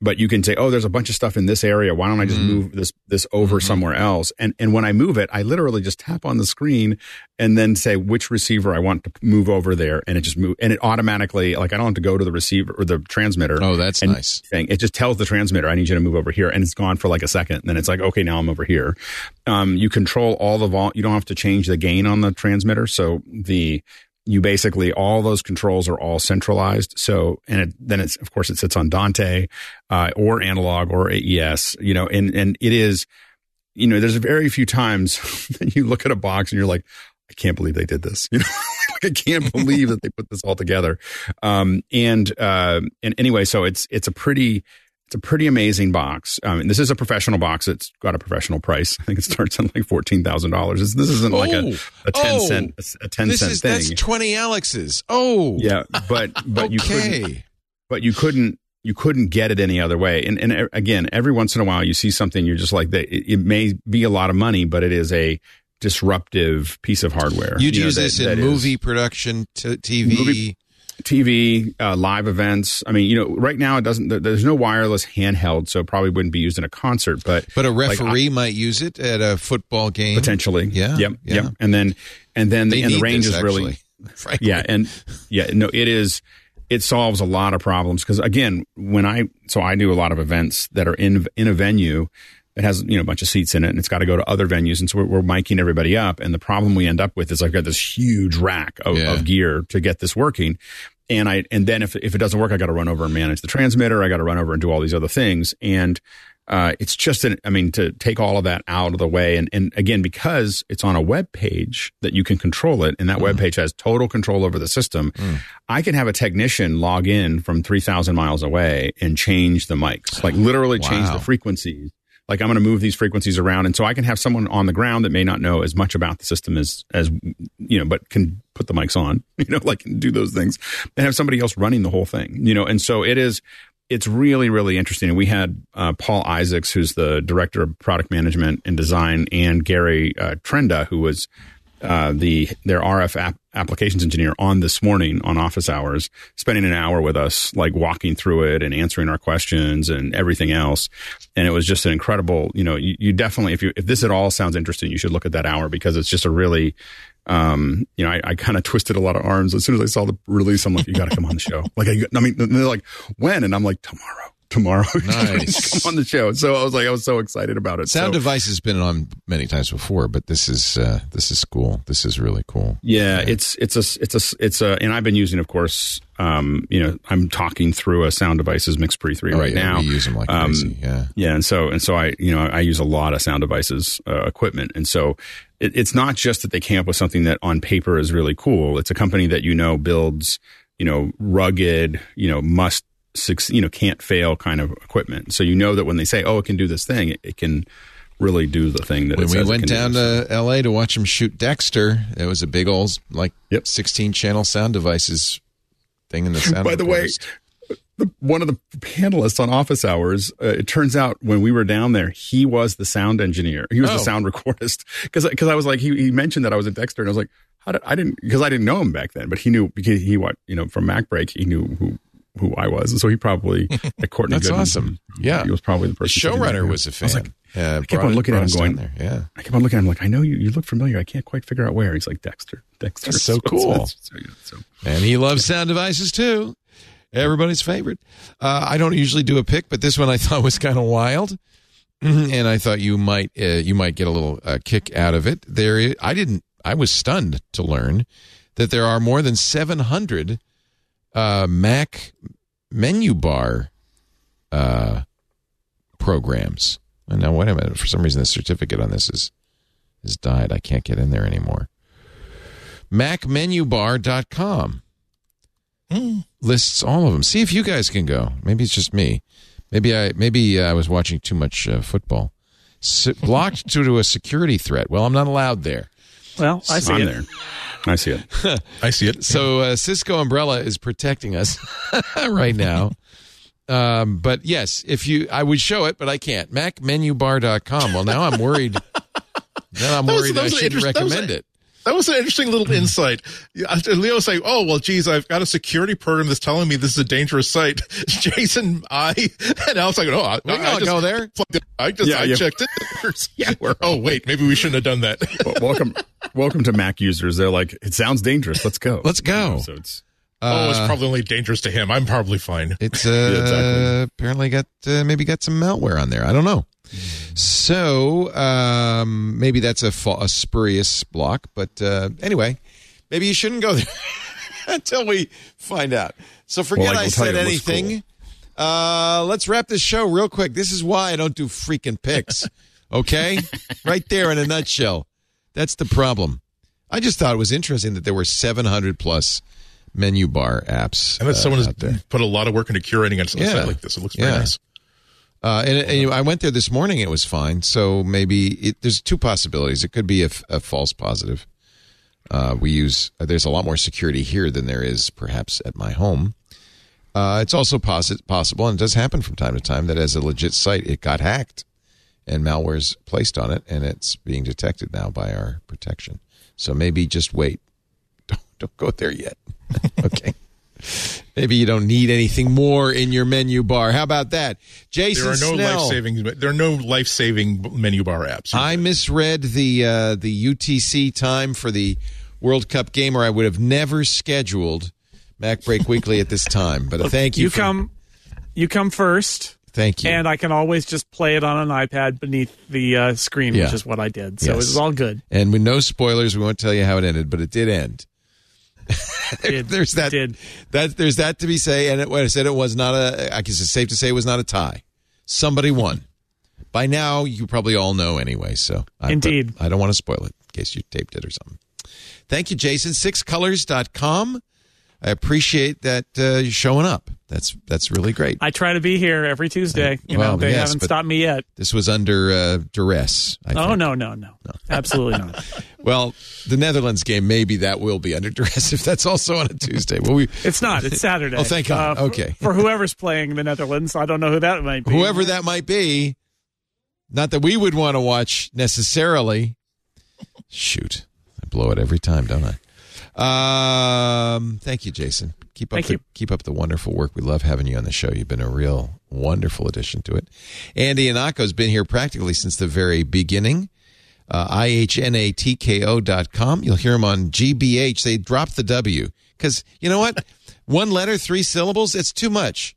But you can say, "Oh, there's a bunch of stuff in this area. Why don't I just move this this over somewhere else?" And and when I move it, I literally just tap on the screen and then say which receiver I want to move over there, and it just move and it automatically like I don't have to go to the receiver or the transmitter. Oh, that's nice. Thing. It just tells the transmitter, I need you to move over here. And it's gone for like a second. And then it's like, okay, now I'm over here. Um, you control all the vol, you don't have to change the gain on the transmitter. So the, you basically, all those controls are all centralized. So, and it, then it's, of course, it sits on Dante, uh, or analog or AES, you know, and, and it is, you know, there's very few times (laughs) that you look at a box and you're like, I can't believe they did this. (laughs) You know, like I can't (laughs) believe that they put this all together. Um, and, uh, and anyway, so it's, it's a pretty, it's a pretty amazing box. Um, this is a professional box. It's got a professional price. (laughs) I think it starts at like fourteen thousand dollars. This isn't like a, a ten Oh. cent a ten This cent is thing. that's twenty Alex's. Oh, yeah, but but you couldn't but you couldn't you couldn't get it any other way. And and again, every once in a while you see something you're just like that. It, it may be a lot of money, but it is a disruptive piece of hardware. You'd You know, use that- this in that is- movie production, t- TV. Movie- TV, uh, live events. I mean, you know, right now it doesn't. There's no wireless handheld, so it probably wouldn't be used in a concert. But but a like, referee might use it at a football game potentially, Yeah, yep, yeah. yep. And then and then They and the range this, is really (laughs) frankly. yeah, and yeah, no, it is. It solves a lot of problems because again, when I so I do a lot of events that are in in a venue, it has you know a bunch of seats in it, and it's got to go to other venues, and so we're, we're miking everybody up. And the problem we end up with is I've got this huge rack of, Yeah. of gear to get this working. And I and then if if it doesn't work, I got to run over and manage the transmitter. I got to run over and do all these other things. And uh, it's just an, I mean, to take all of that out of the way, and and again because it's on a web page that you can control it, and that web page has total control over the system. I can have a technician log in from three thousand miles away and change the mics, like literally change the frequencies. Like I'm going to move these frequencies around, and so I can have someone on the ground that may not know as much about the system as as you know, but can put the mics on, (laughs) you know, like can do those things, and have somebody else running the whole thing, you know. And so it is, it's really really interesting. And we had uh, Paul Isaacs, who's the director of product management and design, and Gary uh, Trenda, who was uh, the their RF app, applications engineer on this morning on office hours, spending an hour with us, like walking through it and answering our questions and everything else. And it was just an incredible, you know, you, you definitely, if you, if this at all sounds interesting, you should look at that hour because it's just a really, um, you know, I, I kind of twisted a lot of arms as soon as I saw the release. I'm like, you got to come on the show. (laughs) Like, I, I mean, they're like, when? And I'm like, tomorrow. Tomorrow, (laughs) Nice. come on the show. So I was like, I was so excited about it. Sound so, device has been on many times before, but this is uh, this is cool. This is really cool. Yeah, it's it's a it's a it's a and I've been using, of course. Um, you know, I'm talking through a Sound Devices Mix Pre three Oh, right yeah, now. we use them like Um, crazy. Yeah, Yeah, and so and so I you know I use a lot of Sound Devices uh, equipment, and so it, it's not just that they came up with something that on paper is really cool. It's a company that you know builds you know rugged you know must you know can't fail kind of equipment. So you know that when they say oh it can do this thing, it, it can really do the thing that when we went do. down So- to L.A. to watch him shoot Dexter, it was a big old like Yep. 16 channel sound devices thing in the sound. By the way, one of the panelists on Office Hours, uh, it turns out when we were down there, he was the sound engineer. He was Oh. the sound recordist. (laughs) Because because I was like, he, he mentioned that I was at Dexter, and I was like, how did I didn't because I didn't know him back then, but he knew because he what you know from MacBreak, he knew who who I was, and so he probably (laughs) at Courtney. That's Goodman, awesome. Yeah. he was probably the the person. sitting showrunner was a fan. was like, yeah, I kept on looking at him going, there. Yeah, I kept on looking at him like, I know you. You look familiar. I can't quite figure out where. He's like Dexter. Dexter. That's so (laughs) cool. so, yeah, so. and he loves sound devices too. Everybody's favorite. Uh, I don't usually do a pick, but this one I (laughs) thought was kind of wild, (clears throat) and I thought you might uh, you might get a little uh, kick out of it. There, i- I didn't. I was stunned to learn that there are more than 700 uh, Mac menu bar uh, programs. And now, wait a minute. For some reason, the certificate on this is is died. I can't get in there anymore. MacMenuBar.com lists all of them. See if you guys can go. Maybe it's just me. Maybe I maybe I was watching too much uh, football. S- blocked (laughs) due to a security threat. Well, I'm not allowed there. Well, I see I'm it. there. I see it. (laughs) I see it. So uh, Cisco Umbrella is protecting us (laughs) right now. Um, but yes, if you, I would show it, but I can't. MacMenuBar.com. Well, now I'm worried. (laughs) now I'm worried that I shouldn't interest- that was recommend it. That was an interesting little mm. insight. Yeah, after Leo say, "Oh well, geez, I've got a security program that's telling me this is a dangerous site." (laughs) Jason, I and Alex like, "Oh, I, We I can just go there. I just Yeah, I yeah. checked it. (laughs) Yeah, we're- oh wait, maybe we shouldn't have done that. Welcome, welcome to Mac users. They're like, it sounds dangerous. Let's go. Let's go. So it's oh, it's probably only dangerous to him. I'm probably fine. It's (laughs) uh, exactly. apparently got uh, maybe got some malware on there. I don't know. So um, maybe that's a, fa- a spurious block, but uh, anyway, maybe you shouldn't go (laughs) there until we find out. So forget Well, I I said you, it looks anything. Uh, let's wrap this show real quick. This is why I don't do freaking picks. (laughs) Okay, right there in a nutshell. That's the problem. I just thought it was interesting that there were 700 plus menu bar apps. And that uh, someone has put a lot of work into curating a Yeah. site like this. It looks very Yeah. nice. Uh, and, and I went there this morning. It was fine. So maybe it, there's two possibilities. It could be a false positive. Uh, we use uh, there's a lot more security here than there is perhaps at my home. Uh, it's also possible, and it does happen from time to time, that as a legit site, it got hacked and malware's placed on it, and it's being detected now by our protection. So maybe just wait. Don't, don't go there yet. (laughs) okay. Maybe you don't need anything more in your menu bar. How about that? Jason There are no Snell. life saving. There are no life saving menu bar apps. I misread the uh, the UTC time for the World Cup game, or I would have never scheduled MacBreak Weekly at this time. But uh, thank you. You for- come, you come first. Thank you. And I can always just play it on an iPad beneath the uh, screen, Yeah. which is what I did. So Yes. it was all good. And with no spoilers, we won't tell you how it ended, but it did end. (laughs) Did, there's that, Did. that there's that to be say, and it, I said it was not a. I guess it's safe to say it was not a tie. Somebody won. By now, you probably all know anyway. So I, Indeed. but I don't want to spoil it in case you taped it or something. Thank you, Jason. Sixcolors.com. I appreciate that uh, you're showing up. That's that's really great. I try to be here every Tuesday. You well, know, they yes, haven't stopped me yet. this was under uh, duress. I Oh think. no, no, no, (laughs) absolutely not. Well, the Netherlands game, maybe that will be under duress if that's also on a Tuesday. Well, we It's not. It's Saturday. Oh, thank God. Uh, for- Okay. For whoever's playing the Netherlands, I don't know who that might be. whoever that might be, not that we would want to watch necessarily. Shoot, I blow it every time, don't I? Um, thank you, Jason. Keep up Thank the you. keep up the wonderful work. We love having you on the show. You've been a real wonderful addition to it. Andy Ihnatko's been here practically since the very beginning. Uh, IHNATKO dot com. You'll hear him on GBH. They dropped the W because you know what? (laughs) One letter, three syllables. It's too much.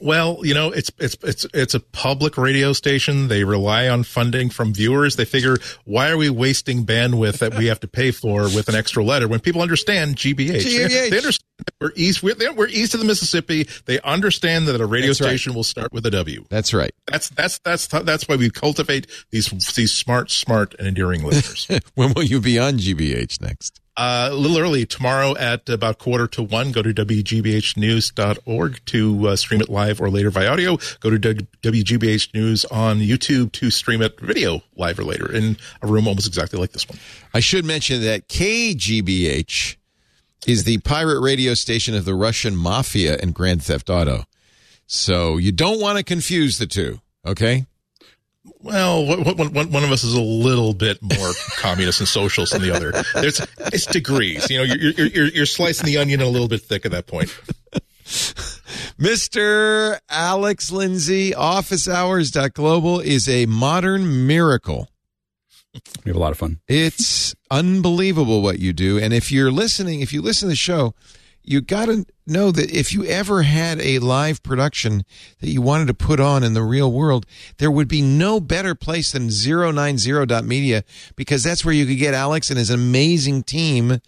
Well, you know, it's it's it's it's a public radio station. They rely on funding from viewers. They figure, why are we wasting bandwidth that we have to pay for with an extra letter when people understand GBH? GBH. They understand that we're east. We're, we're east of the Mississippi. They understand that a radio That's right. station will start with a W. That's right. That's that's that's that's why we cultivate these these smart, smart, and endearing listeners. (laughs) when will you be on GBH next? Uh, a little early tomorrow at about quarter to one. Go to wgbhnews.org to uh, stream it live or later via audio. Go to WGBH News on YouTube to stream it video live or later in a room almost exactly like this one. I should mention that KGBH is the pirate radio station of the Russian mafia and Grand Theft Auto. So you don't want to confuse the two, okay? Well, one, one, one one of us is a little bit more (laughs) communist and socialist than the other. There's it's degrees. You know, you're, you're you're you're slicing the onion a little bit thick at that point. (laughs) Mr. Alex Lindsay, officehours.global is a modern miracle. We have a lot of fun. It's unbelievable what you do. And if you're listening, if you listen to the show, you got to know that if you ever had a live production that you wanted to put on in the real world, there would be no better place than 090.media because that's where you could get Alex and his amazing team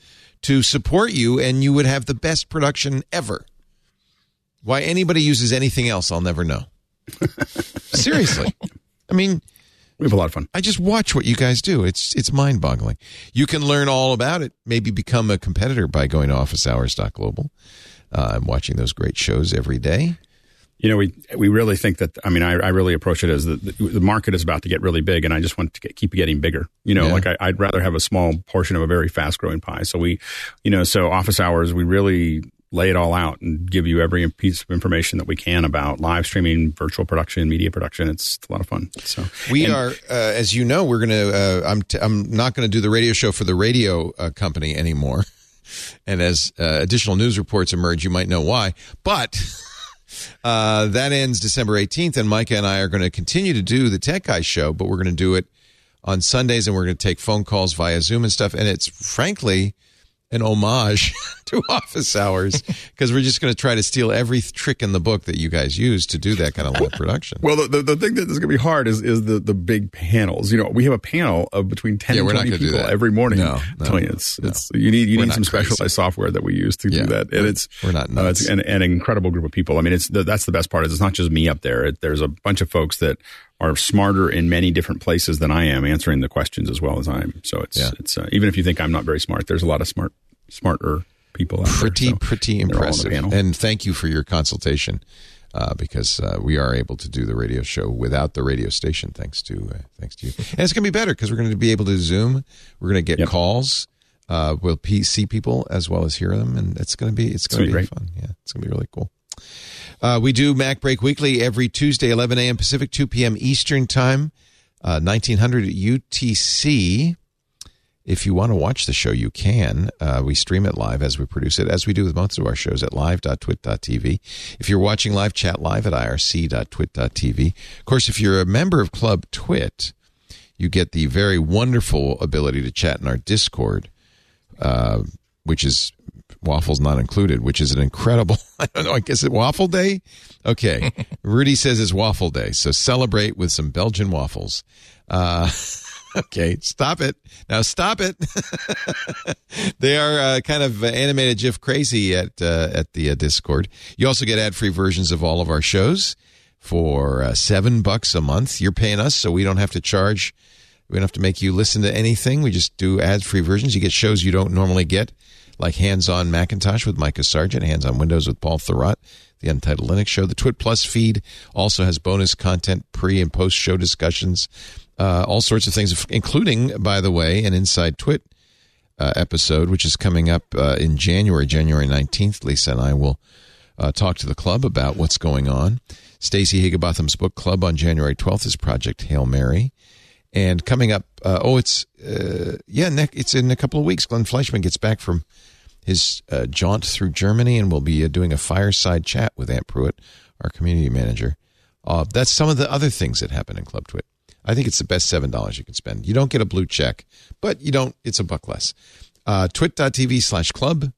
to support you and you would have the best production ever. Why anybody uses anything else, I'll never know. (laughs) Seriously. I mean, We have a lot of fun. I just watch what you guys do. It's it's mind boggling. You can learn all about it. Maybe become a competitor by going to officehours.global. Uh, I'm watching those great shows every day. You know, we we really think that. I mean, I, I really approach it as the, the market is about to get really big, and I just want to get, keep getting bigger. You know, Yeah. like I, I'd rather have a small portion of a very fast growing pie. So we, you know, so office hours, we really lay it all out and give you every piece of information that we can about live streaming, virtual production, media production. It's a lot of fun. So We and- are, uh, as you know, we're going to. Uh, I'm t- I'm not going to do the radio show for the radio uh, company anymore. (laughs) And as uh, additional news reports emerge, you might know why. But (laughs) uh, that ends December 18th, and Micah and I are going to continue to do the Tech Guy show, but we're going to do it on Sundays, and we're going to take phone calls via Zoom and stuff. And it's frankly an homage (laughs) to office hours because we're just going to try to steal every trick in the book that you guys use to do that kind of live production. Well, the, the, the thing that is going to be hard is is the, the big panels. You know, we have a panel of between ten Yeah, and twenty gonna do people that. every morning. No, no, you, it's, no. it's you need you We're need some crazy. specialized software that we use to Yeah, do that, and it's we're not uh, it's an, an incredible group of people. I mean, it's the, that's the best part is it's not just me up there. It, there's a bunch of folks that are smarter in many different places than I am, answering the questions as well as I am. So it's Yeah. it's uh, even if you think I'm not very smart, there's a lot of smart smarter people. Out pretty there, so pretty they're all on the impressive and thank you for your consultation uh, because uh, we are able to do the radio show without the radio station thanks to uh, thanks to you and it's going to be better because we're going to be able to zoom we're going to get Yep. calls uh, we'll see people as well as hear them and it's going to be it's going to gonna be be fun yeah it's going to be really cool uh, we do MacBreak Weekly every Tuesday, 11 a.m. Pacific, 2 p.m. Eastern Time, uh, 1900 at UTC. If you want to watch the show, you can. Uh, we stream it live as we produce it, as we do with most of our shows at live.twit.tv. If you're watching live, chat live at irc.twit.tv. Of course, if you're a member of Club Twit, you get the very wonderful ability to chat in our Discord, uh, which is waffles not included, which is an incredible. (laughs) I don't know. I guess it waffle day. Okay, (laughs) Rudy says it's waffle day, so celebrate with some Belgian waffles. Uh, (laughs) okay, stop it now. Stop it. they are uh, kind of animated GIF crazy at uh, at the uh, Discord. You also get ad free versions of all of our shows for uh, seven bucks a month. You're paying us, so we don't have to charge. We don't have to make you listen to anything. We just do ad free versions. You get shows you don't normally get, like Hands on Macintosh with Micah Sargent, Hands on Windows with Paul Thurrott, the Untitled Linux Show. The Twit Plus feed also has bonus content, pre and post show discussions, uh, all sorts of things, including, by the way, an Inside Twit uh, episode, which is coming up uh, in January, January 19th. Lisa and I will uh, talk to the club about what's going on. Stacey Higginbotham's book club on January 12th is Project Hail Mary. And coming up, uh, oh, it's, uh, yeah, ne- it's in a couple of weeks. Glenn Fleischman gets back from his uh, jaunt through Germany and we'll be uh, doing a fireside chat with Ant Pruitt, our community manager. Uh, that's some of the other things that happen in Club Twit. I think it's the best $7 you can spend. You don't get a blue check, but you don't, it's a buck less. Uh, twit.tv slash club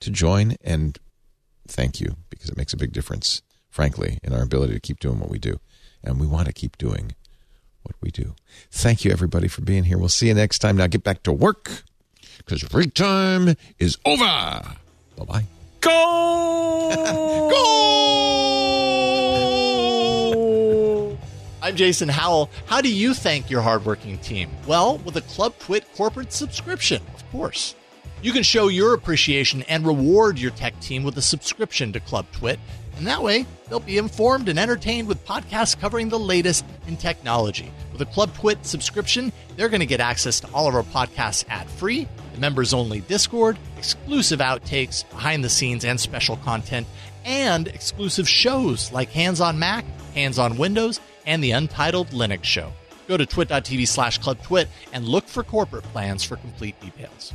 to join and thank you because it makes a big difference, frankly, in our ability to keep doing what we do. And we want to keep doing what we do. Thank you, everybody, for being here. We'll see you next time. Now get back to work because break time is over. Bye bye. Go! Go! (laughs) I'm Jason Howell. How do you thank your hardworking team? Well, with a Club Twit corporate subscription, of course. You can show your appreciation and reward your tech team with a subscription to Club Twit, and that way they'll be informed and entertained with podcasts covering the latest in technology. With a Club Twit subscription, they're going to get access to all of our podcasts ad free, the members only Discord, exclusive outtakes, behind the scenes and special content, and exclusive shows like Hands on Mac, Hands on Windows, and the Untitled Linux Show. Go to twit.tv slash clubtwit and look for corporate plans for complete details.